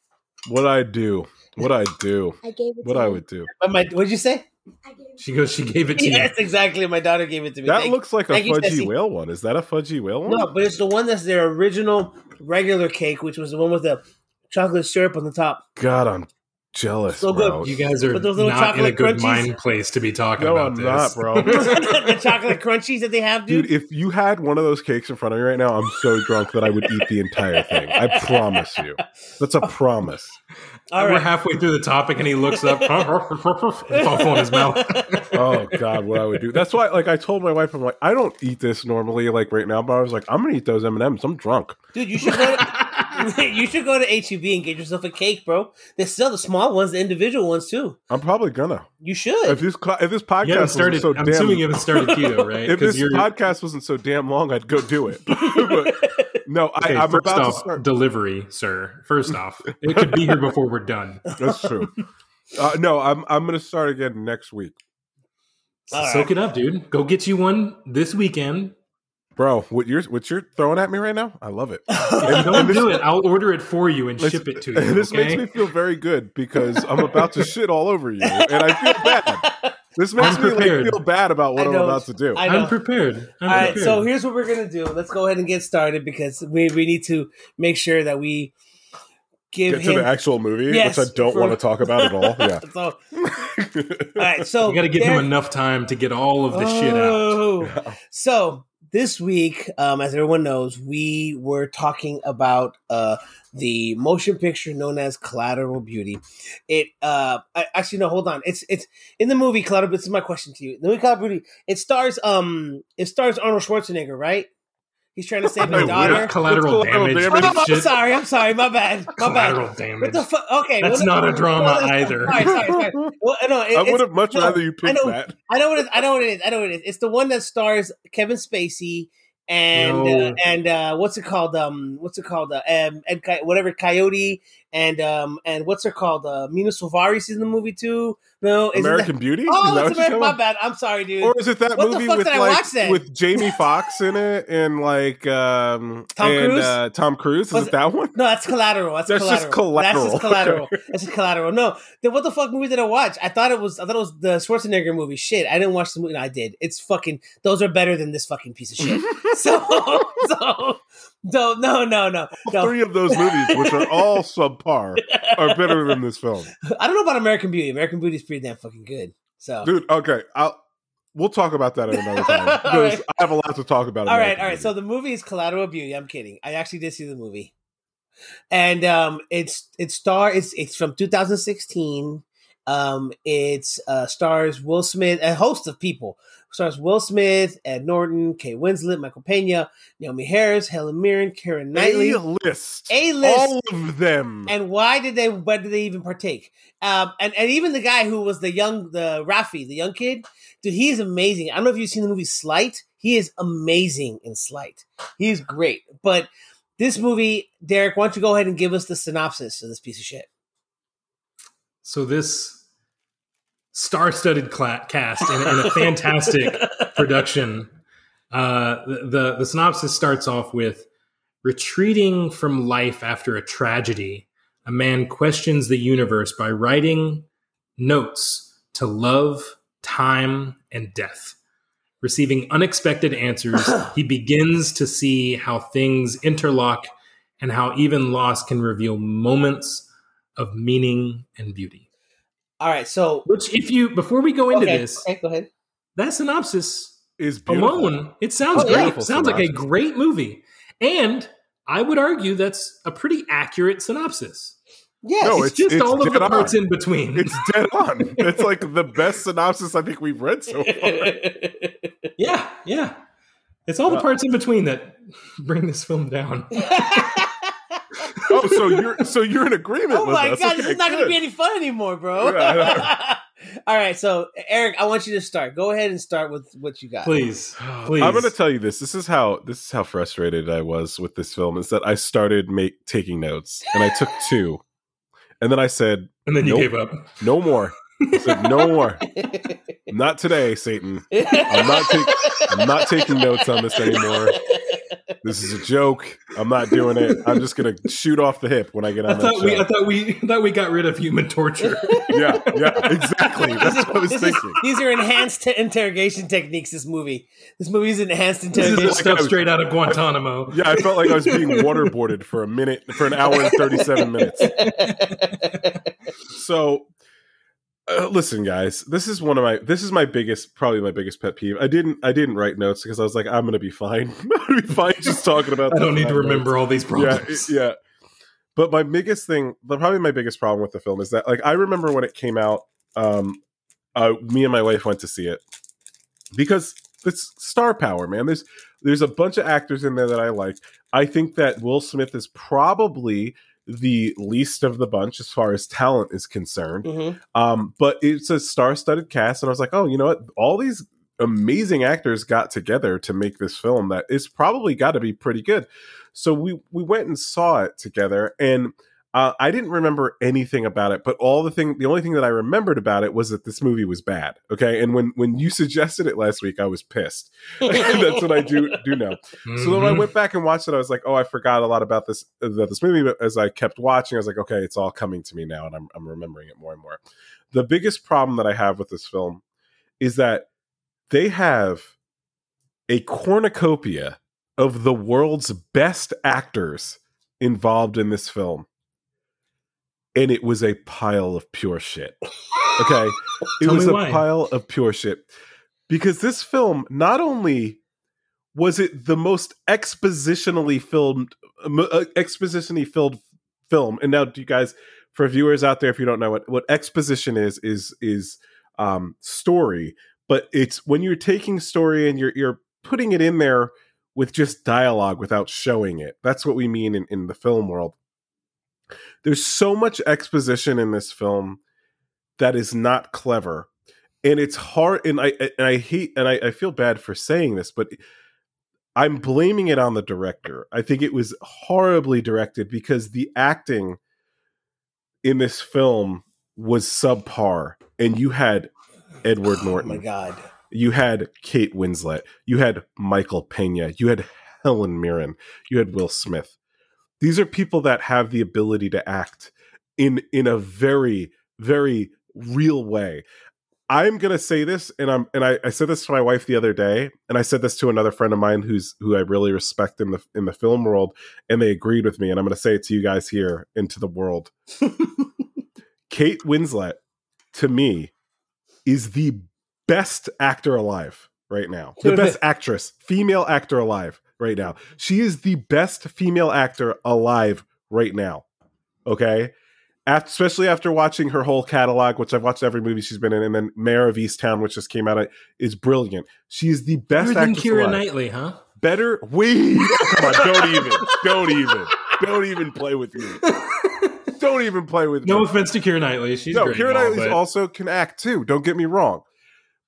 what I do? What I do? I gave it What to I you. would do? What my, what'd you say? I gave it She goes. She gave it to me. Yes, exactly. My daughter gave it to me. That Thank- looks like a thank you, fudgy Tessie. whale one. Is that a fudgy whale one? No, but it's the one that's their original regular cake, which was the one with the chocolate syrup on the top. God, I'm jealous, So good. bro. You guys are those little not in a good crunchies? mind place to be talking no, about I'm this. not, bro. the chocolate crunchies that they have, dude. Dude, if you had one of those cakes in front of me right now, I'm so drunk that I would eat the entire thing. I promise you. That's a promise. All We're halfway through the topic, and he looks up, puffle in his mouth. Oh God, what I would do. That's why, like, I told my wife, I'm like, I don't eat this normally, like right now, but I was like, I'm gonna eat those M and M's. I'm drunk. Dude, you should go to, you should go to HEB and get yourself a cake, bro. They sell the small ones, the individual ones too. I'm probably gonna. You should. If this if this podcast You haven't wasn't started. so I'm damn, assuming you haven't started keto, right? if 'Cause this you're- podcast wasn't so damn long, I'd go do it. But, no, Okay, I, I'm first about off, to start. delivery, sir. First off, it could be here before we're done. That's true. Uh, no, I'm I'm gonna start again next week, All soak it up, dude. Go get you one this weekend. Bro. What you're what you're throwing at me right now? I love it. If you don't do it, I'll order it for you and ship it to you. this okay? makes me feel very good because I'm about to shit all over you, and I feel bad. This makes I'm me like, feel bad about what I I'm about to do. I know. I'm prepared. I'm All right, prepared. so here's what we're gonna do. Let's go ahead and get started because we, we need to make sure that we give Get to the actual movie, Yes, which I don't for- want to talk about at all. Yeah. so, all right, so you got to give him enough time to get all of the shit out. Oh. So this week, um, as everyone knows, we were talking about uh, the motion picture known as Collateral Beauty. It uh, I, actually no, hold on. It's it's in the movie Collateral. This is my question to you. The movie Collateral Beauty. It stars um, it stars Arnold Schwarzenegger, right? He's trying to save his daughter. Collateral collateral damage. damage? Oh, I'm shit. sorry. I'm sorry. My bad. My Collateral bad. damage. What the fuck? Okay, That's well, not a drama well, either. Sorry, sorry, sorry. Well, no, it, I would have much no, rather you I know- that. I know what it is. I know what it is. I know what it is. It's the one that stars Kevin Spacey and No. uh, and uh, what's it called? Um, what's it called? Uh, um, Ed, Coy- whatever Coyote and um and what's it called? Uh, Mena Suvari in the movie too. No, is American Beauty? that, Is oh, that it's American. My bad. I'm sorry, dude. Or is it that What movie with like with Jamie Foxx in it and like um Tom and, Cruise? Uh, Tom Cruise? Is Was it that one? No, that's collateral. That's, That's just collateral. That's just collateral. collateral. That's just collateral. No, then what the fuck movie did I watch? I thought it was. I thought it was the Schwarzenegger movie. Shit, I didn't watch the movie. No, I did. It's fucking. Those are better than this fucking piece of shit. so, so, so, no, no, no, no. Three of those movies, which are all subpar, are better than this film. I don't know about American Beauty. American Beauty is pretty damn fucking good. So, Dude, okay. I'll we'll talk about that at another time. Because right. I have a lot to talk about. all right, American all right. Beauty. So the movie is Collateral Beauty. I'm kidding. I actually did see the movie, and um, it's it's star. It's it's from 2016, Um, it's uh, stars Will Smith, a host of people. Stars Will Smith, Ed Norton, Kate Winslet, Michael Pena, Naomie Harris, Helen Mirren, Karen Knightley. A list. A list. All of them. And why did they? Why did they even partake? Um, and and even the guy who was the young, the Rafi, the young kid, dude, he's amazing. I don't know if you've seen the movie Sleight. He is amazing in Sleight. He's great. But this movie, Derek, why don't you go ahead and give us the synopsis of this piece of shit? So this star-studded cla- cast and, and a fantastic production. Uh, the, the the synopsis starts off with retreating from life after a tragedy. A man questions the universe by writing notes to love, time, and death. Receiving unexpected answers, he begins to see how things interlock and how even loss can reveal moments of meaning and beauty. All right, so Which, if you before we go into okay, this, okay, go ahead. that synopsis is beautiful. alone, it sounds Oh, great. yeah. Beautiful sounds like a great movie, and I would argue that's a pretty accurate synopsis. Yes. No, it's, it's- just it's all of the parts on. in between. It's dead on. It's like the best synopsis I think we've read so far. yeah, yeah. It's all the parts in between that bring this film down. Oh, so you're so you're in agreement oh with my us. god, this Okay, is not going to be any fun anymore, bro. Yeah, All right, so Eric, I want you to start. Go ahead and start with what you got. Please, please. I'm going to tell you this. This is how this is how frustrated I was with this film. Is that I started make taking notes and I took two, and then I said and then you Nope. gave up. no more. I said no more. Not today, Satan. I'm not take- I'm not taking notes on this anymore. This is a joke. I'm not doing it. I'm just going to shoot off the hip when I get I on that thought we, I thought we, I thought we got rid of human torture. Yeah, yeah, exactly. That's what I was This is- these are enhanced t- interrogation techniques. This movie, this movie is enhanced this interrogation. is stuff straight out of Guantanamo. Yeah, I felt like I was being waterboarded for a minute, for an hour and 37 minutes. So, uh, listen, guys, this is one of my, this is my biggest, probably my biggest pet peeve. I didn't, I didn't write notes because I was like, I'm going to be fine. I'm going to be fine just talking about I don't need to remember all these notes. Yeah, problems. yeah. But my biggest thing, probably my biggest problem with the film is that, like, I remember when it came out, um, uh, me and my wife went to see it because it's star power, man. There's there's a bunch of actors in there that I like. I think that Will Smith is probably the least of the bunch as far as talent is concerned. Mhm. Um, but it's a star-studded cast, and I was like, oh, you know what? All these amazing actors got together to make this film that is probably got to be pretty good. So we we went and saw it together, and uh, I didn't remember anything about it. But all the thing, the only thing that I remembered about it was that this movie was bad. Okay, and when when you suggested it last week, I was pissed. That's what I do do know. So then when I Mhm. went back and watched it, I was like, oh, I forgot a lot about this about this movie. But as I kept watching, I was like, okay, it's all coming to me now, and I'm I'm remembering it more and more. The biggest problem that I have with this film is that they have a cornucopia of the world's best actors involved in this film. And it was a pile of pure shit. Okay. It was a why. pile of pure shit. Because this film, not only was it the most expositionally filmed, uh, expositionally filled film, and now, do you guys, for viewers out there, if you don't know what what exposition is, is is um, story, but it's when you're taking story and you're you're putting it in there with just dialogue without showing it. That's what we mean in, in the film world. There's so much exposition in this film that is not clever. And it's hard and I and I hate and I, I feel bad for saying this, but I'm blaming it on the director. I think it was horribly directed because the acting in this film was subpar. And you had Edward Oh Norton my god. you had Kate Winslet, you had Michael Pena, you had Helen Mirren, you had Will Smith. These are people that have the ability to act in in a very very real way. I'm gonna say this, and I'm and I, I said this to my wife the other day, and I said this to another friend of mine who's who I really respect in the in the film world, and they agreed with me, and I'm gonna say it to you guys here into the world. Kate Winslet, to me, is the best actor alive right now. The best actress, female actor alive right now. She is the best female actor alive right now. Okay? after, especially after watching her whole catalog, which I've watched every movie she's been in, and then Mare of Easttown, which just came out, uh, is brilliant. She is the best Better than Kira alive. Knightley, huh? Better, we come on, don't even, don't even, don't even play with me. Don't even play with No me. No offense to Keira Knightley, she's no, great. All, Knightley but- also can act too. Don't get me wrong,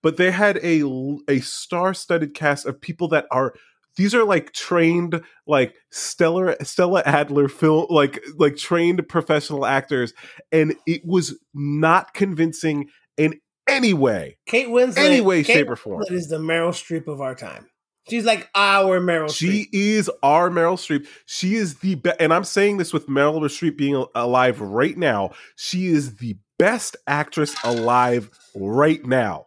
but they had a a star studded cast of people that are these are like trained like stellar Stella Adler film like like trained professional actors, and it was not convincing in any way. Kate Winslet. Any way, Kate shape, or form. Winslet is the Meryl Streep of our time. She's like our Meryl Streep. She is our Meryl Streep. She is the best, and I'm saying this with Meryl Streep being alive right now. She is the best actress alive right now.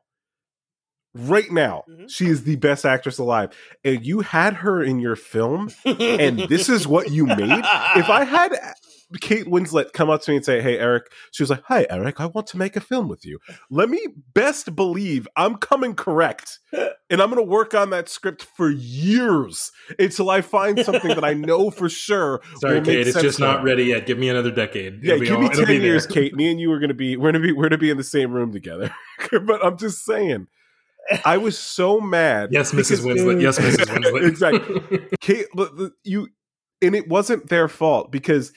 Right now, Mhm. she is the best actress alive. And you had her in your film, and this is what you made. If I had Kate Winslet come up to me and say, "Hey, Eric," she was like, "Hi, Eric, I want to make a film with you." Let me best believe I'm coming correct, and I'm going to work on that script for years until I find something that I know for sure. Sorry, Kate, it's just not ready yet. Give me another decade. Yeah, It'll be give all- me ten years, there. Kate. Me and you are going to be we're going to be we're going to be in the same room together. but I'm just saying, I was so mad. Yes, Mrs. Winslet. Yes, Mrs. Winslet. Exactly. Kate, you, and it wasn't their fault because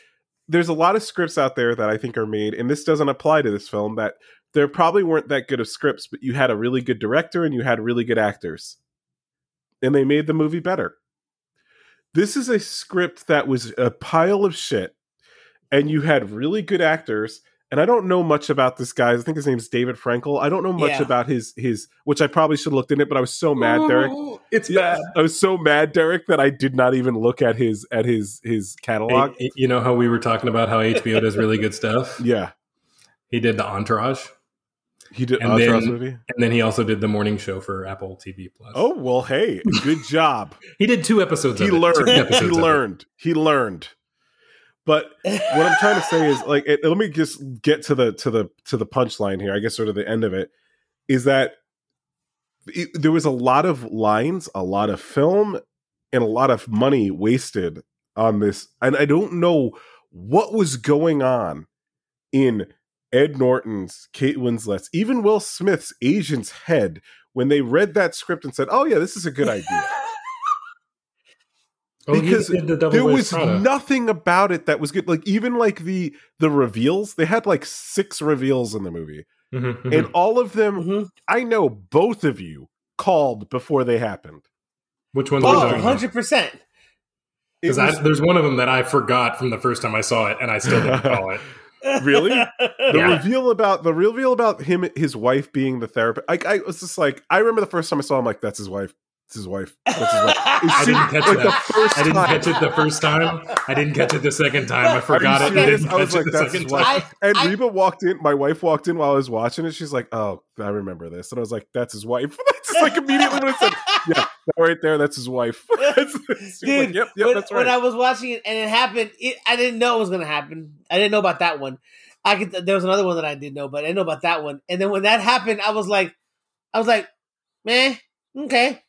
there's a lot of scripts out there that I think are made, and this doesn't apply to this film. That there probably weren't that good of scripts, but you had a really good director and you had really good actors, and they made the movie better. This is a script that was a pile of shit, and you had really good actors. And I don't know much about this guy. I think his name's David Frankel. I don't know much Yeah. about his his, which I probably should have looked in it, but I was so mad, Derek. It's Yeah, bad. I was so mad, Derek, that I did not even look at his at his his catalog. Hey, you know how we were talking about how HBO does really good stuff? Yeah, He did the Entourage, he did And Entourage then- movie. and then he also did the morning show for Apple TV Plus. Oh well, hey, good job. he did two episodes. he of it. learned. Two he episodes it. learned. He learned. But what I'm trying to say is, like, it, let me just get to the to the to the punchline here. I guess sort of the end of it is that it, there was a lot of lines, a lot of film, and a lot of money wasted on this, and I don't know what was going on in Ed Norton's, Kate Winslet's, even Will Smith's agent's head when they read that script and said, "Oh yeah, this is a good idea." Oh, he because did the Devil there was Prada. nothing about it that was good. Like even like the the reveals, they had like six reveals in the movie, Mhm, mhm. and all of them, Mhm. I know both of you called before they happened. Which one? are Oh, 100%. Because was- there's one of them that I forgot from the first time I saw it, and I still didn't call it. Really? the Yeah. reveal about the reveal about him, his wife being the therapist. I, I was just like, I remember the first time I saw him, like that's his wife. It's his wife. That's his wife. I didn't catch like that. the first I didn't time. catch it the first time. I didn't catch it the second time. I forgot it. I serious? didn't I was catch it like, the that's second why- time. I, And I- Reba walked in. My wife walked in while I was watching it. She's like, "Oh, I remember this," and I was like, "That's his wife." That's just like immediately when I said, "Yeah, that right there, that's his wife." She's Dude, like, "Yep, yep, when, that's when I was watching it and it happened, it, I didn't know it was going to happen. I didn't know about that one. I could. There was another one that I didn't know, but I didn't know about that one. And then when that happened, I was like, I was like, man, okay,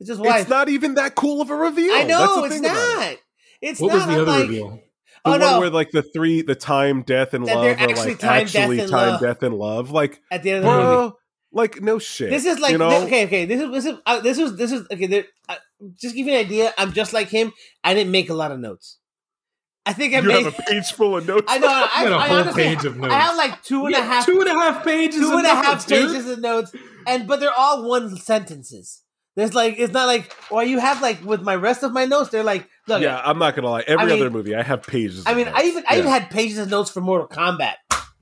it's just wife. It's not even that cool of a reveal. I know the it's thing it. not. It's What not. was the I'm other like, reveal? The oh one no! where like the three, the time, death, and That love they're actually like time, death, actually and time, love. death, and love. Like, At the end of the movie. like no shit. This is like you know? this- okay, okay. This is this is uh, this is this is okay. There, uh, just give you an idea. I'm just like him. I didn't make a lot of notes. I think I you made. have a page full of notes. I know. I, You got a I whole honestly, page of notes. I have like two and a half, two and a half pages. two of and a half notes, dude. pages of notes, and but they're all one sentences. There's like it's not like or you have like with my rest of my notes. They're like look. yeah, I'm not gonna lie. Every I mean- other movie, I have pages. I mean, notes. I even I even had pages of notes for Mortal Kombat.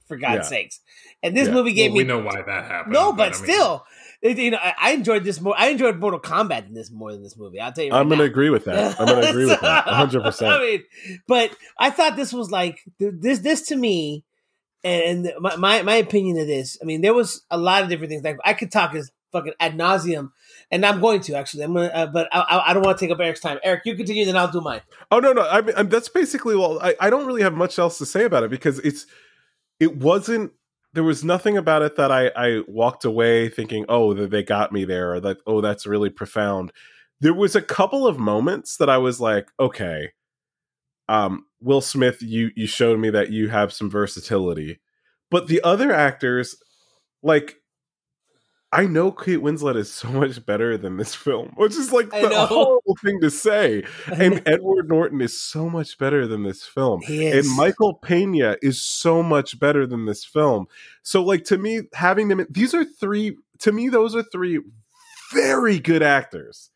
For God's Yeah. sakes, and this Yeah. movie gave Well, we know why that happened. no, but I mean, still, it, you know, I, I enjoyed this more. I enjoyed Mortal Kombat in this more than this movie. I'll tell you. Right I'm gonna now. agree with that. I'm gonna agree with that 100. I percent mean, but I thought this was like this. This to me, and my, my my opinion of this. I mean, there was a lot of different things. Like I could talk as fucking ad nauseum, and I'm going to actually. I'm gonna, uh, but I, I, don't want to take up Eric's time. Eric, you continue, then I'll do mine. Oh no, no. I mean, I'm- that's basically well. I, I don't really have much else to say about it because it's it wasn't. There was nothing about it that I I walked away thinking, oh, that they got me there, or oh, that's really profound. There was a couple of moments that I was like, okay, um, Will Smith, you you showed me that you have some versatility, but the other actors, like I know Kate Winslet is so much better than this film, which is like I the know. horrible thing to say. And Edward Norton is so much better than this film. And Michael Pena is so much better than this film. So, like to me, having them, these are three. To me, those are three very good actors.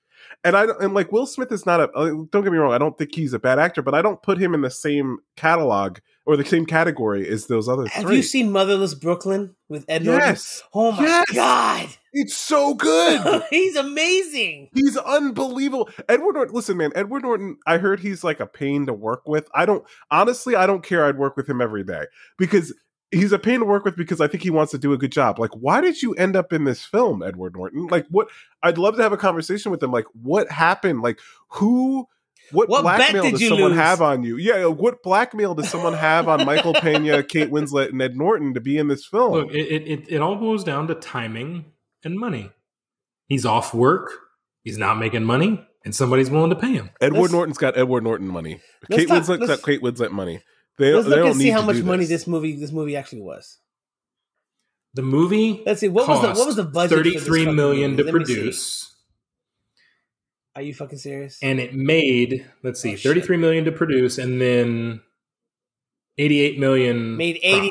And I don't- and like Will Smith is not a. uh, Don't get me wrong. I don't think he's a bad actor, but I don't put him in the same catalog or the same category as those other Have three. you seen Motherless Brooklyn with Ed Norton? yes, Oh my Yes! god, it's so good. he's amazing. He's unbelievable. Edward Norton, listen, man, Edward Norton, I heard he's like a pain to work with. I don't, honestly, I don't care. I'd work with him every day because he's a pain to work with because I think he wants to do a good job. Like, why did you end up in this film, Edward Norton? Like, what? I'd love to have a conversation with him. Like, what happened? Like, who. What, What blackmail did does you someone lose? have on you? Yeah, what blackmail does someone have on Michael Pena, Kate Winslet, and Ed Norton to be in this film? Look, it, it, it, it all boils down to timing and money. He's off work, he's not making money, and somebody's willing to pay him. Edward let's- Norton's got Edward Norton money. Kate talk- Winslet's let's- got Kate Winslet money. They, Let's they look don't and see how much money this. this movie this movie actually was. The movie Let's see what was the what was the budget? for this Thirty-three fucking million movie? to Let produce, Are you fucking serious? and it made let's see, Oh, thirty-three million to produce, and then eighty-eight million Made 80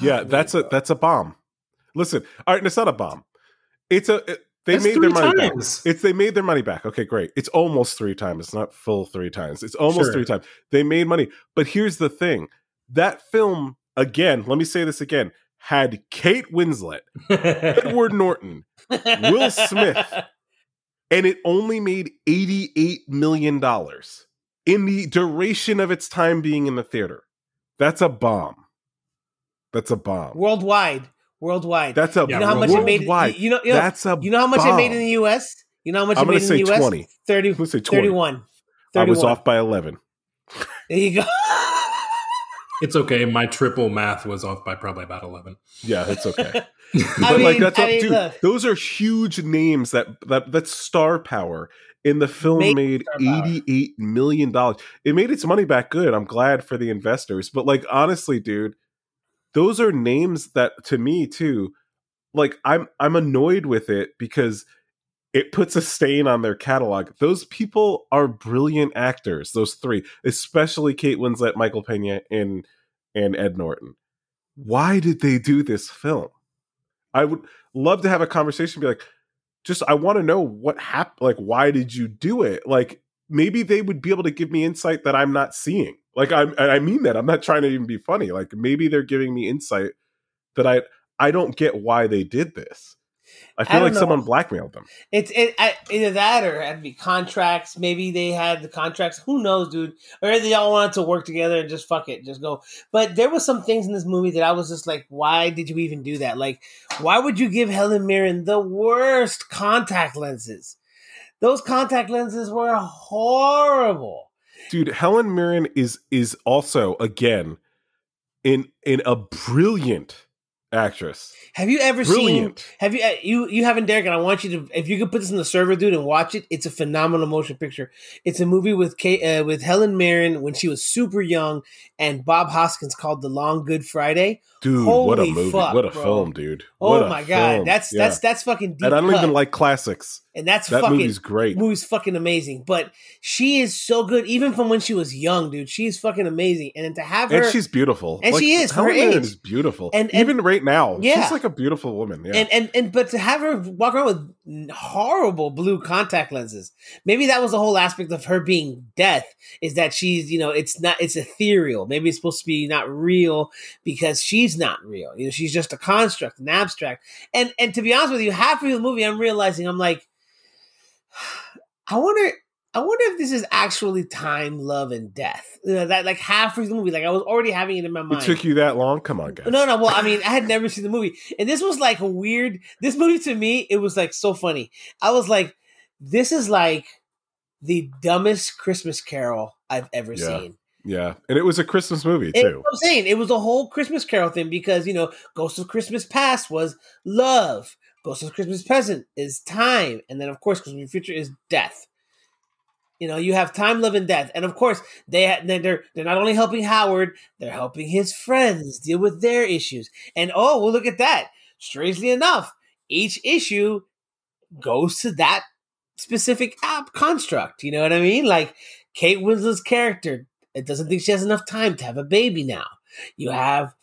Yeah, that's a that's a bomb. Listen, all right, it's not a bomb. It's a it- they That's made their money back. It's they made their money back. Okay, great. It's almost three times. It's not full three times. It's almost Sure. three times. They made money. But here's the thing: that film again. Let me say this again. Had Kate Winslet, Edward Norton, Will Smith. and it only made $88 million in the duration of its time being in the theater. That's a bomb. That's a bomb. worldwide. Worldwide. That's a You you know how much it made? worldwide. You know, you know, That's a you know how much it made in the U.S. You know how much I'm it made in the say U.S. 20. 30, I'm gonna say 20. 31. I 31. was off by 11. There you go. It's okay. My triple math was off by probably about eleven. Yeah, it's okay. I but like mean- that's I up, mean, dude. look. Those are huge names that that that's star power. And the film Major made eighty-eight million dollars. It made its money back good. I'm glad for the investors. But like honestly, dude, those are names that to me too, like I'm I'm annoyed with it because it puts a stain on their catalog. Those people are brilliant actors, those three, especially Kate Winslet, Michael Pena, and and Ed Norton. Why did they do this film? I would love to have a conversation be like, just I want to know what happened. Like, why did you do it? Like, maybe they would be able to give me insight that I'm not seeing. Like, I'm, and I mean that. I'm not trying to even be funny. Like, maybe they're giving me insight that I I don't get why they did this. I feel don't like know. someone blackmailed them. It's it I, either that or had to be contracts. Maybe they had the contracts. Who knows, dude? Or they all wanted to work together and just fuck it, just go. But there was some things in this movie that I was just like, why did you even do that? Like, why would you give Helen Mirren the worst contact lenses? Those contact lenses were horrible. Dude helen mirren is is also again in in a brilliant actress Have you ever seen? brilliant Have you uh, you you haven't Derek? And I want you to if you could put this in the server, dude, and watch it. It's a phenomenal motion picture. It's a movie with Kate, uh, with Helen Mirren when she was super young, and Bob Hoskins called The Long Good Friday. dude what a movie fuck, what a bro. film dude Oh What a my god, film. that's Yeah. that's that's fucking deep. and i don't cut. even like classics and that's that fucking movie's great movie's fucking amazing. But she is so good, even from when she was young, dude. She's fucking amazing, and to have her and she's beautiful And she is, her age. is beautiful And- and- even right now Yeah. she's like a beautiful woman yeah And and and but to have her walk around with horrible blue contact lenses, maybe that was the whole aspect of her being death. Is that she's you know it's not it's ethereal. Maybe it's supposed to be not real because she's not real. You know she's just a construct, an abstract. And and to be honest with you, halfway through the movie, I'm realizing I'm like, I wonder. I wonder if this is actually time, love, and death. You know, that like half the movie, like I was already having it in my mind. it took you that long come on guys No, no. Well, I mean, I had never seen the movie, and this was like a weird. This movie to me, it was like so funny. I was like, this is like the dumbest Christmas Carol I've ever Yeah. seen. yeah and it was a christmas movie too I'm saying it was a whole Christmas Carol thing because you know, Ghost of Christmas Past was love, Ghost of Christmas Present is time, and then of course, Christmas Future is death. You know, you have time, love, and death, and of course, they ha- they're they're not only helping Howard, they're helping his friends deal with their issues. And oh, well, look at that. Strangely enough, each issue goes to that specific app construct. You know what I mean? Like Kate Winslet's character, it doesn't think she has enough time to have a baby now. You have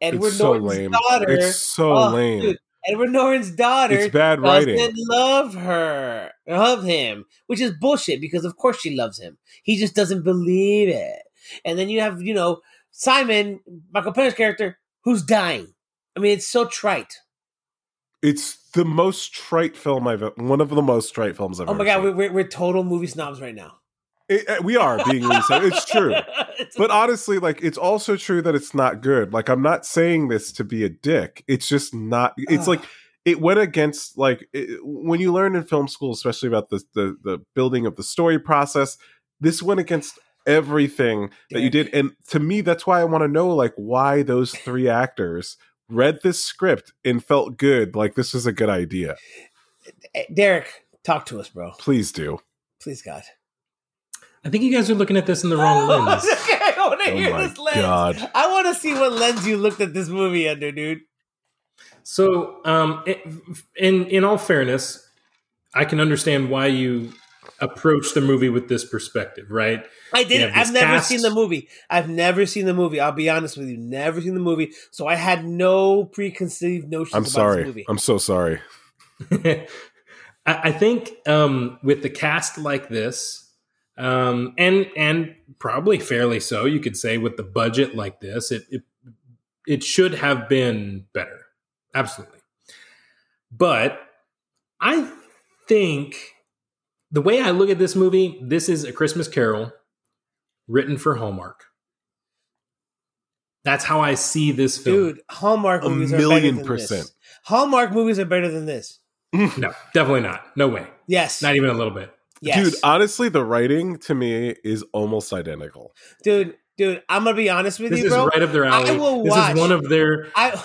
Edward it's so Norton's lame. daughter. It's so Oh, lame. dude, Edward Norton's daughter It's bad doesn't writing. love her, love him, which is bullshit because of course she loves him. He just doesn't believe it. And then you have, you know, Simon, Michael Pena's character, who's dying. I mean, it's so trite. It's the most trite film I've one of the most trite films I've Oh my god, seen. we're, we're total movie snobs right now. It- uh, we are being really sad. It's true. But honestly, like it's also true that it's not good. Like I'm not saying this to be a dick. It's just not. It's like it went against like it, when you learn in film school, especially about the, the the building of the story process. This went against everything that you did, and to me, that's why I want to know like why those three actors read this script and felt good. Like this is a good idea. Eh, Derek, talk to us, bro. Please do. Please, God. I think you guys are looking at this in the wrong lens. okay, I want to Oh hear my this lens. God. I want to see what lens you looked at this movie under, dude. So, um, in in all fairness, I can understand why you approach the movie with this perspective, right? I didn't. I've never cast- seen the movie. I've never seen the movie. I'll be honest with you. Never seen the movie. So I had no preconceived notions I'm about sorry. this movie. I'm so sorry. I, I think um, with the cast like this, um, and and probably fairly so, you could say with the budget like this, it it, it should have been better, absolutely. But I think the way I look at this movie, this is a Christmas Carol written for Hallmark. That's how I see this film. Dude, Hallmark A movies are million better than percent. This. Hallmark movies are better than this. No, definitely not. No way. Yes. Not even a little bit. Yes. Dude, honestly, the writing to me is almost identical. dude, dude, I'm gonna be honest with This you, is right up their alley. I will this watch- is one of their. I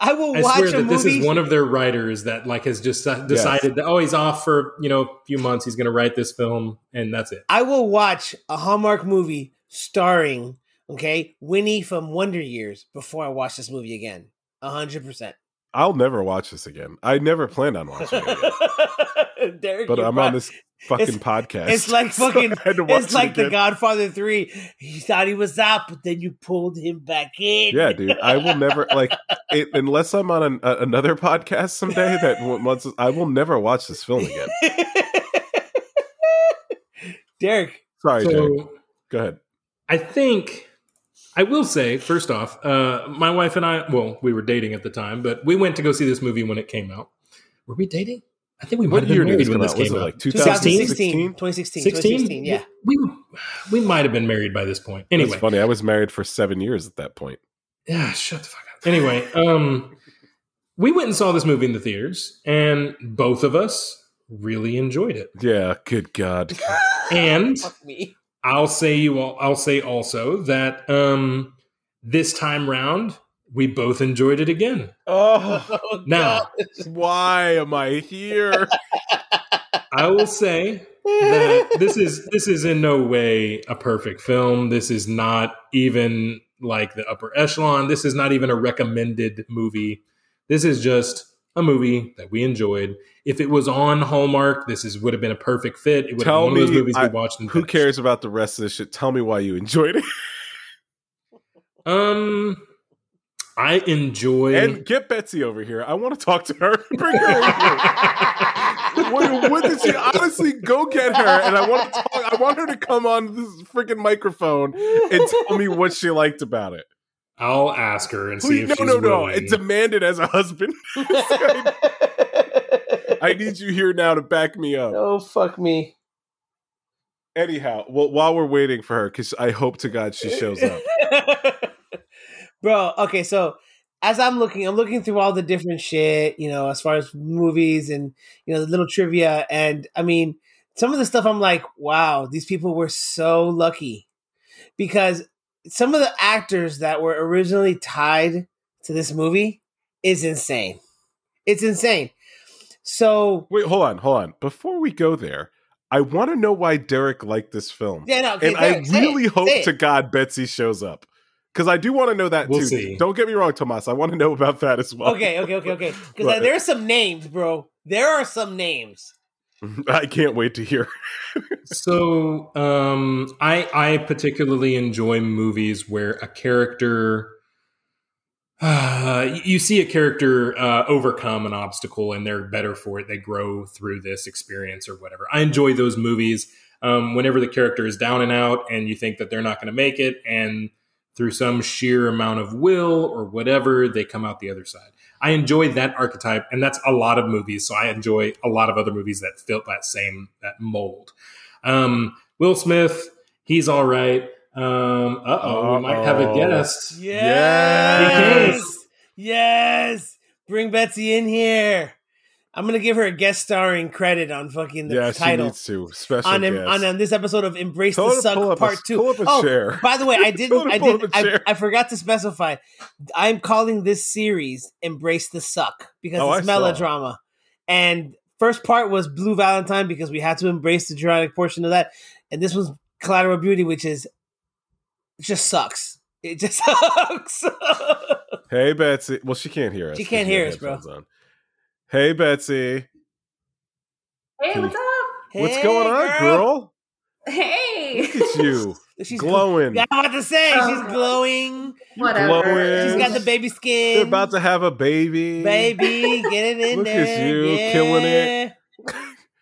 I will I watch swear a that this is one of their writers that like has just decided that oh he's off for you know a few months he's going to write this film and that's it. I will watch a Hallmark movie starring okay Winnie from Wonder Years before I watch this movie again. Hundred percent. I'll never watch this again. I never planned on watching it, Derek, but I'm brought- on this fucking it's- podcast. It's like fucking. I had to watch it's it like the again. Godfather Three. He thought he was out, but then you pulled him back in. Yeah, dude. I will never like it, unless I'm on an, a, another podcast someday that w- once I will never watch this film again. Derek, Sorry, Derek. Go ahead. I think I will say first off, uh, my wife and I well we were dating at the time, but we went to go see this movie when it came out. Were we dating? I think we might What have been married when come this out? Was came it out. like 2016, 2016? 2016, yeah. We we might have been married by this point. Anyway, It's funny. I was married for seven years at that point. Yeah, shut the fuck up. Anyway, um, we went and saw this movie in the theaters, and both of us really enjoyed it. Yeah. Good God. And I'll say you all, I'll say also that um, this time round we both enjoyed it again. Oh, Oh, Now, God. why am I here? I will say that this is this is in no way a perfect film. This is not even like the upper echelon. This is not even a recommended movie. This is just a movie that we enjoyed. If it was on Hallmark, this is would have been a perfect fit. It would Tell have been one of those movies I- we watched. And Who finished. cares about the rest of this shit? Tell me why you enjoyed it. Um, I enjoy. And get Betsy over here. I want to talk to her. Bring her over here. what, what did she honestly go get her? And I want to talk. I want her to come on this freaking microphone and tell me what she liked about it. I'll ask her and see if no, she's no, no. willing. It's demanded as a husband. I need you here now to back me up. oh fuck me. Anyhow, well, while we're waiting for her, because I hope to God she shows up. Bro, okay, so as I'm looking, I'm looking through all the different shit, you know, as far as movies and you know, the little trivia and I mean, some of the stuff I'm like, wow, these people were so lucky. Because some of the actors that were originally tied to this movie is insane. It's insane. So Wait, hold on, hold on. Before we go there, I want to know why Derek liked this film. Yeah, no, okay, and Derek, I really it, hope to God Betsy shows up. Because I do want to know that We'll too. see. Don't get me wrong, Tomas. I want to know about that as well. Okay, okay, okay, okay. Because But- there are some names, bro. There are some names. I can't wait to hear. So um, I I particularly enjoy movies where a character uh, you see a character uh, overcome an obstacle and they're better for it. They grow through this experience or whatever. I enjoy those movies. Um, whenever the character is down and out and you think that they're not going to make it, and through some sheer amount of will or whatever, they come out the other side. I enjoy that archetype, and that's a lot of movies. So I enjoy a lot of other movies that fit that same that mold. Um, Will Smith, he's all right. Um, uh oh, we might have a Uh-oh. guest. Yes. Yes. Yes. Bring Betsy in here. I'm gonna give her a guest starring credit on fucking the yeah, she title needs to. Special on, uh, guest. on on this episode of Embrace her the Suck up a- Part Two. pull up a oh, chair. by the way, I didn't. I did. I. I forgot to specify. I'm calling this series "Embrace the Suck" because Oh, I it's saw. melodrama, and first part was Blue Valentine because we had to embrace the dramatic portion of that, and this was Collateral Beauty, which is it just sucks. It just sucks. Hey, Betsy. Well, she can't hear us. She can't hear us, bro. on. Hey, Betsy. Hey, what's up? What's Hey, going on, girl? Hey. Look at you. She's glowing. Yeah, I'm about to say Oh. she's glowing. Whatever. Glowing. She's got the baby skin. They're about to have a baby. baby. Get it in there. Look at you, yeah. killing it.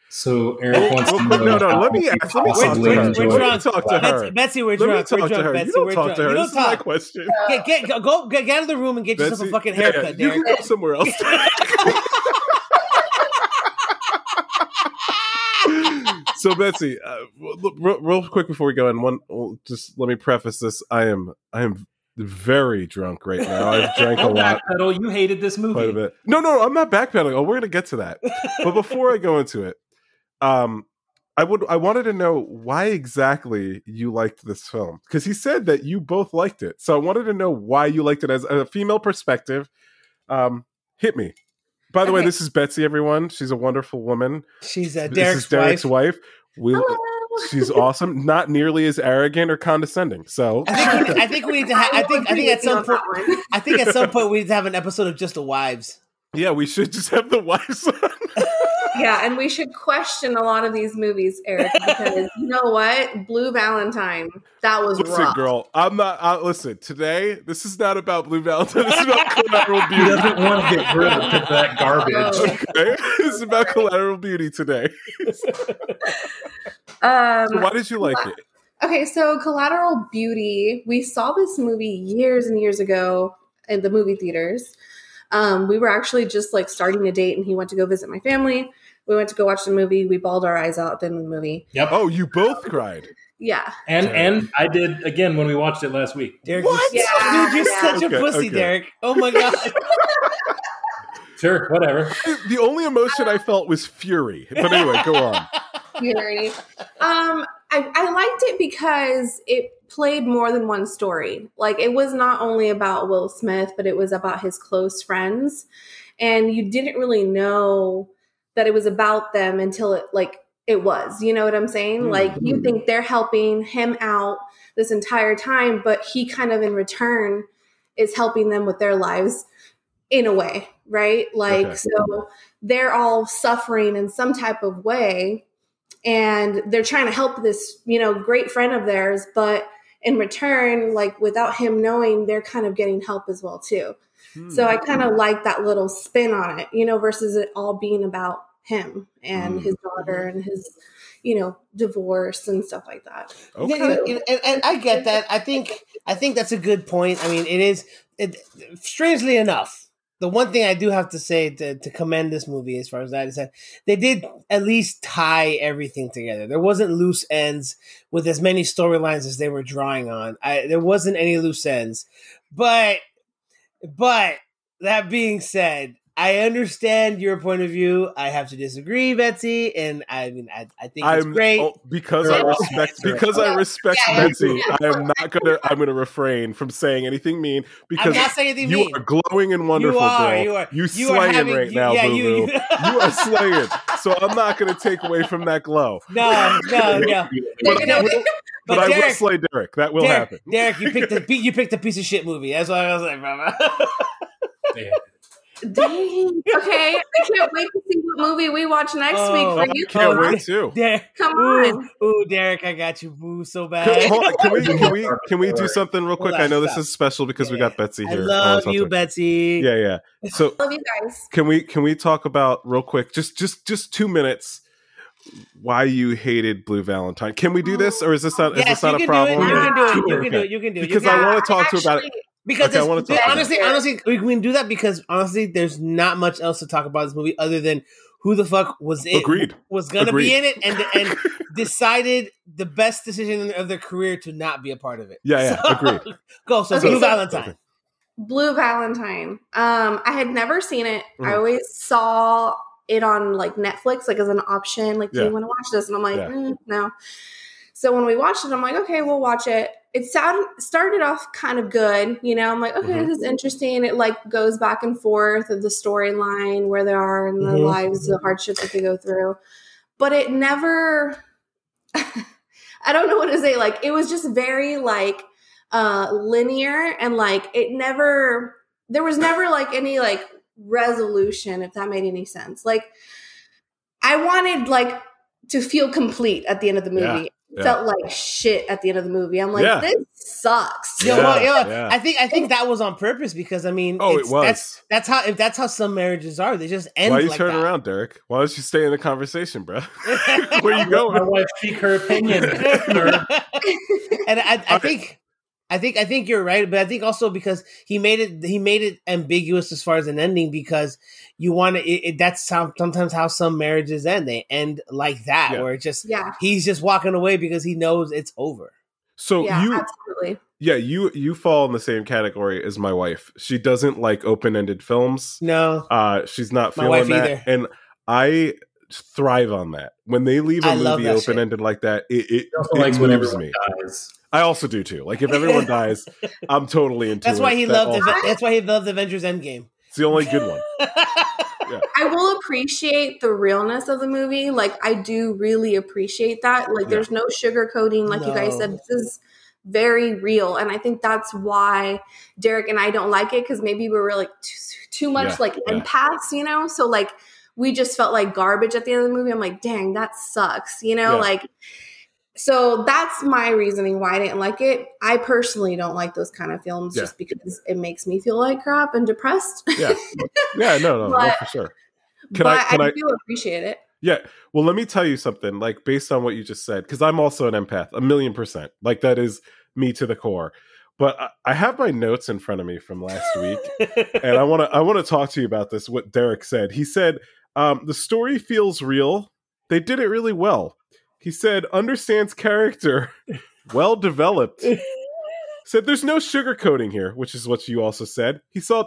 So Eric wants to quick, know no, no, how let me ask- let me talk to her. enjoy We're it. drunk. Talk to her. Betsy, Betsy, we're Let me drunk. talk we're to her. Betsy, You don't we're talk to her. You This don't is my question. Get, get, go, go, get, get out of the room and get yourself a Betsy- fucking yeah, haircut, You Derek. can go somewhere else. so Betsy, uh, real, real quick before we go in, one just let me preface this: I am I am very drunk right now. I've drank a lot, backpedal. You hated this movie. quite a bit. No, no, I'm not backpedaling. Oh, we're gonna get to that. But before I go into it, um, I would I wanted to know why exactly you liked this film because he said that you both liked it. So I wanted to know why you liked it as a female perspective. Um, hit me. By the way, this is Betsy. Everyone, she's a wonderful woman. She's uh, this Derek's, is Derek's wife. wife. We, Hello. she's awesome. Not nearly as arrogant or condescending. So I think, I think we need to. Ha- I think. I think at some point. I think at some point we need to have an episode of just the wives. yeah, we should just have the wives. on. Yeah, and we should question a lot of these movies, Eric, because you know what? Blue Valentine, that was listen, rough. girl, I'm not. Uh, listen, today this is not about Blue Valentine. This is about collateral beauty. He beauty. doesn't want to get rid of that garbage. Oh. Okay, this is about collateral beauty today. Um, So why did you like it? Okay, so Collateral Beauty, we saw this movie years and years ago in the movie theaters. Um, we were actually just like starting a date, and he went to go visit my family. We went to go watch the movie. We bawled our eyes out at the end of the movie. Yep. Oh, you both cried. Yeah, And and I did again when we watched it last week. Derek, What? You're, Yeah, dude, you're yeah. such Okay, a pussy, okay. Derek. Oh my god. Sure, whatever. The only emotion I felt was fury. But anyway, go on. Fury. Um, I, I liked it because it played more than one story. Like it was not only about Will Smith, but it was about his close friends, and you didn't really know that it was about them until it like it was. You know what I'm saying? Hmm. Like you think they're helping him out this entire time, but he kind of in return is helping them with their lives in a way, right? Like Okay. so they're all suffering in some type of way and they're trying to help this, you know, great friend of theirs, but in return, like without him knowing, they're kind of getting help as well too. So I kind of like that little spin on it, you know, versus it all being about him and Mm. his daughter and his, you know, divorce and stuff like that. Okay. Yeah, you and, and I get that. I think I think that's a good point. I mean, it is. It, strangely enough, the one thing I do have to say to, to commend this movie, as far as that is that they did at least tie everything together. There wasn't loose ends with as many storylines as they were drawing on. I, there wasn't any loose ends, but but that being said. I understand your point of view. I have to disagree, Betsy, and I mean, I, I think it's I'm great. oh, because I respect because I respect Yeah. Betsy. I am not gonna. I'm gonna refrain from saying anything mean I'm because not saying anything you mean. are glowing and wonderful, you are, girl. You are. You you are slaying having, right you, now, yeah, boo you, boo. You are slaying. so I'm not going to take away from that glow. No, no, no. But, Take it away. but But I will slay Derek. That will Derek, happen. Derek, you picked a you picked a piece of shit movie. That's what I was like, bro. Yeah. Dang. Okay, I can't wait to see what movie we watch next Oh, week for you. can't Oh, wait too. Derek, Come ooh, on. ooh, Derek, I got you. Ooh, so Can, bad. hold can we can we can we do something real quick? Hold on, I know this stop. is special because we got Betsy here. I here. love wanna you, Betsy. Yeah, yeah. So Love you guys. can we can we talk about real quick, just just just two minutes, why you hated Blue Valentine? Can we do this, or is this not is this not a can do problem? You can do it. You can do it. You can do it. Because can I wanna talk to you about it. Because Okay, I wanna talk about honestly, it. honestly, we can do that because honestly, there's not much else to talk about this movie other than who the fuck was it Agreed. was gonna Agreed. be in it and and decided the best decision of their career to not be a part of it. Yeah, yeah, So- agreed. Go so Okay, Blue so- Valentine. Blue Valentine. Um, I had never seen it. I Mhm. always saw it on like Netflix, like as an option. Like, do you want to watch this? And I'm like, Yeah. mm, no. So when we watched it, I'm like, okay, we'll watch it. It sounded started off kind of good, you know. I'm like, okay, Mhm. this is interesting. It like goes back and forth of the storyline where they are in their Mhm. lives, the hardships that they go through. But it never. I don't know what to say. Like it was just very like uh linear and like it never there was never like any like resolution if that made any sense like i wanted like to feel complete at the end of the movie Yeah, yeah. felt like shit at the end of the movie i'm like Yeah. this sucks Yo, Yeah, well, yo, yeah. I think I think that was on purpose because I mean, Oh, it was. That's that's how if that's how some marriages are. They just end. Why are you like turning that. around, Derek? Why don't you stay in the conversation, bro? Where you going? My going? wife speak her opinion. and I, I Okay. think I think I think you're right, but I think also because he made it he made it ambiguous as far as an ending because you want to. It, it, that's how sometimes how some marriages end. They end like that, Yeah. where it just yeah he's just walking away because he knows it's over. So yeah you absolutely yeah, you you fall in the same category as my wife. She doesn't like open-ended films. No, Uh she's not My feeling wife that. either. And I thrive on that. When they leave a I movie open-ended like that, it it, She it moves me. dies. I also do too. Like if everyone dies, I'm totally into that's it. why he That loved. also- that's why he loved Avengers Endgame. It's the only good one. I will appreciate the realness of the movie. Like I do really appreciate that. Like Yeah. there's no sugarcoating. Like you guys said, this is very real, and I think that's why Derek and I don't like it because maybe we were like too, too much Yeah, like yeah. empaths, you know. So like we just felt like garbage at the end of the movie. I'm like, dang, that sucks, you know, Yeah. like. So that's my reasoning why I didn't like it. I personally don't like those kind of films Yeah. just because it makes me feel like crap and depressed. Yeah. Yeah, no, no, no, for sure. Can but I can I do appreciate it. Yeah. Well, let me tell you something, like based on what you just said, because I'm also an empath, a million percent. Like that is me to the core. But I, I have my notes in front of me from last week, and I want to I want to talk to you about this. What Derek said. He said um, the story feels real. They did it really well. He said understands character, well developed. said there's no sugarcoating here, which is what you also said. He saw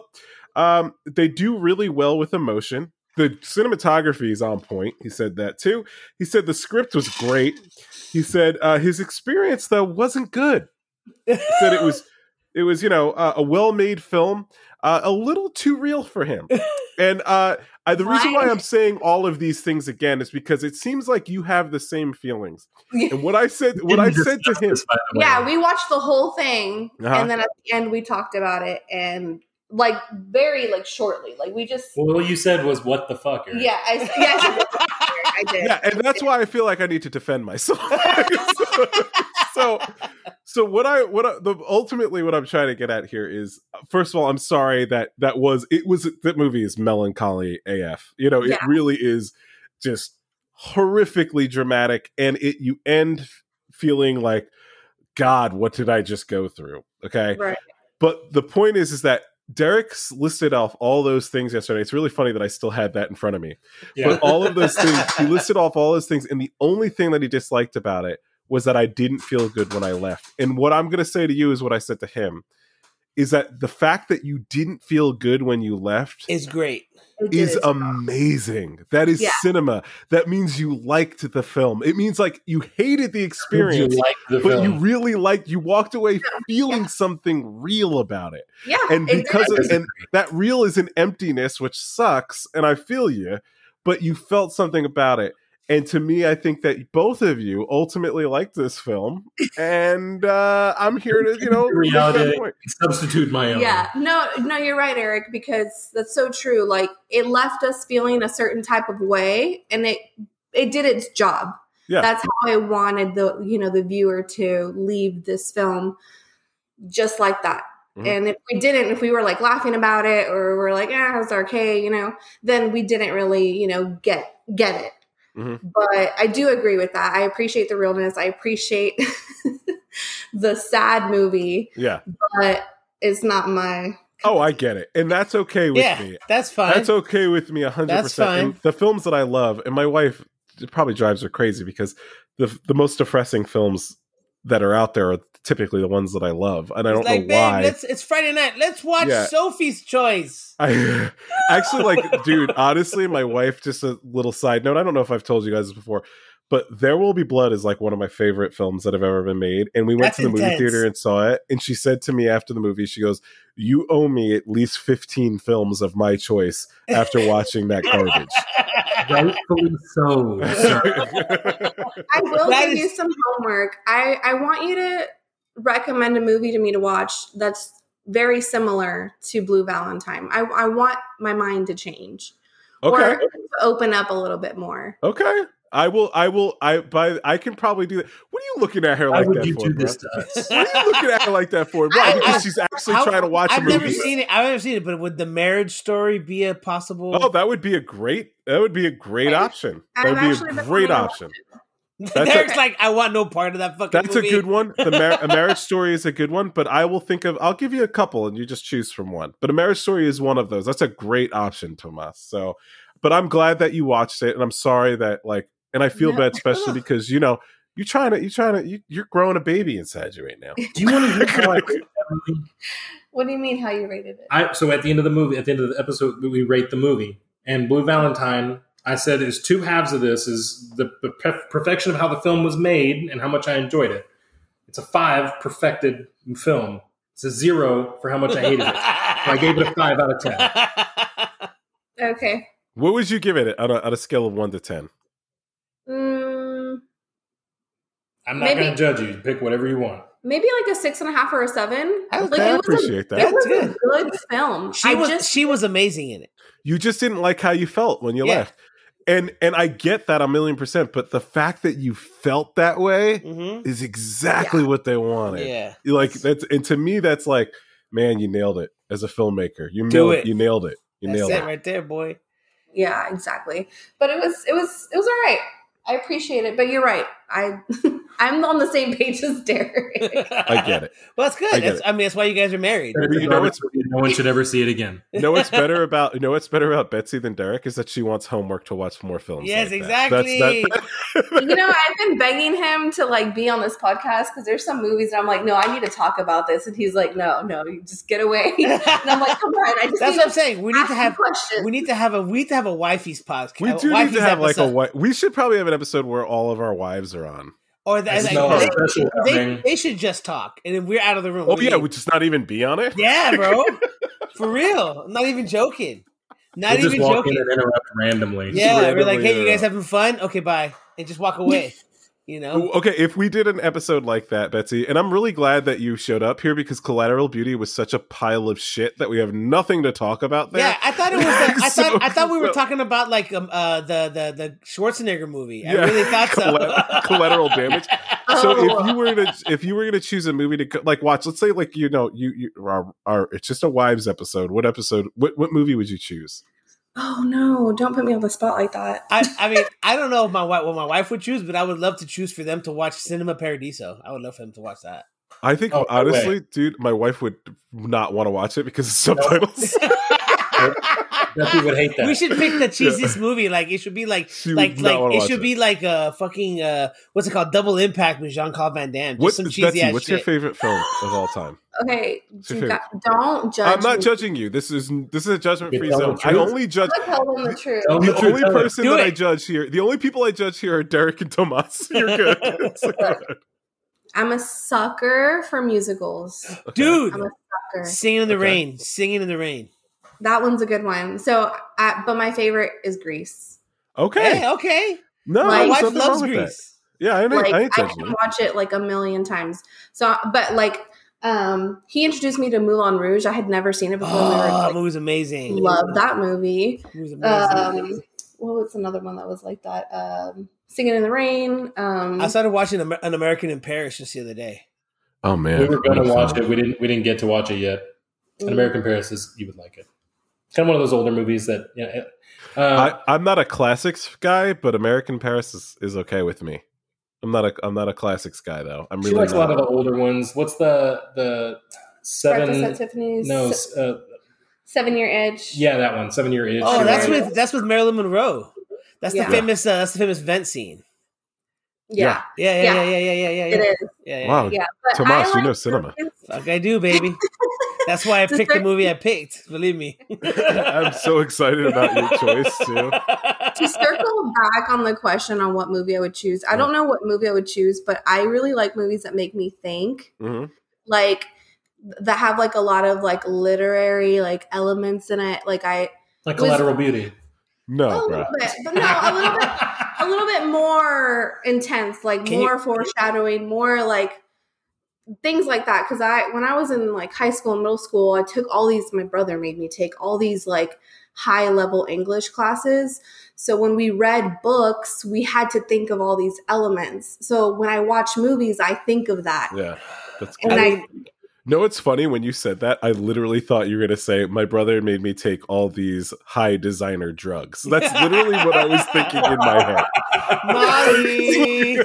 um, they do really well with emotion. The cinematography is on point. He said that too. He said the script was great. He said uh, his experience though wasn't good. He said it was it was you know uh, a well made film, uh, a little too real for him. And uh, I, the reason why Why? I'm saying all of these things again is because it seems like you have the same feelings. And what I said, what I said to him, this, by the way. Yeah, we watched the whole thing, Uh-huh. and then at the end we talked about it, and like very like shortly, like we just Well, what you said was what the fuck. Eric? yeah, I, yeah, I did. yeah, and that's why I feel like I need to defend myself. so, so, so what I what I, the ultimately what I'm trying to get at here is, first of all, I'm sorry that that was it was that movie is melancholy AF. You know, it Yeah. really is just horrifically dramatic, and it you end feeling like, God, what did I just go through? Okay, Right. but the point is, is that Derek's listed off all those things yesterday. It's really funny that I still had that in front of me. Yeah. But all of those things, he listed off all those things, and the only thing that he disliked about it was that I didn't feel good when I left. And what I'm going to say to you is what I said to him is that the fact that you didn't feel good when you left is great. Is amazing. That is Yeah. cinema. That means you liked the film. It means like you hated the You experience, like the but film. you really liked. You walked away feeling something real about it yeah, and because I of, and that real is an emptiness which sucks and i feel you but you felt something about it. And to me, I think that both of you ultimately liked this film, and uh, I'm here to, you know, Reality. Substitute my own. Yeah, no, no, you're right, Eric, because that's so true. Like it left us feeling a certain type of way, and it it did its job. Yeah. That's how I wanted the you know the viewer to leave this film just like that. Mhm. And if we didn't, if we were like laughing about it or we're like, ah, it's okay, you know, then we didn't really, you know, get get it. Mhm. But I do agree with that. I appreciate the realness. I appreciate the sad movie, Yeah. but it's not my Oh, I get it, and that's okay with yeah, me. that's fine. That's okay with me, hundred That's percent. fine. And The films that I love, and my wife it probably drives her crazy because the the most depressing films that are out there are typically the ones that I love, and I don't like, know why. let's it's Friday night. Let's watch Yeah. Sophie's Choice. I actually like, dude. Honestly, my wife. Just a little side note. I don't know if I've told you guys this before, but There Will Be Blood is like one of my favorite films that have ever been made. And we went That's to the movie theater and saw it. And she said to me after the movie, she goes, "You owe me at least fifteen films of my choice after watching that garbage." Rightfully so. I will That give is- you some homework. I, I want you to recommend a movie to me to watch that's very similar to Blue Valentine. I, I want my mind to change okay. or to open up a little bit more. Okay. I will. I will. I. By. I can probably do that. What are you looking at her like that for? do bro? this to us? What are you looking at her like that for? Why? Because I- she's actually How- trying to watch a I've never seen it. I've never seen it, but would the marriage story be a possible? Oh, that would be a great. That would be a great I've- option. That would be a great option. that's Derek's like, I want no part of that fucking. That's movie. a good one. The mar- a marriage story is a good one, but I will think of. I'll give you a couple, and you just choose from one. But a marriage story is one of those. That's a great option, Tomas. So, but I'm glad that you watched it, and I'm sorry that like, and I feel No. bad, especially because you know you're trying to, you're trying to, you, you're growing a baby inside you right now. Do you want to hear how I rate that movie? What do you mean how you rated it? I, so at the end of the movie, at the end of the episode, we rate the movie. And Blue Valentine, I said, is two halves of this: is the, the perf- perfection of how the film was made and how much I enjoyed it. It's a five perfected film. It's a zero for how much I hated it. So I gave it a five out of ten. okay. What would you give it on a, on a scale of one to ten? I'm not Maybe- going to judge you. Pick whatever you want. maybe like a six and a half or a seven. I like I it was a, appreciate that. it was That's a good film. she I was just she was amazing in it. You just didn't like how you felt when you Yeah. left. And and I get that a million percent, but the fact that you felt that way Mm-hmm. is exactly what they wanted. Yeah, like that's and to me that's like, man, you nailed it as a filmmaker. You Do nailed it. You nailed it. You that's nailed it it. right there, boy. yeah, exactly. But it was it was it was all right. I appreciate it, but you're right. I I'm on the same page as Derek. I get it. Well, that's good. I That's, it. I mean, that's why you guys are married. But you know it's- no one should ever see it again. You know what's better about you know what's better about Betsy than Derek is that she wants homework to watch more films. Yes, like that. exactly. that- you know, I've been begging him to like be on this podcast because there's some movies that I'm like, no, I need to talk about this, and he's like, no, no, you just get away. and I'm like, come on, I just That's need what I'm saying. We need to have questions. we need to have a we need to have a wifey's podcast. we do need to have like a we should probably have an episode where all of our wives are on. Or that like, not they, they, they should just talk, and then we're out of the room. Oh What do you yeah, we just not even be on it. yeah, bro, for real. I'm not even joking. Not We'll just even walk joking. in and interrupt randomly. Yeah, we're like, randomly, hey, you yeah. guys having fun? Okay, bye, and just walk away. You know, Okay, if we did an episode like that, Betsy, and I'm really glad that you showed up here because Collateral Beauty was such a pile of shit that we have nothing to talk about there. yeah, I thought it was. The, I So- thought I thought we were so- talking about like um uh the the the Schwarzenegger movie. I Yeah. really thought so. Collateral damage. So Oh. if you were to if you were going to choose a movie to co- like watch, let's say like you know you you are, are it's just a wives episode. What episode? What what movie would you choose? Oh no, don't put me on the spot like that. I, I mean, I don't know if my wife, what my wife would choose, but I would love to choose for them to watch Cinema Paradiso. I would love for them to watch that. I think Oh, no honestly, dude, my wife would not want to watch it because of subtitles. Betsy would hate that. we should pick the cheesiest movie. Like it should be like She like like it should it. be like a fucking uh what's it called? Double Impact with Jean Claude Van Damme. Just What, some cheesy Betsy, ass what's shit. your favorite film of all time? Okay, you got, don't judge. I'm not me. judging you. This is this is a judgment free zone. I only judge tell them the truth. The the only tell person that I judge here. The only people I judge here are Derek and Tomas. You're good. It's. I'm a sucker for musicals. Okay. Dude, I'm a sucker. singing in the Okay. rain, singing in the rain. That one's a good one. So, uh, but my favorite is Grease. Okay. Hey, okay. no, My My wife nothing wrong loves with that. Grease. Yeah, I, ain't- like I I, ain't judging can watch it like a million times. So, but like, um, he introduced me to Moulin Rouge. I had never seen it before. we Oh, were that like, movie's amazing. love that movie. That movie's amazing. Um, what was another one that was like that? Um, Singing in the Rain. Um, I started watching An American in Paris just the other day. Oh man, we were going to watch it. We didn't. We didn't get to watch it yet. An mm, American Paris is you would like it. It's kind of one of those older movies that yeah. Uh, I, I'm not a classics guy, but American Paris is, is okay with me. I'm not a I'm not a classics guy though. I'm she really likes a lot of the older ones. What's the the Breakfast seven? at Tiffany's. No, Se- uh, Seven Year Itch. yeah, that one. Seven Year Itch. Oh, that's right. with that's with Marilyn Monroe. That's Yeah. the famous uh, that's the famous vent scene. Yeah, Yeah, yeah, yeah, yeah, yeah, yeah, yeah. it yeah. is. Yeah, yeah. Wow, Yeah, but Tomas, I you know cinema. movies- Fuck, I do, baby. That's why I To picked the movie I picked. Believe me. I'm so excited about your choice too. to circle back on the question on what movie I would choose, I don't know what movie I would choose, but I really like movies that make me think, hmm like that have like a lot of like literary like elements in it. Like I like was- Collateral Beauty. a No, little bit, but no, a little bit, a little bit more intense, like Can more you- foreshadowing, more like things like that. Because I, when I was in like high school and middle school, I took all these. My brother made me take all these like high level English classes. So when we read books, we had to think of all these elements. So when I watch movies, I think of that. Yeah, that's good. And. I, No, it's funny when you said that. I literally thought you were going to say my brother made me take all these high designer drugs. That's literally what I was thinking in my head. Molly.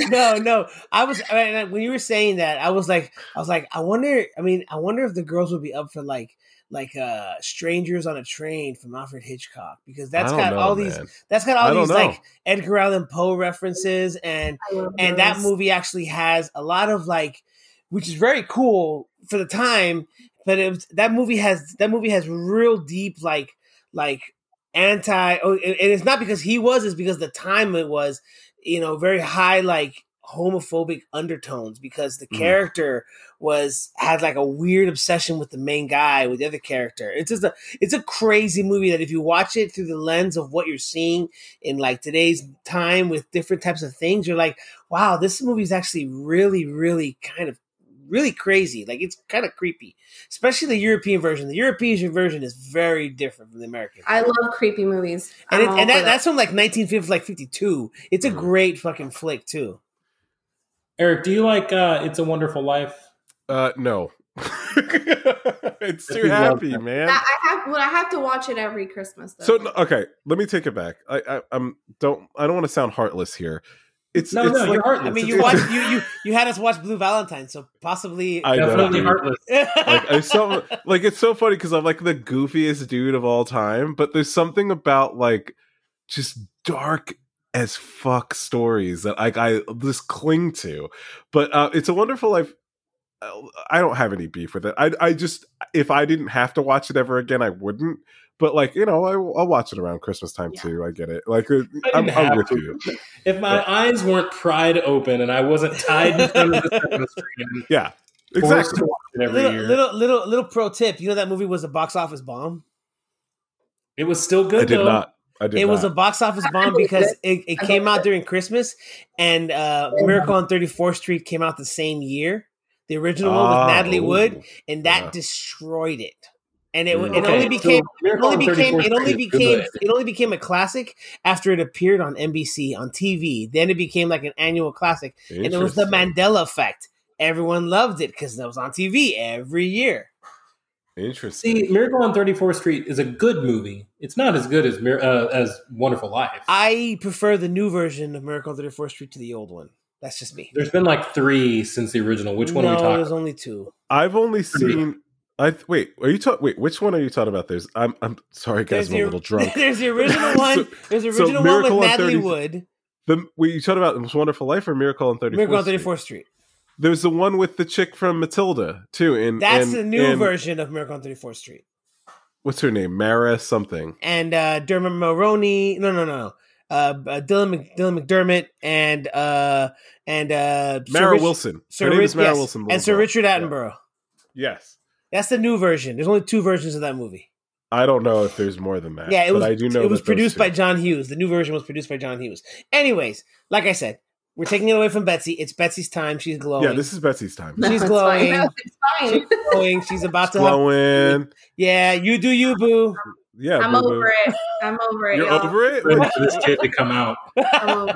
no, no. I was I mean, when you were saying that, I was like, I was like, I wonder. I mean, I wonder if the girls would be up for like, like uh strangers on a train from Alfred Hitchcock because that's got know, all these. man. That's got all these know. like Edgar Allan Poe references and I love and that movie actually has a lot of like which is very cool for the time but it was, that movie has that movie has real deep like like anti oh, and it's not because he was it's because the time it was you know very high like homophobic undertones because the Mm. character was had like a weird obsession with the main guy with the other character it's just a it's a crazy movie that if you watch it through the lens of what you're seeing in like today's time with different types of things you're like wow this movie is actually really really kind of really crazy like it's kind of creepy especially the european version the european version is very different from the american I love creepy movies. and, it, and for that, that's from like 1950 like 52 it's a Mhm. great fucking flick too Eric, do you like uh, It's a Wonderful Life? Uh, no. it's too happy, man. I I have, well, I have to watch it every Christmas. Though. So okay, let me take it back. I, I I'm don't I don't want to sound heartless here. It's No, it's no, like, you're heartless. i mean you it's- watched you you you had us watch blue valentine so possibly I know, Definitely dude. heartless. like I so like it's so funny because I'm like the goofiest dude of all time, but there's something about like just dark as fuck stories that like I just cling to. But uh, it's a wonderful life. uh, I don't have any beef with it. I I just if I didn't have to watch it ever again, I wouldn't. But like you know, I, I'll watch it around Christmas time Yeah. too. I get it. Like I I'm, I'm with to. you. If my eyes weren't pried open and I wasn't tied in front of the screen, Yeah, exactly. to watch it every little, year, little little little pro tip you know that movie was a box office bomb it was still good. I did though. not. I did it was a box office bomb because it. it, it came out it. during Christmas, and uh, Miracle on 34th Street came out the same year, the original one Ah, with Natalie ooh. Wood, and that Yeah. destroyed it. And it, Mm. it only so became it only became it only became it only became a classic after it appeared on NBC on TV. Then it became like an annual classic, and it was the Mandela effect. Everyone loved it because it was on TV every year. Interesting. See, Miracle on 34th Street is a good movie. It's not as good as uh, as Wonderful Life. I prefer the new version of Miracle on 34th Street to the old one. That's just me. There's been like three since the original. Which one no, are we talking? there's only two. I've only seen. I th- wait. Are you talking? Wait, which one are you talking about? There's. I'm. I'm sorry, guys. There's I'm a little drunk. There's the original one. So- there's the so original one with on Natalie 30 Wood. The wait, you talking about Wonderful Life or Miracle on Thirty? Miracle on 34th Street. There's the one with the chick from Matilda too. And That's and- the new and- version of Miracle on 34th Street. What's her name? Mara something. And uh Dermot Mulroney. No, no, no, no. Uh, uh Dylan, Mc, Dylan McDermott and uh and uh Mara Wilson. Sir her name Rich- is Mara yes, Wilson. and Sir Richard Attenborough. Yes. That's the new version. There's only two versions of that movie. I don't know if there's more than that. Yeah, it but was. I do know it was produced by John Hughes. The new version was produced by John Hughes. Anyways, like I said, we're taking it away from Betsy. It's Betsy's time. She's glowing. Yeah, this is Betsy's time. No, She's it's glowing. No, it's fine. She's glowing. She's about to. Have, Glowing. yeah, you do you, boo. Yeah, I'm boo-boo. over it. I'm over it. You're y'all. over it. Waiting for this kid to come out.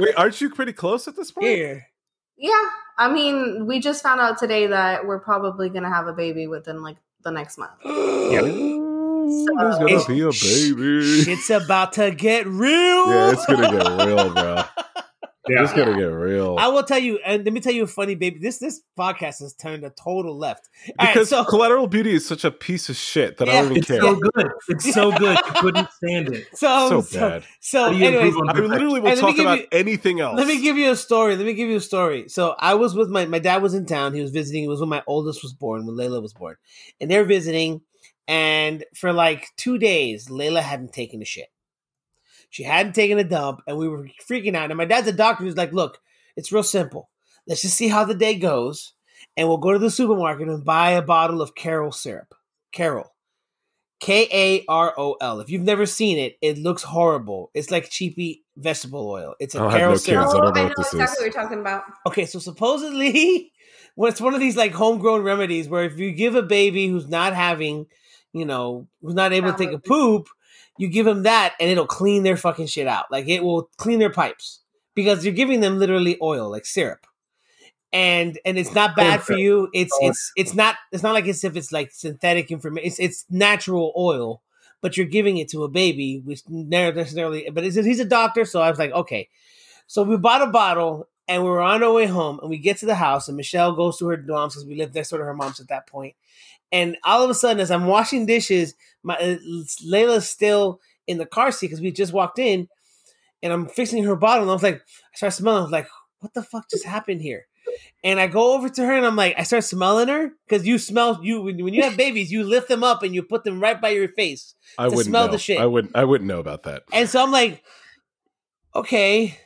Wait, aren't you pretty close at this point? Here. Yeah, I mean, we just found out today that we're probably gonna have a baby within like the next month. Ooh, So- there's gonna It's- be a baby. It's about to get real. Yeah, it's gonna get real, bro. Yeah. It's gonna get real. I will tell you, and let me tell you a funny baby. This this podcast has turned a total left. All right, because so collateral beauty is such a piece of shit that I don't even It's care. It's so good. It's so good. You couldn't stand it. so so so, bad. so How anyways, I literally will let me talk give about you- anything else. Let me give you a story. Let me give you a story. So I was with my my dad was in town. He was visiting. It was when my oldest was born, when Layla was born, and they're visiting. And for like two days, Layla hadn't taken a shit. She hadn't taken a dump, and we were freaking out. And my dad's a doctor. He's like, "Look, it's real simple. Let's just see how the day goes, and we'll go to the supermarket and buy a bottle of Carol syrup. Carol, K A R O L. If you've never seen it, it looks horrible. It's like cheapy vegetable oil. It's a I don't have Carol no syrup. kids. I Oh, don't know oh, I know this exactly is. what you're talking about. Okay, so supposedly, well, it's one of these like homegrown remedies where if you give a baby who's not having, you know, who's not able to take a poop, you give them that and it'll clean their fucking shit out. Like it will clean their pipes because you're giving them literally oil, like syrup. And and it's not bad for you. It's oh. it's it's not it's not like as if it's like synthetic information. It's it's natural oil, but you're giving it to a baby, which never necessarily. But it's, he's a doctor, so I was like, okay. So we bought a bottle and we were on our way home and we get to the house and Michelle goes to her mom's because we lived next door to her mom's at that point. And all of a sudden, as I'm washing dishes, my uh, Layla's still in the car seat because we just walked in, and I'm fixing her bottle. And I was like, I start smelling. I was like, what the fuck just happened here? And I go over to her and I'm like, I start smelling her because you smell you when, when you have babies, you lift them up and you put them right by your face. I to wouldn't smell know. the shit. I wouldn't. I wouldn't know about that. And so I'm like, okay.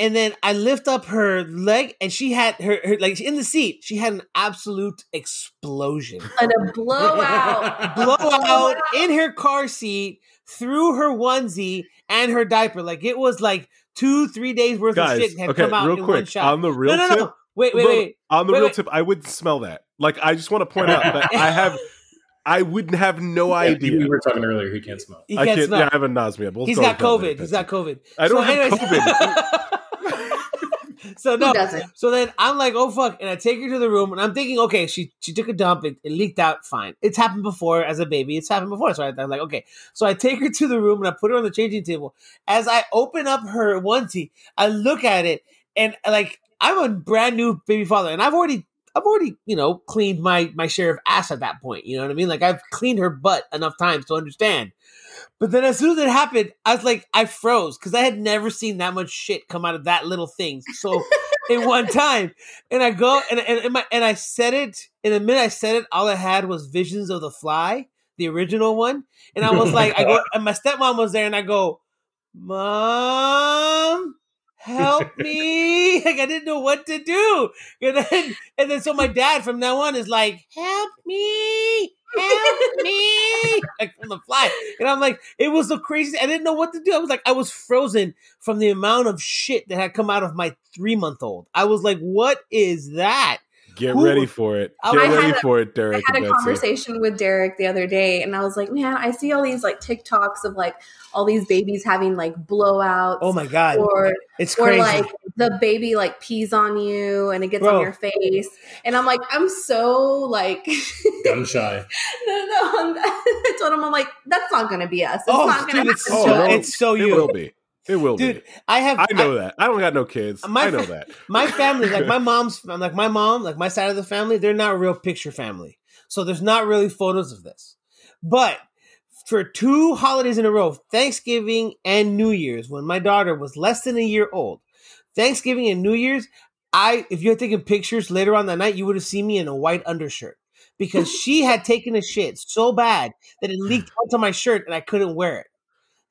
And then I lift up her leg, and she had her, her like in the seat. She had an absolute explosion, And a blowout. blowout in her car seat through her onesie and her diaper. Like it was like two, three days worth of shit had okay, come out real in one quick shot. on the real no, no, tip. Wait, wait, wait. On the Wait, real wait. tip, I wouldn't smell that. Like, I just want to point out that I have, I wouldn't have no Yeah, idea. We were talking earlier. He can't smell. He can't can't. smell. Yeah, I have a nausea. We'll He's go got with COVID. He's got COVID. I don't have COVID. so no? So then I'm like, oh fuck, and I take her to the room, and I'm thinking, okay, she she took a dump, it, it leaked out, fine. It's happened before as a baby. It's happened before, so I, I'm like, okay. So I take her to the room and I put her on the changing table. As I open up her onesie, I look at it, and like I'm a brand new baby father, and I've already. I've already, you know, cleaned my my share of ass at that point. You know what I mean? Like I've cleaned her butt enough times to understand. But then as soon as it happened, I was like, I froze because I had never seen that much shit come out of that little thing. So in one time, and I go and and and, my, and I said it in a minute. I said it. All I had was visions of the fly, the original one, and I was like, I go, and my stepmom was there, and I go, Mom, help me! Like I didn't know what to do, and then and then so my dad from now on is like, help me. Me! Like from the fly, and I'm like, it was the craziest. I didn't know what to do. I was like, I was frozen from the amount of shit that had come out of my three month old. I was like, what is that? Get Who- ready for it. I Get had ready a- for it, I had a conversation with Derek the other day, and I was like, "Man, I see all these like TikToks of like all these babies having like blowouts, Oh my god, or it's or crazy. like the baby like pees on you and it gets Bro. on your face, and I'm like, I'm so like, Gun shy. no, no. I'm, I told him, I'm like, that's not gonna be us. It's oh, not gonna dude, it's so, Oh, it's so It you, will be. It will dude. be. I have, I know that. I don't got no kids. My I know that. my family, like my mom's, I'm like my mom, like my side of the family, they're not a real picture family. So there's not really photos of this. But for two holidays in a row, Thanksgiving and New Year's, when my daughter was less than a year old, Thanksgiving and New Year's, I if you had taken pictures later on that night, you would have seen me in a white undershirt because she had taken a shit so bad that it leaked onto my shirt and I couldn't wear it.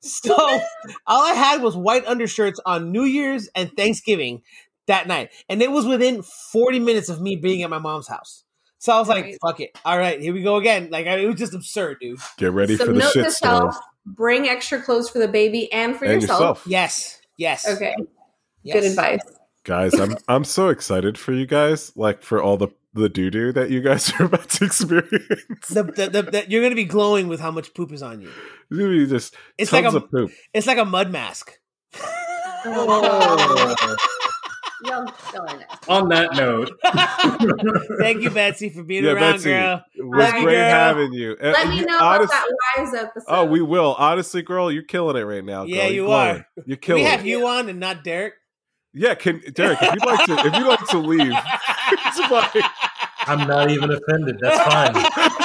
So all I had was white undershirts on New Year's and Thanksgiving that night. And it was within 40 minutes of me being at my mom's house. So I was like, Right. fuck it. All right, here we go again. Like, I, it was just absurd, dude. Get ready so for the shit to shitstorm. self: bring extra clothes for the baby and for And yourself. yourself. Yes. Yes. Okay, yes. good advice. Guys, I'm I'm so excited for you guys, like for all the the doo doo that you guys are about to experience. The, the, the, the- you're gonna be glowing with how much poop is on you. It's gonna be just It's tons like a of poop. it's like a mud mask. Oh. Y'all- y'all are nasty. On that note, Thank you, Betsy, for being Yeah, around, Betsy. girl. It was Love you, great girl. having you. Uh, Let me you- know about honest- that Wise episode. Oh, we will. Honestly, girl, you're killing it right now. Girl. Yeah, You're you glowing. are. You're killing we have it. you on and not Derek? Yeah, can Derek, if you'd like to if you'd like to leave, it's fine. I'm not even offended. That's fine.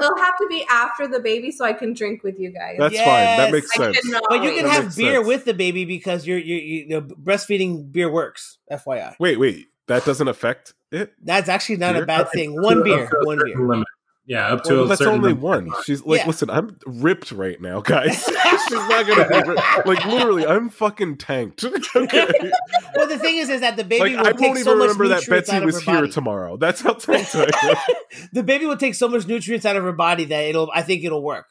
It'll have to be after the baby so I can drink with you guys. That's fine. That makes I sense. cannot uh, But you can That have beer sense. with the baby because you're you you know breastfeeding beer works. FYI, Wait, wait. That doesn't affect it? that's actually not a bad thing. One beer, one beer. limit. Yeah, up to Well, a that's certain only number. one. She's like, Yeah. listen, I'm ripped right now, guys. She's not gonna be ripped. like literally, I'm fucking tanked. okay. Well, the thing is, is that the baby Like will I take won't so even much remember that nutrients Betsy out of was her here body. tomorrow. That's how tanked I am. the baby will take so much nutrients out of her body that it'll. I think it'll work.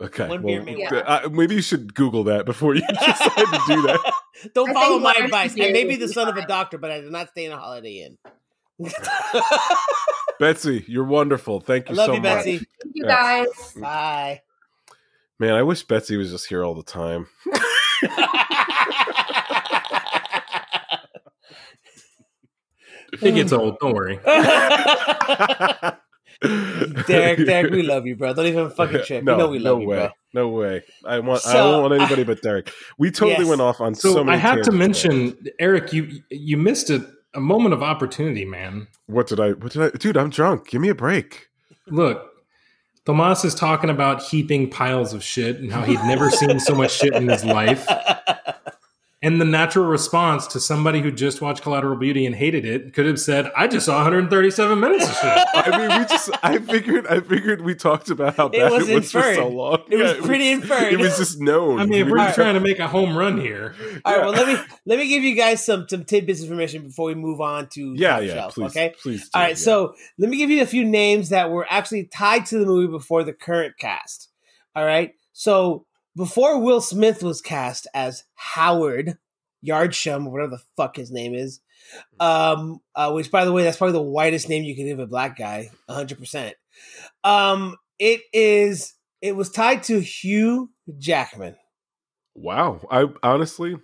Okay. Well, beer may work. uh, maybe you should Google that before you decide to do that. Don't I follow my advice. beer I may be the son of a doctor, but I did not stay in a Holiday Inn. Betsy, you're wonderful. Thank you I you love so you, much. Betsy. Thank you Yeah. guys. Mm. Bye. Man, I wish Betsy was just here all the time. It gets old. Don't worry. Derek, Derek, we love you, bro. Don't even fucking trip. No, you know we love no you, way. bro. No way. I want. I don't want anybody but Derek. We totally Yes. went off on so, So, many. I have to tangents there. mention, Eric, you you missed a, a moment of opportunity, man. What did I? What did I? Dude, I'm drunk. Give me a break. Look, Tomas is talking about heaping piles of shit and how he'd never seen so much shit in his life. And the natural response to somebody who just watched Collateral Beauty and hated it could have said, "I just saw 137 minutes of shit." I mean, we just. I figured. I figured we talked about how bad was it was for so long. It was pretty inferred. It was just known. I mean, if We we're just- trying to make a home run here, All right, well let me let me give you guys some some tidbits information before we move on to yeah, top yeah. shelf, please, okay. please. do, All right, yeah. so let me give you a few names that were actually tied to the movie before the current cast. All right, so before Will Smith was cast as Howard Yardsham, or whatever the fuck his name is, um, uh, which by the way, that's probably the whitest name you can give a black guy, hundred percent. Um, it is. It was tied to Hugh Jackman. wow. I honestly.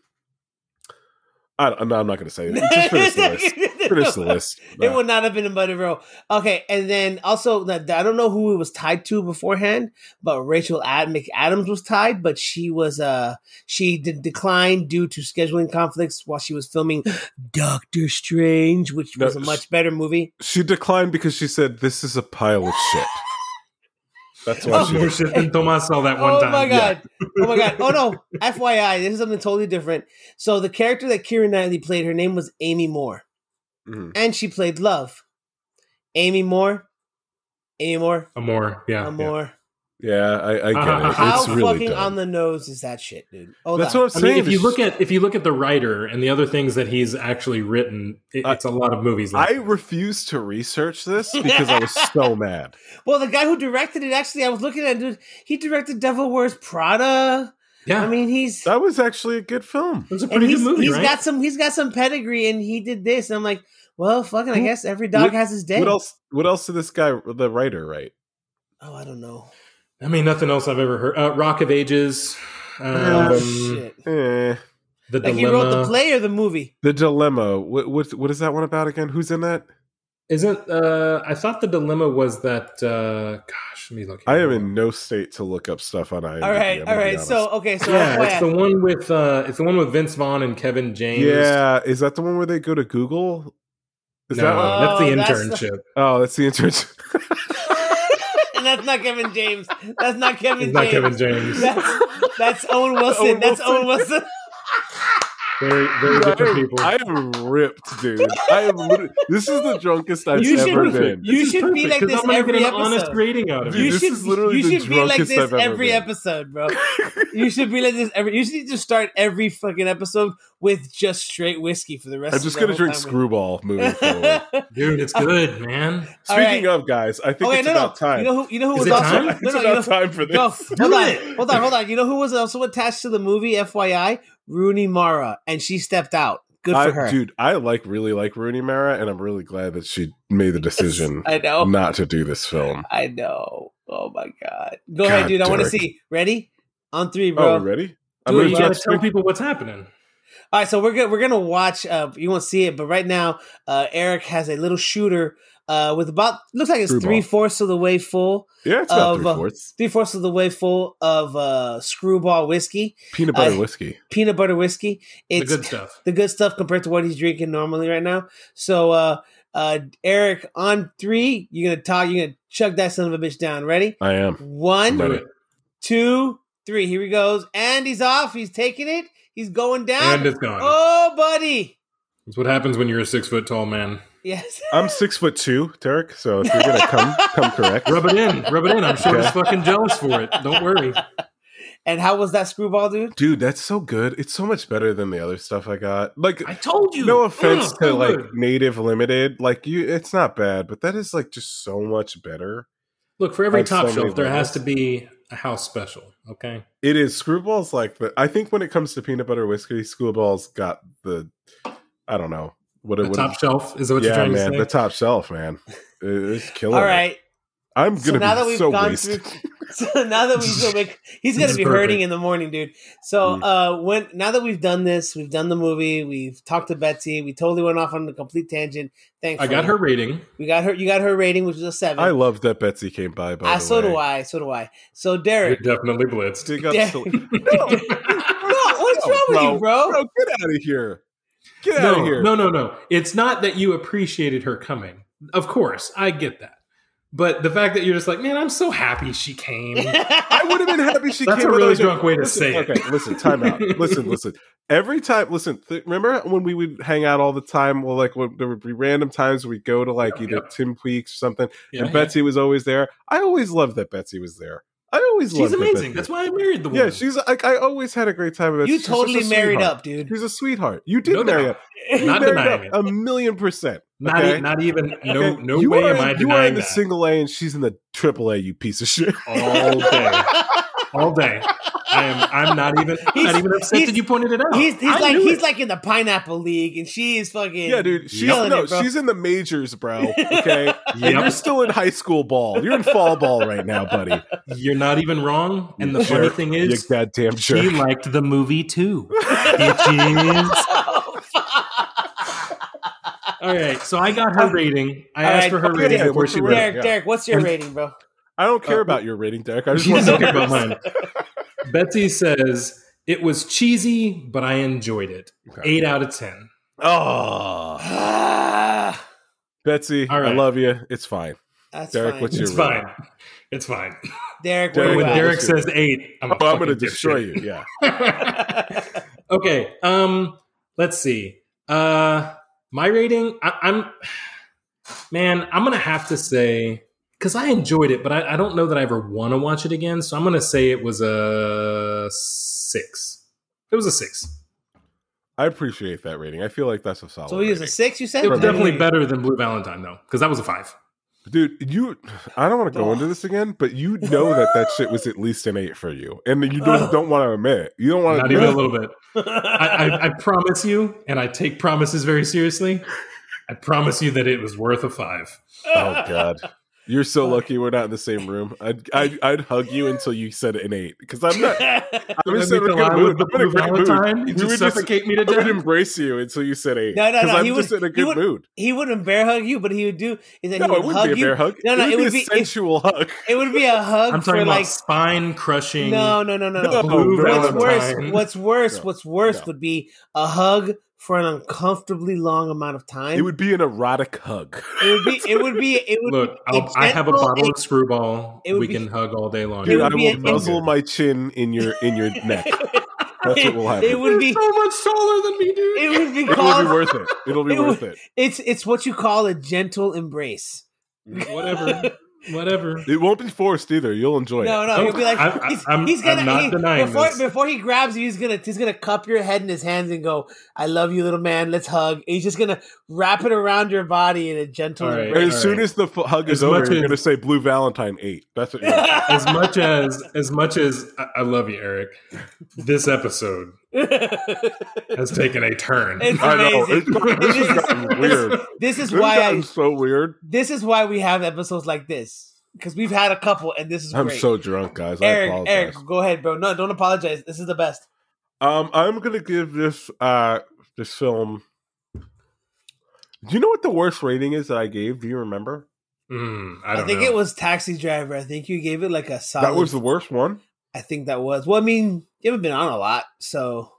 I, I'm not, I'm not going to say it. Just finish the list. Finish the list. It would not have been a Buddy Row. Okay, and then also I don't know who it was tied to beforehand, but Rachel Ad- McAdams was tied, but she was uh she did decline due to scheduling conflicts while she was filming Doctor Strange, which No, was a much better movie. She declined because she said this is a pile of shit. That's why Oh, she. more shit than Tomas saw that one oh time. my god! Oh my god! Oh no! FYI, this is something totally different. So the character that Keira Knightley played, her name was Amy Moore, Mhm. and she played Love. Amy Moore. Amy Moore. Amor, yeah. Amore. Yeah, I, I get it. How really fucking dumb. on the nose is that shit, dude? Oh, That's what I'm I saying. mean, if you look at if you look at the writer and the other things that he's actually written, it, I- it's a lot of movies. Like I refuse to research this because I was so mad. Well, the guy who directed it, actually, I was looking at, dude. He directed Devil Wears Prada. yeah, I mean, he's That was actually a good film. it was a pretty good movie, he's right? got some he's got some pedigree, and he did this. And I'm like, well, fucking, I guess every dog what- has his day. What else? What else did this guy, the writer, write? Oh, I don't know. I mean, nothing else I've ever heard. Uh, Rock of Ages, um, Oh shit! Eh. the Like dilemma. he wrote the play or the movie? The dilemma. What, what? What is that one about again? Who's in that? Isn't uh, I thought the dilemma was that? Uh, gosh, let me look. I am in no state to look up stuff on IMDb. All right, I'm all gonna be right. So okay, so yeah, it's the one with uh, it's the one with Vince Vaughn and Kevin James. yeah, is that the one where they go to Google? Is no, that? One? that's the Oh, that's the- internship. Oh, that's the internship. And that's not Kevin James. That's not Kevin It's not James. Kevin James. That's, that's Owen Wilson. Owen That's Wilson. Owen Wilson. Very, very I different am, people. I am ripped, dude. I am. This is the drunkest I've You ever be- been. you This is should be perfect, like 'cause this I'm every get an honest episode. rating out of Dude, you this should, is literally you the should be like this I've every episode, bro. You should be like this every. You should need to start every fucking episode with just straight whiskey for the rest. Of the day. I'm just the gonna drink time. Skrewball moving forward. Dude, it's good, man. Speaking right. of guys, I think Okay, it's no, no. about time. You know who? You know who Is was it also? time? No, it's no, about you know, time for this. Go. Hold on. Hold on. Hold on. You know who was also attached to the movie? FYI, Rooney Mara, and she stepped out. Good for I, her. dude, I like really like Rooney Mara, and I'm really glad that she made the decision I know. not to do this film. I know. Oh my god. Go God, ahead, dude. I want to see. Ready? On three, bro. Oh, ready? I'm gonna You gotta tell people what's happening. All right, so we're gonna we're gonna watch. Uh, you won't see it, but right now, uh, Eric has a little shooter uh, with about looks like it's three fourths of the way full, Yeah, it's about of, three uh, fourths. three fourths of the way full of uh, Skrewball whiskey, Peanut butter I- whiskey. peanut butter whiskey. The It's good stuff. the good stuff compared to what he's drinking normally right now. So, uh, uh, Eric, on three, you're gonna talk. You're gonna chug that son of a bitch down. Ready? I am. One, Do Ready. it. two, three. Here he goes, and he's off. He's taking it. He's going down. And it's gone. oh, buddy. That's what happens when you're a six foot tall man. Yes. I'm six foot two, Derek. So if you're gonna come, come correct. Rub it in. Rub it in. I'm sure Okay. he's fucking jealous for it. Don't worry. And how was that Skrewball, dude? Dude, that's so good. It's so much better than the other stuff I got. Like, I told you. no offense Mm, to so like good. native limited. Like you, it's not bad, but that is like just so much better. Look, for every on so top many shelf, there has to be a house special. Okay. It is Skrewballs like the. I think when it comes to peanut butter whiskey, Skrewballs got the. I don't know what The it. What top shelf is that what yeah, you're trying man, to say? the top shelf, man. It's killing. All it. right. I'm gonna now that be we've so gone wasted. through, so now that we've make, he's This gonna is be hurting in the morning, dude. So Mm. uh, when now that we've done this, we've done the movie, we've talked to Betsy, we totally went off on a complete tangent. Thanks. I got her rating. We got her. You got her rating, which was a seven. I love that Betsy came by. By the so way. do I. So do I. So You're Derek, definitely blitzed. Dig up Derek- so- no, what's No, wrong with you, bro? Bro, get out of here. Get out No, of here. no, no, no. It's not that you appreciated her coming. Of course, I get that. But the fact that you're just like, man, I'm so happy she came. I would have been happy she That's came. a really drunk way to Listen, say it. Okay, listen, time out. listen, listen. Every time, listen. Th- remember when we would hang out all the time? Well, like when there would be random times we'd go to like Yep, either yep. Tim Peaks or something, Yeah, and yeah. Betsy was always there. I always loved that Betsy was there. I always She's loved that amazing. That's why I married the woman. Yeah, she's like I always had a great time with you She's totally married sweetheart. up, dude. She's a sweetheart. You did No marry doubt. up. Not You married denying up a million percent. not, okay? e- not even no Okay? no you way are am in, I You are in the that. single A and she's in the triple A. You piece of shit. all day, all day. I am. I'm not even. I'm He's- not even upset he's- that you pointed it out. He's, he's like he's it. like in the pineapple league, and she's fucking Yeah, dude. She's no, it, she's in the majors, bro. Okay, and Yep. you're still in high school ball. You're in fall ball right now, buddy. You're not even wrong. And the You funny jerk. thing You is, goddamn she jerk. liked the movie too. Bitches. All right, so I got her um, rating. I All asked right, for her rating yeah, before what's she your. Derek, Yeah. Derek, what's your rating, bro? I don't care Uh, about your rating, Derek. I just want to doesn't care about mine. Betsy says it was cheesy, but I enjoyed it. Okay. Eight out of ten. Oh, Betsy, All right. I love you. It's fine. that's Derek, fine. what's It's your fine. It's fine. Derek, Derek, when you what- at? Derek what's your- says eight, I'm, Oh, I'm going to destroy you. Yeah. okay. Um. Let's see. Uh, my rating. I, I'm. Man, I'm gonna have to say because I enjoyed it, but I, I don't know that I ever want to watch it again. So I'm gonna say it was a six. It was a six. I appreciate that rating. I feel like that's a solid. so he was a six. You said It was definitely mean, better than Blue Valentine though, because that was a five. Dude, you. I don't want to go into this again, but you know that that shit was at least an eight for you, and you don't, don't want to admit it. You don't want to Not admit even a it. little bit. I, I, I promise you, and I take promises very seriously. I promise you that it was worth a five. Oh God, you're so lucky we're not in the same room. I'd I'd, I'd hug you until you said an eight because I'm not. I'm Let just me in a good collide mood. with the I'm in a Blue great mood. Valentine. We You just would just- suffocate me to I would embrace you until you said eight. No, no, no, Because I'm he just would- in a he good would- mood. he wouldn't bear hug you, but he would do is that No, he it would wouldn't hug be a you. bear hug. No, no, it would be a if- sensual hug. It would be a hug I'm for talking about like spine crushing. no, no, no, no, no. No, Blue no, What's worse? What's worse? What's worse would be a hug for an uncomfortably long amount of time. It would be an erotic hug. It would be. It would be. It would. Look, be I'll, I have a bottle of Skrewball. it would We be- can hug all day long. Dude, I will an nuzzle instant- my chin in your in your neck. That's what will happen. It would be. so much taller than me, dude. It would be It will be worth it. It'll be It worth would- it. It's it's what you call a gentle embrace. Whatever, whatever. It won't be forced either. You'll enjoy No, it. no, no. he'll be like, I- I- he's, I'm- he's gonna I'm not he- denying before this. before he grabs you, he's gonna he's gonna cup your head in his hands and go, "I love you, little man. Let's hug." And he's just gonna wrap it around your body in a gentle All right. embrace. As All soon as the f- hug As is over, much you're as- going to say Blue Valentine 8. That's what you're. As much as as much as I, I love you, Eric, this episode has taken a turn. It's I know. It's gotten- this has gotten weird. This is This why I gotten so weird. this is why we have episodes like this because we've had a couple and this is I'm great. so drunk, guys. I Eric, apologize. Eric, go ahead, bro. No, don't apologize. This is the best. Um, I'm gonna give this uh this film. Do you know what the worst rating is that I gave? Do you remember? Mm, I I, don't think know. it was Taxi Driver. I think you gave it like a solid. That was the worst one. I think that was. Well, I mean, you haven't been on a lot, so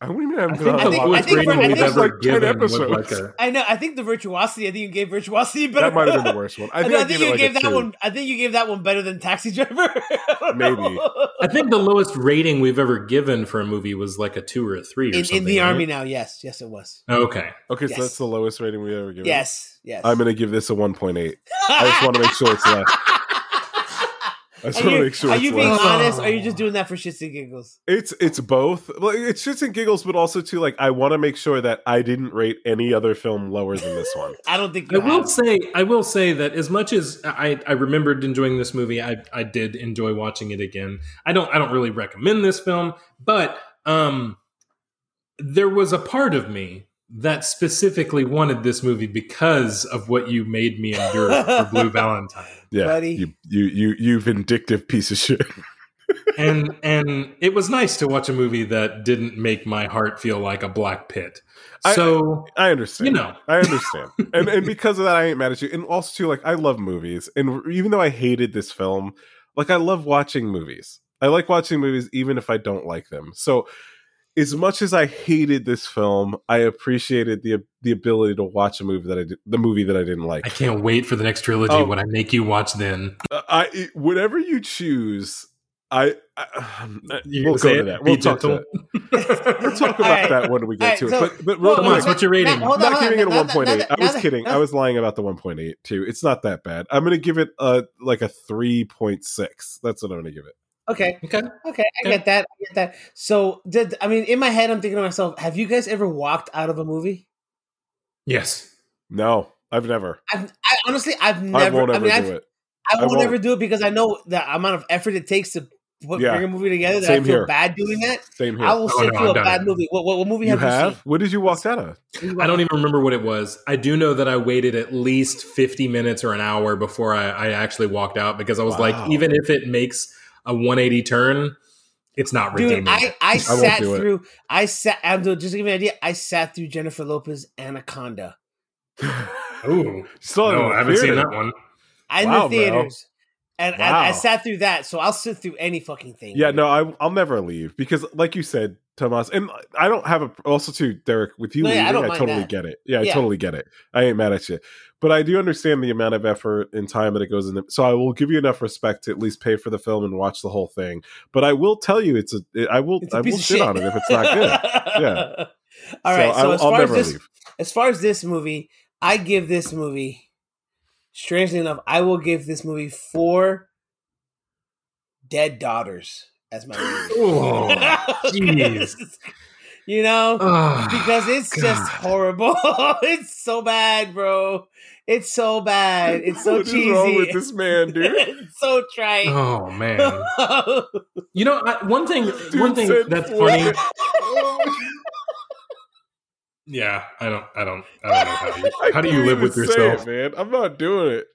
I don't even I have think a the I think- lowest I think- rating I we've think- ever like 10 given was episodes. like a. I know. I think the virtuosity. I think you gave virtuosity better. That might have been the worst one. I I, think, I I think gave you like gave that two. one. I think you gave that one better than Taxi Driver. I Maybe. I think the lowest rating we've ever given for a movie was like a two or a three or in, something. in the right? army now. Yes, yes, it was. Okay. Okay, Yes. so that's the lowest rating we ever given. Yes, yes. I'm gonna give this a 1.8. I just want to make sure it's less. I just Are want to you, make sure are it's you being less. honest? Or are you just doing that for shits and giggles? It's it's both. Like it's shits and giggles, but also too like I want to make sure that I didn't rate any other film lower than this one. I don't think I you will have. say, I will say that as much as I, I remembered enjoying this movie, I, I did enjoy watching it again. I don't, I don't really recommend this film, but um, there was a part of me that specifically wanted this movie because of what you made me endure for Blue Valentine, Yeah, Buddy. you you you you vindictive piece of shit. and and it was nice to watch a movie that didn't make my heart feel like a black pit. I- So I understand. You know. I understand, and and because of that, I ain't mad at you. And also too, like I love movies, and even though I hated this film, like I love watching movies. I like watching movies even if I don't like them. So. As much as I hated this film, I appreciated the the ability to watch a movie that I did, the movie that I didn't like. I can't wait for the next trilogy Oh. when I make you watch. Then Uh, I whatever you choose, I, I we'll go to that. We'll talk to gentle. that. We'll talk about All right. that when we get All right, to so- it. But but well, real Come on, quick, what's your rating? Hold I'm on, not hold giving it a on. Now that- 1.8. I was kidding. I was lying about the 1.8 too. It's not that bad. I'm going to give it a like a 3.6. That's what I'm going to give it. Okay, Okay. okay, I Okay. get that. I get that. So, did I mean in my head? I'm thinking to myself: Have you guys ever walked out of a movie? Yes. No, I've never. I've, I honestly, I've never. I won't I, ever mean, do I've, it. I I won't won't. ever do it because I know the amount of effort it takes to put, Yeah. bring a movie together. That Same I feel here. bad doing that. Same here. I will Oh, sit no, through I've a bad it. movie. What, what, what movie you have you, have? What did you walk out of? seen? I don't even remember what it was. I do know that I waited at least 50 minutes or an hour before I, I actually walked out because I was Wow. like, even if it makes a 180 turn, it's not Dude, redeeming. I, I won't sat do it. through. I sat. I'm just to give you an idea. I sat through Jennifer Lopez Anaconda Ooh. Still No, I haven't seen that one. in Wow, the bro. theaters, and I, I sat through that. So I'll sit through any fucking thing. Yeah, no, I, I'll never leave because, like you said, Tomas, and I don't have a. Also, too, Derek, with you No, yeah, I leaving, don't I, mind totally that. get it. Yeah, I totally get it. I ain't mad at you, but I do understand the amount of effort and time that it goes into. So I will give you enough respect to at least pay for the film and watch the whole thing. But I will tell you, it's a. I will. A I will shit shit. on it if it's not good. Yeah. All right. So, I'll, as I'll far as never this, leave. as far as this movie, I give this movie. Strangely enough, I will give this movie four dead daughters as my movie. Oh, jeez. you know, Ah, because it's just horrible. it's so bad, bro. It's so bad. It's so What is cheesy. wrong with this man, dude? it's so trite. Oh, man. You know, I, one thing, Dude one thing that's four. funny. Yeah, I don't, I don't, I don't know how you, how do you live with yourself? it, man? I'm not doing it.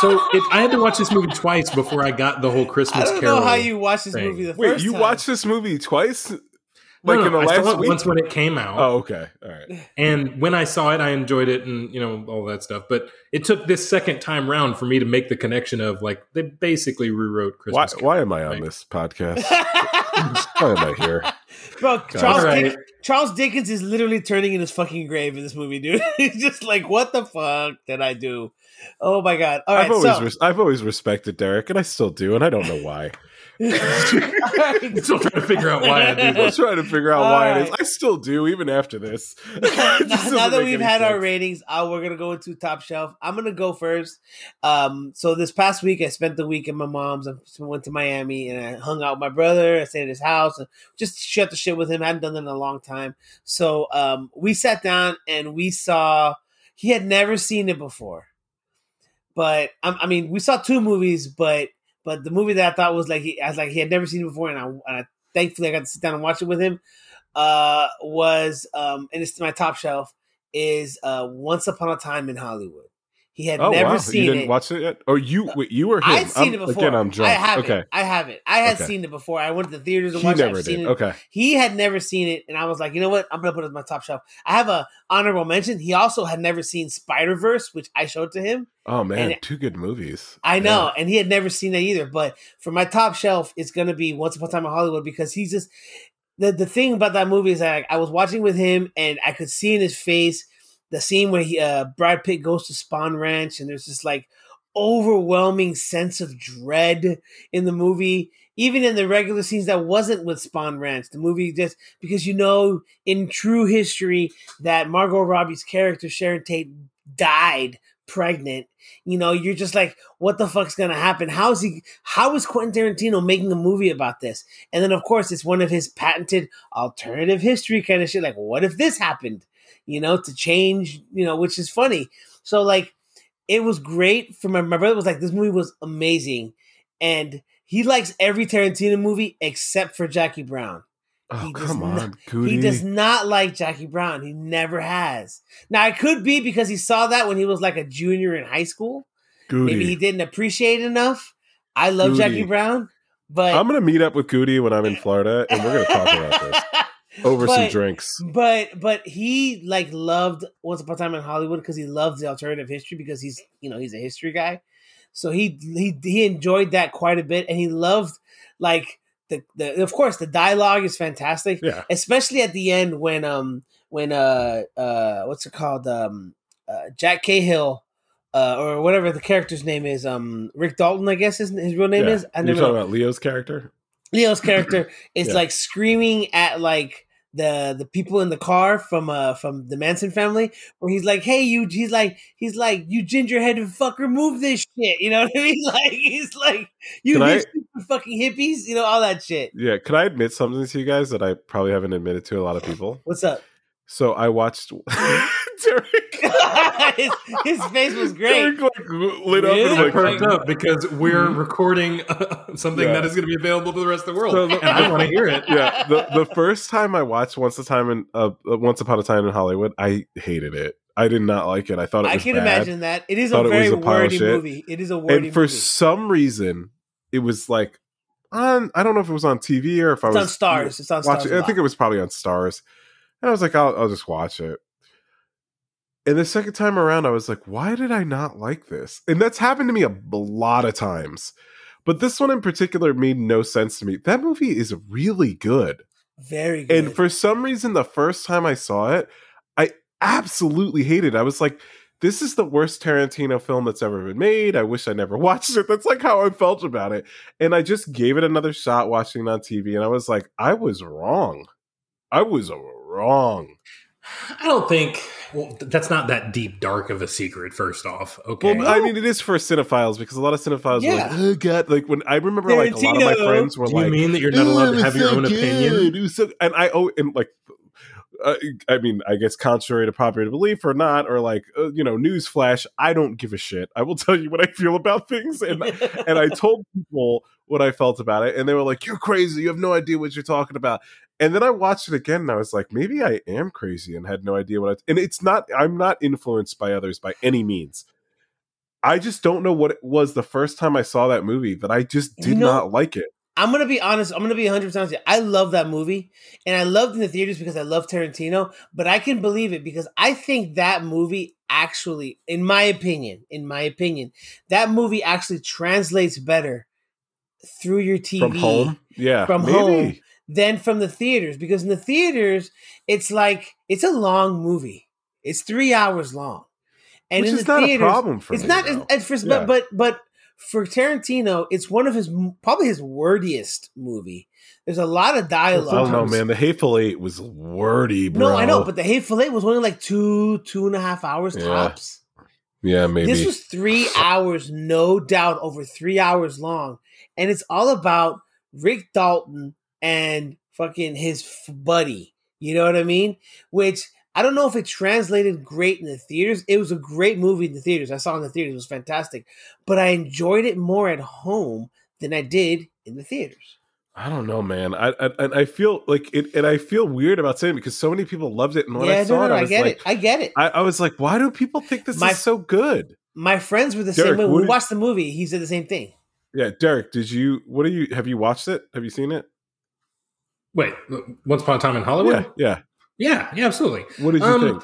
So it, I had to watch this movie twice before I got the whole Christmas. I don't Carol. know how you watch this thing. movie the Wait, first you time. watched this movie twice? No, Like no, in the I last saw it week? once when it came out. Oh, okay. All right. And when I saw it, I enjoyed it and, you know, all that stuff. But it took this second time round for me to make the connection of like, they basically rewrote Why, Christmas. Carol. why am I on this podcast? Why am I here? Bro, Charles, All right. Dick- Charles Dickens is literally turning in his fucking grave in this movie, dude. He's just like, what the fuck did I do? Oh my god! All right, I've always so res- I've always respected Derek, and I still do, and I don't know why. I'm still trying to figure out why I do I'm trying to figure out All why it right. is. I still do, even after this. It now, now that we've any had our ratings, uh, we're gonna go into top shelf. I'm gonna go first. Um, so this past week, I spent the week at my mom's. I went to Miami and I hung out with my brother. I stayed at his house and just shut the shit with him. I hadn't done that in a long time. So um, we sat down and we saw. He had never seen it before, but um, I mean, we saw two movies, but but the movie that I thought was like he, I was like he had never seen before, and I, and I thankfully I got to sit down and watch it with him. Uh, was um, and it's my top shelf is uh, Once Upon a Time in Hollywood. He had Oh never wow! seen you didn't it. watch it yet? Oh, you wait, you were him. I'd seen I'm- it before. Again, I'm drunk. I have okay, it. I have it. I had Okay. seen it before. I went to the theaters and he watched it. I've seen did. it. Okay, He had never seen it, and I was like, you know what? I'm gonna put it as my top shelf. I have a honorable mention. He also had never seen Spider Verse, which I showed to him. oh man, And- two good movies. I know, and he had never seen that either. But for my top shelf, it's gonna be Once Upon a Time in Hollywood because he's just the the thing about that movie is that I was watching with him, and I could see in his face the scene where he uh, Brad Pitt goes to Spahn Ranch, and there's this like overwhelming sense of dread in the movie. Even in the regular scenes that wasn't with Spahn Ranch, the movie just because you know in true history that Margot Robbie's character Sharon Tate died pregnant. You know you're just like what the fuck's gonna happen? How's he how is quentin tarantino making a movie about this? And then of course it's one of his patented alternative history kind of shit like what if this happened you know to change you know which is funny so like it was great for my, my brother was like this movie was amazing and he likes every tarantino movie except for jackie brown Oh He does come not- on, Goody. he does not like Jackie Brown. He never has. Now it could be because he saw that when he was like a junior in high school. Goody. Maybe he didn't appreciate it enough. I love Goody. Jackie Brown, but I'm gonna meet up with Goody when I'm in Florida, and we're gonna talk about this over some drinks. But but he like loved Once Upon a Time in Hollywood because he loves the alternative history because he's you know he's a history guy. So he he he enjoyed that quite a bit, and he loved like the the of course the dialogue is fantastic. Yeah, especially at the end when um when uh uh what's it called um uh, Jack Cahill uh or whatever the character's name is um Rick Dalton I guess his, his real name yeah. is I You're talking know. about Leo's character. Leo's character is Yeah. like screaming at like the the people in the car from uh from the Manson family where he's like hey you he's like he's like you gingerheaded fucker move this shit you know what I mean like he's like you I- fucking hippies you know all that shit Yeah, can I admit something to you guys that I probably haven't admitted to a lot of people? what's up So I watched Derek. his, his face was great. Derek like lit up and like perked up because we're recording something Yeah. that is going to be available to the rest of the world, So the- and I want to hear it. yeah, the the first time I watched Once a Time in uh, uh, Once Upon a Time in Hollywood, I hated it. I did not like it. I thought it I was can bad. imagine that. It is a Thought it was very a pile wordy movie. It is a wordy And for movie. some reason, it was like on. I don't know if it was on TV or if I was on Starz. It's on Starz. watching. a I lot. think it was probably on Starz, and I was like, I'll, I'll just watch it. And the second time around, I was like, why did I not like this? And that's happened to me a lot of times. But this one in particular made no sense to me. That movie is really good. very good. And for some reason, the first time I saw it, I absolutely hated it. I was like, this is the worst Tarantino film that's ever been made. I wish I never watched it. That's like how I felt about it. And I just gave it another shot watching it on TV. And I was like, I was wrong. I was wrong. I don't think. Well, that's not that deep dark of a secret. First off, okay. Well, I mean, it is for cinephiles because a lot of cinephiles were like, Yeah. oh, God. Like, when I remember, like, a lot of my friends were Do you mean that you're not allowed "Oh, to have was your so own opinion? good. Was so, and I oh, and like, uh, I mean, I guess contrary to popular belief or not, or like, uh, you know, news flash. I don't give a shit. I will tell you what I feel about things, and and I told people what I felt about it, and they were like, "You're crazy. You have no idea what you're talking about." And then I watched it again, and I was like, maybe I am crazy and had no idea what I. And it's not. I'm not influenced by others by any means. I just don't know what it was the first time I saw that movie that I just did You know- not like it. I'm gonna be honest. I'm gonna be 100 percent honest. I love that movie, and I loved in the theaters because I love Tarantino. But I can believe it because I think that movie actually, in my opinion, in my opinion, that movie actually translates better through your TV from home. Yeah, From maybe. home. Than from the theaters because in the theaters it's like it's a long movie. It's three hours long, and Which in is the not theaters, a problem for it's me. not though. at first, Yeah. but but but for Tarantino, it's one of his probably his wordiest movie. There's a lot of oh, dialogue. I don't know, man. The Hateful Eight was wordy, bro. No, I know, but the Hateful Eight was only like two, two and a half hours Yeah. tops. yeah, maybe. This was three hours, no doubt, over three hours long, and it's all about Rick Dalton and fucking his f- buddy. You know what I mean? Which I don't know if it translated great in the theaters. It was a great movie in the theaters. I saw it in the theaters. It was fantastic, but I enjoyed it more at home than I did in the theaters. I don't know, man. I I, and I feel like it, and I feel weird about saying it because so many people loved it. And when yeah, I no, saw no, it, I I get like, it. I get it. I, I was like, why do people think this My- is so good? My friends were the Derek, same way. We watched the movie, he said the same thing. Yeah, Derek, did you? What do you? Have you watched it? Have you seen it? Wait, Once Upon a Time in Hollywood? Yeah, Yeah, yeah, absolutely. What did you Um, think?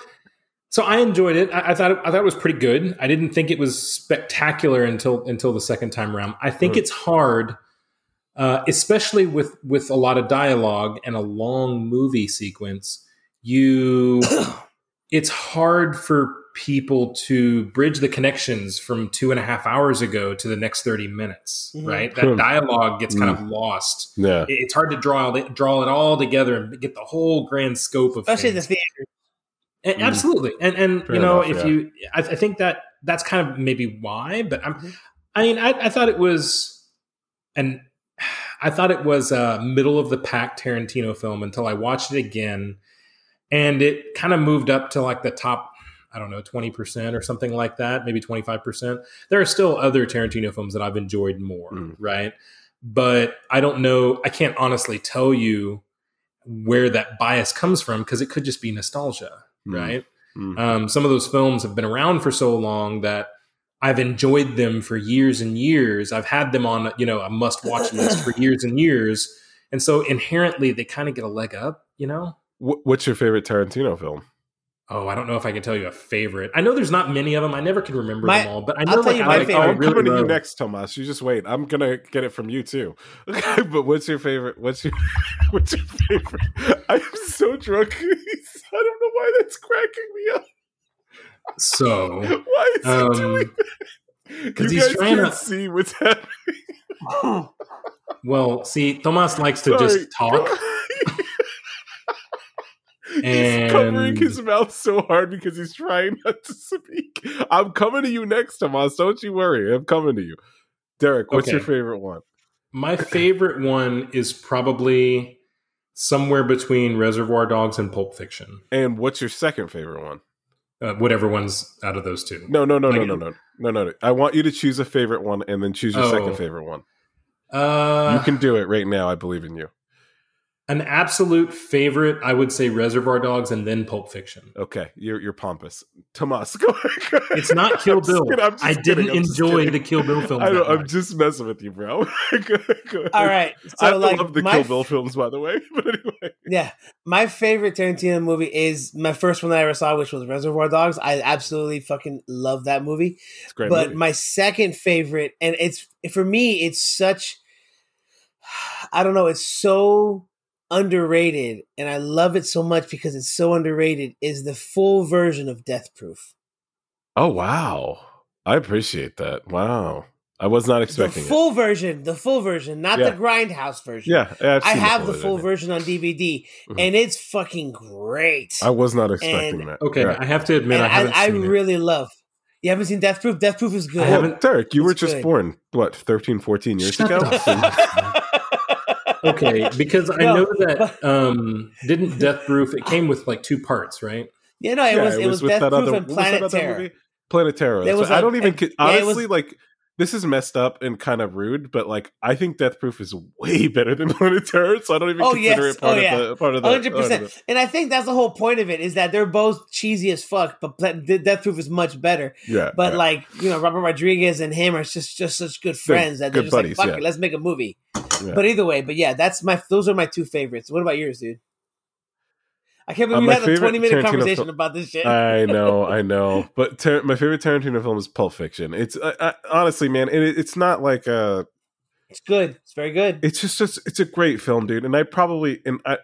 So I enjoyed it. I, I thought it, I thought it was pretty good. I didn't think it was spectacular until until the second time around. I think Mm. it's hard, uh, especially with with a lot of dialogue and a long movie sequence. You, it's hard for people to bridge the connections from two and a half hours ago to the next thirty minutes. Mhm. Right, Hmm. that dialogue gets kind of lost. Yeah, It's hard to draw it- draw it all together and get the whole grand scope of Especially things. the theater. And Mm. Absolutely, and and Fair you know enough, if yeah. you, I, I think that that's kind of maybe why. But I'm, Mhm. I mean, I, I thought it was, and I thought it was a middle of the pack Tarantino film until I watched it again, and it kind of moved up to like the top. I don't know, twenty percent or something like that, maybe twenty five percent. There are still other Tarantino films that I've enjoyed more, Mm. right? But I don't know. I can't honestly tell you where that bias comes from because it could just be nostalgia Mm. right? Mm. Um, some of those films have been around for so long that I've enjoyed them for years and years. I've had them on, you know, a must watch list for years and years. And so inherently they kind of get a leg up, you know? What's your favorite Tarantino film? Oh, I don't know if I can tell you a favorite. I know there's not many of them. I never can remember My- them all, but I I'll know tell like, you I my like, favorite. oh, I I'm really coming to you next, Tomas. You just wait. I'm gonna get it from you too. Okay, but what's your favorite? What's your what's your favorite? I'm so drunk. I don't know why that's cracking me up. So, Why is he doing um, that? 'cause You he's guys trying can't to- see what's happening. well, see, Tomas likes to Sorry. just talk. He's covering his mouth so hard because he's trying not to speak. I'm coming to you next, Tomas. Don't you worry. I'm coming to you. Derek, what's Okay. your favorite one? My favorite one is probably somewhere between Reservoir Dogs and Pulp Fiction. And what's your second favorite one? Uh, whatever one's out of those two. No, no, no, no, no, no, no, no, no. I want you to choose a favorite one and then choose your Oh. second favorite one. Uh, you can do it right now. I believe in you. An absolute favorite, I would say Reservoir Dogs and then Pulp Fiction. Okay, you're you're pompous, Tomas. Go ahead. It's not Kill I'm just Bill. kidding, I'm just I didn't I'm enjoy kidding. the Kill Bill film. I that know, I'm much. just messing with you, bro. go ahead, go ahead. All right. I like love the Kill Bill films, by the way. But anyway, Yeah, my favorite Tarantino movie is my first one that I ever saw, which was Reservoir Dogs. I absolutely fucking love that movie. it's a great. but movie. my second favorite, and it's for me, it's such. I don't know. It's so underrated, and I love it so much because it's so underrated. Is the full version of Death Proof? oh wow, I appreciate that. Wow, I was not The expecting it. full version, the full version, not Yeah. the Grindhouse version. Yeah, I've I have the full version on DVD, Mhm. and it's fucking great. I was not expecting And- that. okay, Yeah. I have to admit and I haven't I, I seen it. really love. You haven't seen Death Proof? Death Proof is good. I haven't- Derek, you were just good. born what 13, 14 years Shut ago. the Okay, because I No, know that but- um didn't Death Proof it came with like two parts, right? Yeah, no, it Yeah, was it was, with Death Proof other- and what was that Planet Terror. Planet Terror. There That's was what- I a- don't even and- ki- yeah, was- honestly like. This is messed up and kind of rude, but like I think Death Proof is way better than Planet Terror, so I don't even Oh, consider yes. it part Oh, yeah. of the part of the Hundred percent, and I think that's the whole point of it is that they're both cheesy as fuck, but Death Proof is much better. Yeah, But yeah. like you know, Robert Rodriguez and him are just just such good friends that they're good just buddies, like, "Fuck yeah. it, let's make a movie." But either way, but yeah, that's my those are my two favorites. What about yours, dude? I can't Uh, believe we had a twenty minute Tarantino conversation film- about this shit. I know, I know. But Tar- my favorite Tarantino film is Pulp Fiction. It's uh, uh, honestly, man, it, it's not like a. it's good. It's very good. It's just, just it's a great film, dude. And I probably and I,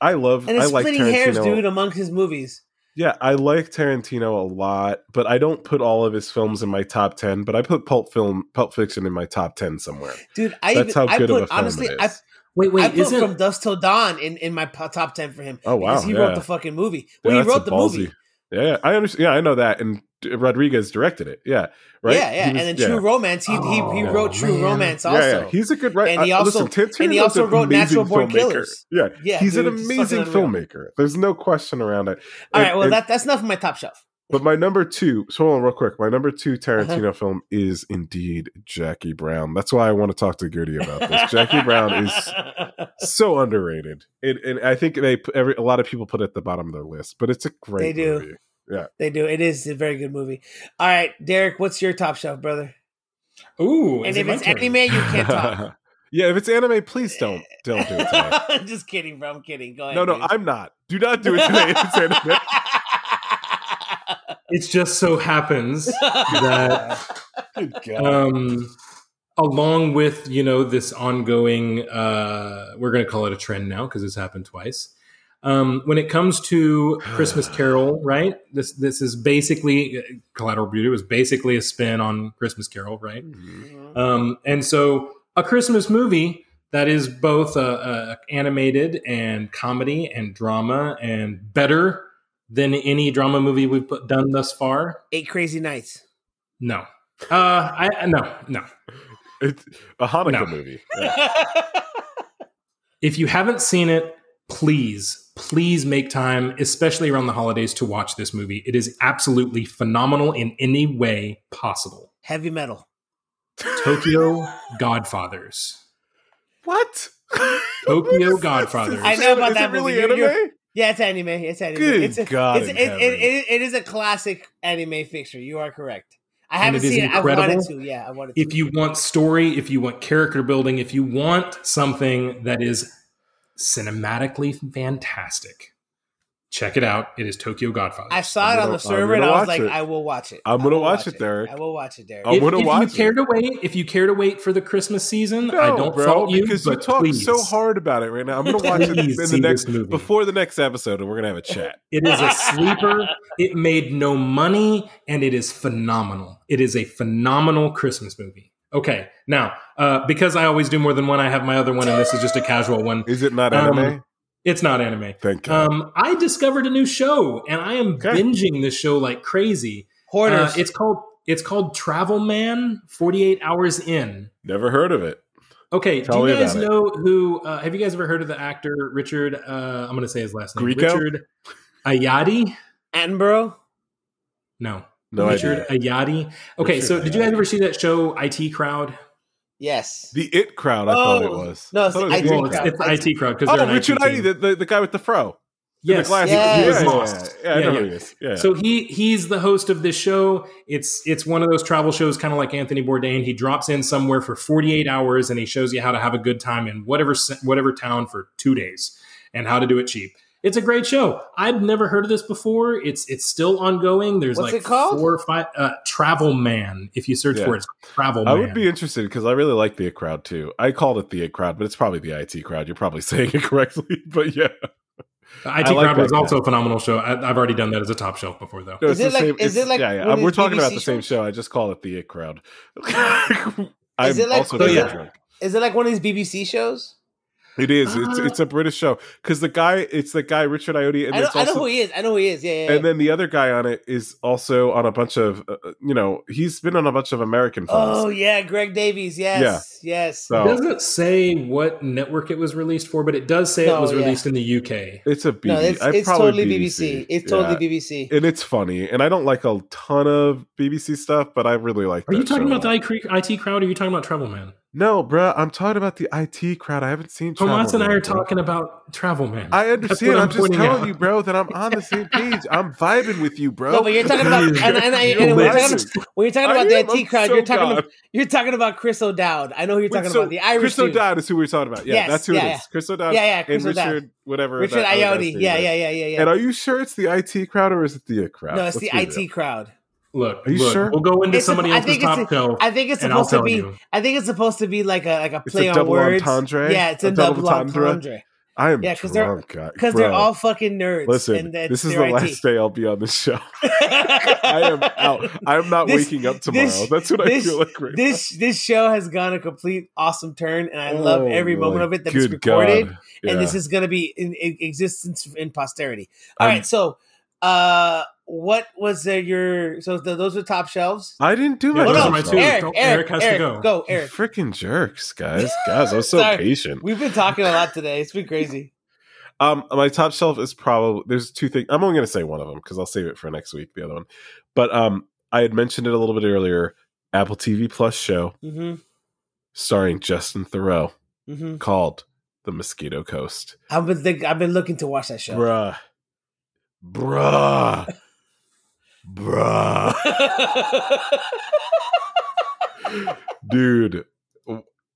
I love and it's I like splitting Tarantino. hairs, dude, among his movies. Yeah, I like Tarantino a lot, but I don't put all of his films in my top ten. But I put Pulp Film, Pulp Fiction in my top ten somewhere. Dude, I That's even, how I good of a film honestly, it I, is. Wait, I wait, put isn't from Dusk Till Dawn in, in my top ten for him. Oh, wow, because he yeah. wrote the fucking movie. Yeah, Well, he wrote the ballsy- movie. Yeah, I understand. Yeah, I know that, and Rodriguez directed it. Yeah, right. Yeah, yeah, was- and then yeah. True Romance. He he, he Oh, wrote True. Romance Yeah, also. yeah, he's a good writer. Uh, and he also- listen, and he also wrote Natural Born filmmaker. Killers. Yeah, Yeah, he's an dude, it's amazing fucking unreal. filmmaker. There's no question around it. All right, And- well and- that that's enough of my top shelf. But my number two, so hold on real quick. My number two Uh-huh. Tarantino film is indeed Jackie Brown. That's why I want to talk to Goody about this. Jackie Brown is so underrated. It, and I think they every a lot of people put it at the bottom of their list, but it's a great movie. They do. movie. They do. It is a very good movie. All right, Derek, what's your top shelf, brother? Ooh, and if it's turn? anime, you can't talk. yeah, if it's anime, please don't don't do it today. Just kidding, bro. I'm kidding. Go ahead. No, no, dude. I'm not. Do not do it today if it's anime. It just so happens that um along with you know this ongoing uh we're going to call it a trend now because it's happened twice. Um when it comes to christmas carol right this this is basically collateral beauty was basically a spin on christmas carol right? Mhm. um and so a christmas movie that is both uh, uh, animated and comedy and drama and better than any drama movie we've put, done thus far Eight Crazy Nights. no uh i no no It's a Hanukkah No. movie. Yeah. if you haven't seen it, please, please make time, especially around the holidays, to watch this movie. It is absolutely phenomenal in any way possible. Heavy metal. Tokyo Godfathers. What? Tokyo Godfathers. I know about Is that it really movie. You're- anime? Yeah, it's anime. It's anime. Good it's a, God It's, it, it, it, it is a classic anime fixture. You are correct. I haven't seen it. I wanted to. Yeah, I wanted to. If you want story, if you want character building, if you want something that is cinematically fantastic, check it out. It is Tokyo Godfathers. I saw it I'm on the server I'm and I was like, it. I will watch it. I'm gonna will watch it, Derek. I will watch it, Derek. I'm if, gonna if watch you it. care to wait, if you care to wait for the Christmas season, I don't bro, fault you because you but talk please. so hard about it right now. I'm gonna watch it in the next movie. before the next episode, and we're gonna have a chat. It is a sleeper. It made no money, and it is phenomenal. It is a phenomenal Christmas movie. Okay, now uh, because I always do more than one, I have my other one, and this is just a casual one. Is it not Um, anime? It's not anime. Thank God. Um, I discovered a new show, and I am Okay. binging this show like crazy. Uh, it's called it's called Travel Man. Forty eight hours in. Never heard of it. Okay, Tell do you guys about it. know who? Uh, have you guys ever heard of the actor Richard? Uh, I'm going to say his last name. Grieco? Richard Ayoade. Attenborough. No, No Richard idea. Ayoade. Okay, Richard so did you guys ever see that show IT Crowd? Yes. The It Crowd. I thought it Oh, was. no, it's the it IT Well, The it's, Crowd. it's IT Crowd because oh, they're Oh, Richard IT Ayoade, the, the the guy with the fro. Yes, the yes. he Yeah, was yeah, lost. yeah, yeah. I Yeah, know yeah. who he is. Yeah. So he he's the host of this show. It's it's one of those travel shows, kind of like Anthony Bourdain. He drops in somewhere for 48 hours and he shows you how to have a good time in whatever whatever town for two days and how to do it cheap. It's a great show. I'd never heard of this before. It's it's still ongoing. There's What's like it called? four or five. Uh, Travel Man. If you search Yeah. for it, it's Travel man. I Man. would be interested because I really like the It Crowd too. I called it the It Crowd, but it's probably the IT Crowd. You're probably saying it correctly, but yeah. IT I like Crowd was also guy. a phenomenal show. I, I've already done that as a top shelf before, though. No, Is it like- same- is it like yeah, yeah. We're these talking about the same shows? show. I just call it the It Crowd. I'm Is it like- also so very yeah. Is it like one of these BBC shows? It is. It's Uh, it's a British show because the guy, it's the guy Richard Ayoade, and I know, it's I know also who he is. I know who he is. Yeah, yeah. yeah. and then the other guy on it is also on a bunch of uh, you know he's been on a bunch of American films. oh yeah, Greg Davies. Yes, Yeah. yes. So- It doesn't say what network it was released for, but it does say No, it was yeah. released in the UK. It's a BBC. no, it's, it's probably totally BBC. It's totally Yeah. BBC. and it's funny. And I don't like a ton of BBC stuff, but I really like. Are you talking show about the lot. IT IT crowd or are you talking about Travel Man? No, bruh, I'm talking about the IT crowd. I haven't seen. Tomas Travel and I are bro. talking about Travel Man. I understand. I'm, I'm just telling out. you, bro, that I'm on the same page. I'm vibing with you, bro. No, but you're talking about and, and, and, and when, you're talking, when you're talking about the am, I'm IT crowd, so you're talking about, you're talking about Chris O'Dowd. I know who you're Wait, talking so about the Irish Chris dude. O'Dowd is who we're talking about. Yeah, Yes, that's who yeah, it yeah. Chris O'Dowd. Yeah, yeah, Chris and O'Dowd. Richard, whatever. Richard that other guy's Ayoade. name Yeah, yeah, yeah, yeah, yeah. And are you sure it's the IT crowd or is it the crowd? no, it's Let's the IT crowd. Look, Are you look, sure? we'll go into It's somebody a- I else's top a- shelf. I think it's supposed to be. you. I think it's supposed to be like a like a It's play a on double words. entendre? Yeah, it's A a, double double entendre? entendre. I am Yeah, 'cause they're- drunk, because they're all fucking nerds. Listen, and this is the IT. last day I'll be on this show. I am out. I'm not This- waking up tomorrow. this- That's what this- I feel like right this this show has gone a complete awesome turn, and I love Oh, every moment of it that it's recorded. God. and Yeah. this is going to be in, in existence in posterity. All I'm- right, so uh, what was uh, your so th- those are top shelves? I didn't do my Yeah, those are my two. Eric, Don't- Eric, Eric has to Eric, go. go, You Eric. freaking jerks, guys. Guys, I was so Sorry. patient. We've been talking a lot today. It's been crazy. Um, my top shelf is probably there's two things. I'm only going to say one of them because I'll save it for next week. The other one, but um, I had mentioned it a little bit earlier. Apple TV Plus show hmm starring Justin Theroux hmm called The Mosquito Coast. I've been think, I've been looking to watch that show. Bruh, bruh, bruh, dude.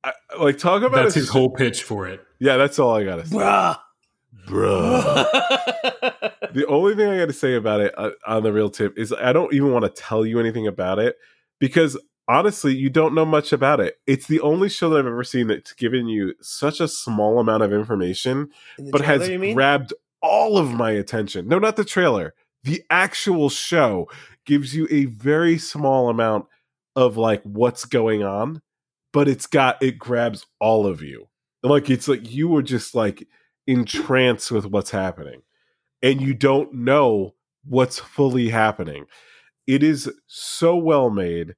I, like talk about That's a his whole pitch for it. Yeah, that's all I gotta say. Bruh. Bruh. the only thing I got to say about it uh, on the real tip is I don't even want to tell you anything about it because honestly, you don't know much about it. It's the only show that I've ever seen that's given you such a small amount of information, In but trailer, has grabbed all of my attention. No, not the trailer. The actual show gives you a very small amount of like what's going on, but it's got it grabs all of you. Like it's like you were just like entranced with what's happening and you don't know what's fully happening. It is so well made.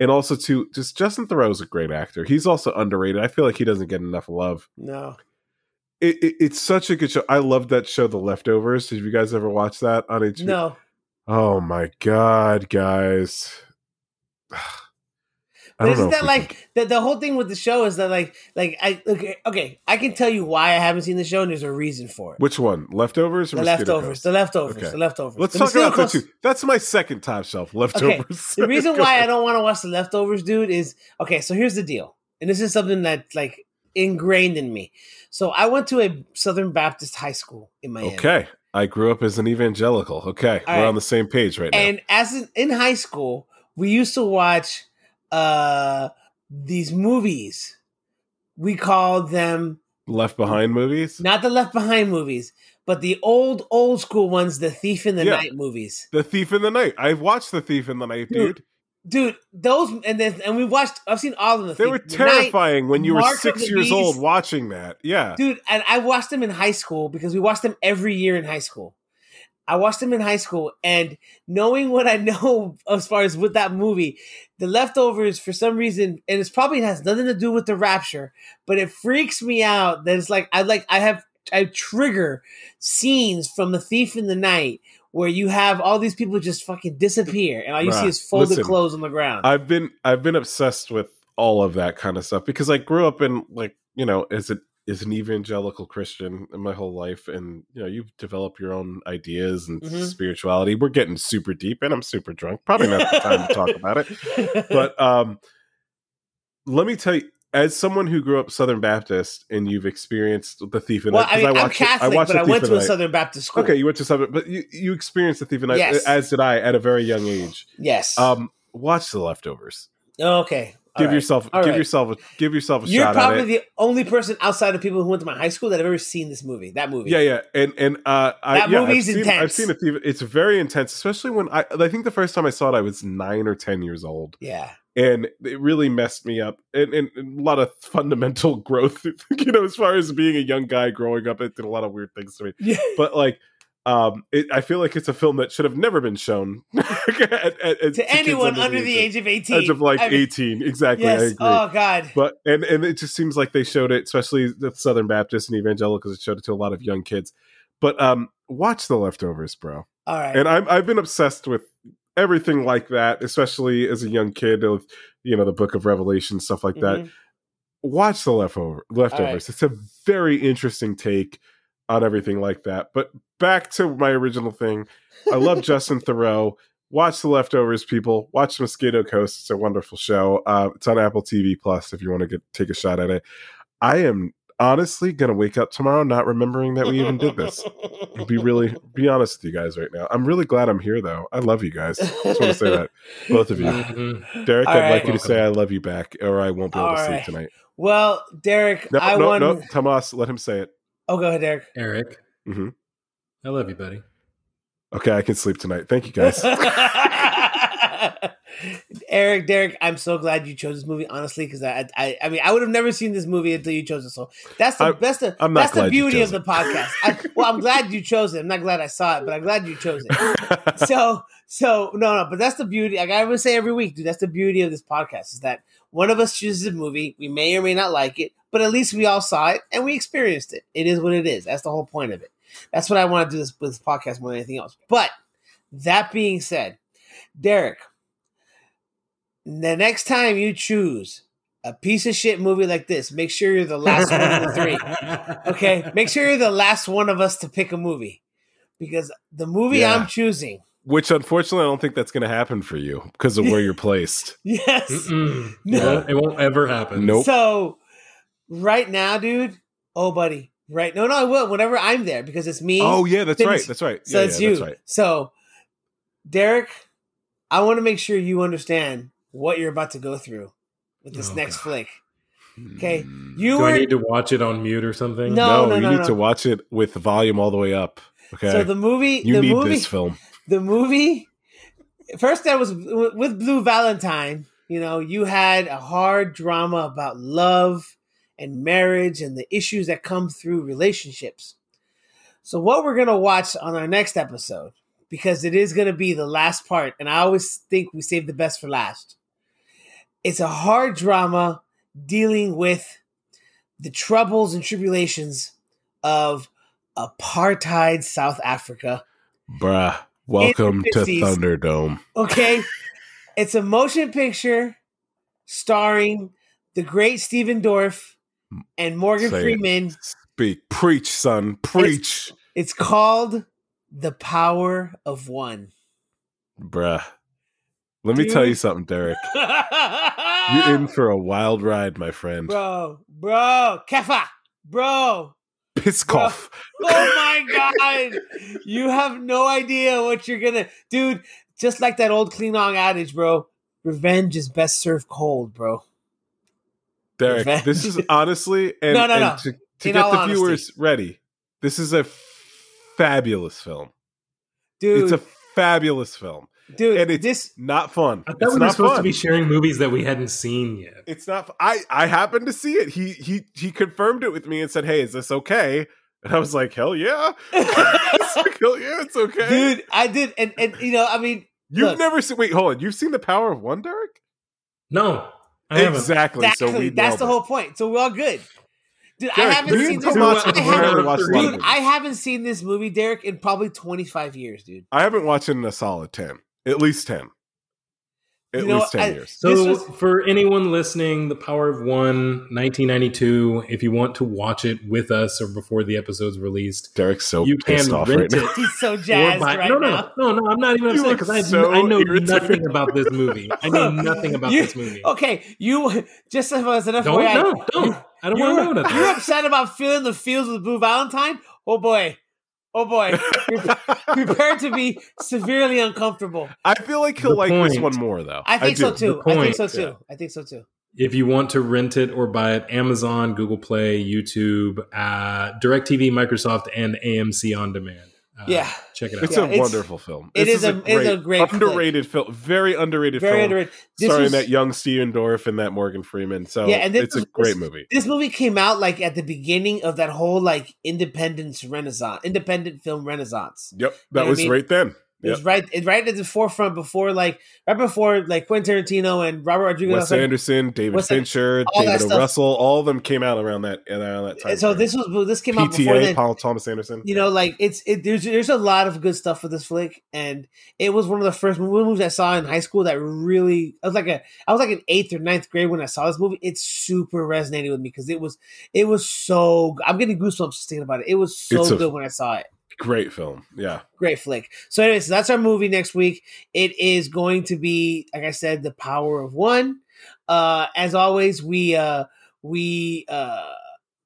And also, to just Justin Theroux is a great actor. He's also underrated. I feel like he doesn't get enough love. no. It, it, it's such a good show. I love that show, The Leftovers. Did you guys ever watch that on HBO? No. Oh my god, guys! I But isn't that like the, the whole thing with the show is that like like I okay eh, okay I can tell you why I haven't seen the show and there's a reason for it. which one? Leftovers or the leftovers, the leftovers, Okay. the leftovers. Let's The talk about that too. That's my second top shelf. Leftovers. The reason why I don't want to watch the leftovers, dude, is okay. So here's the deal, and this is something that like ingrained in me. So I went to a Southern Baptist high school in Miami. Okay, I grew up as an evangelical. Okay, All we're right. on the same page right now. And as in, in high school, we used to watch uh these movies. We called them Left Behind movies. not the Left Behind movies, but the old old school ones, the Thief in the Yeah. Night movies. The Thief in the Night. I've watched The Thief in the Night, Dude, dude. Dude, those and then and we watched. I've seen all of them. They were The Night- terrifying when you were six years old watching that. Yeah. dude and i watched them in high school because we watched them every year in high school i watched them in high school and knowing what i know as far as with that movie the leftovers for some reason and it's probably has nothing to do with the rapture but it freaks me out that it's like i like i have i trigger scenes from the thief in the night where you have all these people just fucking disappear and all you see is folded listen, clothes on the ground I've been I've been obsessed with all of that kind of stuff because I grew up in like you know as a as an evangelical Christian in my whole life, and you know you develop your own ideas and Mhm. spirituality. We're getting super deep, and I'm super drunk. Probably not the time to talk about it. But um, let me tell you, as someone who grew up Southern Baptist, and you've experienced the thief in well, Night, I mean, I'm watched it- Catholic, watched but The I went to a. Southern Baptist school. Okay, you went to Southern, but you, you experienced the thief in night, Yes. as did I, at a very young age. Yes. Um, watch the leftovers. okay. Give right. yourself, give right. yourself, a, give yourself a You're shot at probably it. the only person outside of people who went to my high school that have ever seen this movie. That movie. yeah, yeah, and and uh, I, That yeah, movie's I've seen, intense. I've seen a thief. It's very intense, especially when I. I think the first time I saw it, I was nine or ten years old, Yeah. And it really messed me up. And, and, and a lot of fundamental growth, you know, as far as being a young guy growing up, it did a lot of weird things to me. Yeah. But like, um, it, I feel like it's a film that should have never been shown at, at, at, To kids anyone under the age of 18. age of like I mean, 18 exactly i Yes. agree Oh, God. but and and it just seems like they showed it especially the southern baptist and evangelicals it showed it to a lot of young kids but um watch the leftovers bro All right. and i'm i've been obsessed with everything like that especially as a young kid of you know the book of revelation stuff like that. Mhm. watch the leftover leftovers. It's a very interesting take on everything like that. But back to my original thing. I love justin theroux watch the leftovers people. Watch mosquito coast. It's a wonderful show. Uh, it's on apple tv plus if you want to get take a shot at it. I am honestly gonna wake up tomorrow not remembering that we even did this be really be honest with you guys right now i'm really glad i'm here though i love you guys just want to say that both of you Mhm. derek All i'd right. like you to say i love you back or i won't be able All to sleep right. tonight Well, Derek, no I no won. no tomas let him say it Oh, go ahead, Derek. Eric, Mhm. I love you, buddy. Okay, I can sleep tonight. Thank you, guys. Eric, Derek, I'm so glad you chose this movie. Honestly, because I, I, I mean, I would have never seen this movie until you chose it. So that's the that's the that's the beauty of the podcast. I, well, I'm glad you chose it. I'm not glad I saw it, but I'm glad you chose it. so so no no but that's the beauty like i would say every week dude that's the beauty of this podcast is that one of us chooses a movie we may or may not like it but at least we all saw it and we experienced it it is what it is that's the whole point of it that's what i want to do this with this podcast more than anything else but that being said derek the next time you choose a piece of shit movie like this make sure you're the last one of the three okay make sure you're the last one of us to pick a movie because the movie Yeah. i'm choosing Which unfortunately, I don't think that's going to happen for you because of where you're placed. yes Mm-mm. No. It won't- It won't ever happen. Nope. So right now, dude. Oh, buddy. Right? No, no, I will. Whenever I'm there, because it's me. Oh yeah, that's Then right. That's right. so yeah, it's yeah, you. That's right. So, Derek, I want to make sure you understand what you're about to go through with this Oh, next God. flick. Okay, Mm. you Do were I need to watch it on mute or something? No. no, you need no. to watch it with the volume all the way up. Okay, so the movie. you the need movie. this film. the movie first that was with blue valentine you know you had a hard drama about love and marriage and the issues that come through relationships so what we're going to watch on our next episode because it is going to be the last part and i always think we save the best for last it's a hard drama dealing with the troubles and tribulations of apartheid south africa Bruh, welcome to Thunderdome. Okay. it's a motion picture starring the great Stephen Dorff and Morgan Say it. Freeman. Speak, preach, son, preach, It's called The Power of One. bruh. Let me tell you something, Derek. You're in for a wild ride, my friend. bro, bro, Kefa, bro. Piskoff. Oh my god. You have no idea what you're gonna dude, just like that old Klingon adage, bro. Revenge is best served cold, bro. Derek, Revenge. this is honestly and, No, no, no. to, to get the honesty. viewers ready. This is a fabulous film. Dude, It's a fabulous film. Dude, and it's this not fun. I thought it's we were supposed fun. to be sharing movies that we hadn't seen yet. It's not. I I happened to see it. He he he confirmed it with me and said, "Hey, is this okay?" And I was like, "Hell yeah, It's like, hell yeah, it's okay." dude i did and and you know i mean You've look. never seen. Wait, hold on. You've seen the Power of One, Derek? No, I haven't. Exactly. exactly So we that's the it. whole point so we're all good dude i haven't seen this movie I haven't- watched a lot of dude i haven't seen this movie derek in probably 25 years dude I haven't watched it in a solid ten, at least ten, at You know, least ten I- years. So, was- for anyone listening, The Power of One, 1992, if you want to watch it with us or before the episode's released, Derek's so you pissed can off rent right now. it. he's so jazzed buy- right no, no, now no, no, I'm not even upset because I, so I know irritated. nothing about this movie. I know nothing about You- this movie. okay you just as an Don't, FYI, no, don't. I don't want to know you're, nothing. you're upset about feeling the feels with blue valentine oh boy oh boy. Prepare to be severely uncomfortable. I feel like he'll The like this one more though. i think so too. The i think so too. Yeah. i think so too. If you want to rent it or buy it, Amazon, Google Play, YouTube, uh, DirecTV, Microsoft, and AMC On Demand. Uh, Yeah. check it out. It's Yeah, a it's- wonderful film. it This is a- it's a great flick. underrated film. Very underrated very film. underrated this starring was- that young Stephen Dorff and that Morgan Freeman. So Yeah, and this it's a great movie. this movie came out like at the beginning of that whole like independence renaissance independent film renaissance Yep, that know what I was mean? right then. It Yep. was right it, right at the forefront before like right before like quentin tarantino and robert rodriguez Wes Anderson, David Wes Fincher, David. Russell, all of them came out around that around that time. And so frame. this was this came out before PTA, then Paul Thomas Anderson. you know like it's it there's there's a lot of good stuff for this flick and it was one of the first movies i saw in high school that really i was like a i was like an eighth or ninth grade when i saw this movie it super resonated with me because it was it was so i'm getting goosebumps just thinking about it it was so It's a- good when i saw it great film. Yeah, great flick. So, anyways, that's our movie next week. It is going to be, like I said, the power of one. Uh, as always, we uh, we uh,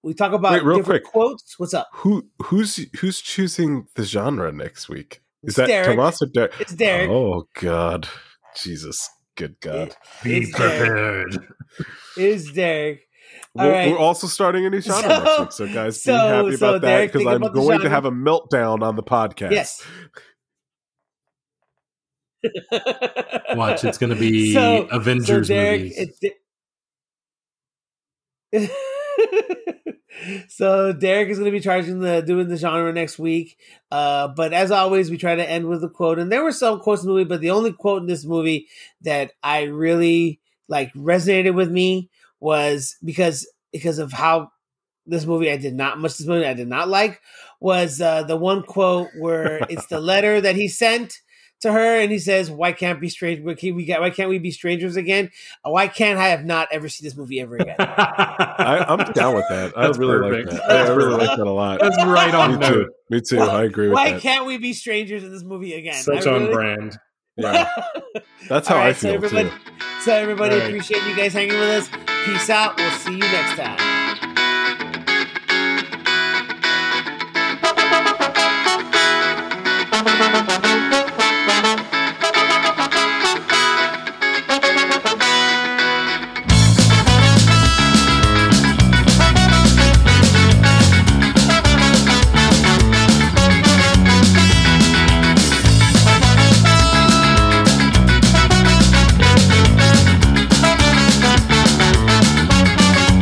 we talk about Wait, real different quick. quotes. What's up? who who's who's choosing the genre next week? Is It's that Derek. Tomas or Derek? It's Derek. Oh God, Jesus, good God. It- it's Derek. It is Derek. All We're, right. we're also starting a new genre So- next week, so guys, so- be happy so about that because I'm going to have a meltdown on the podcast. Yes. Watch, it's going to be So- Avengers so Derek, movies. it's- so Derek is going to be charging the doing the genre next week. Uh, but as always, we try to end with a quote, and there were some quotes in the movie, but the only quote in this movie that I really like resonated with me was because because of how this movie I did not much this movie I did not like was uh, the one quote where it's the letter that he sent to her and he says why can't be strange why can't we get why can't we be strangers again why can't I have not ever seen this movie ever again I, I'm down with that. I That's really perfect. like that. I really like that a lot. That's right on Me note. too. Me too. I agree with why that. can't we be strangers in this movie again Such I on really- brand. Yeah, that's how All I right, so feel everybody, too. so everybody right. appreciate you guys hanging with us peace out we'll see you next time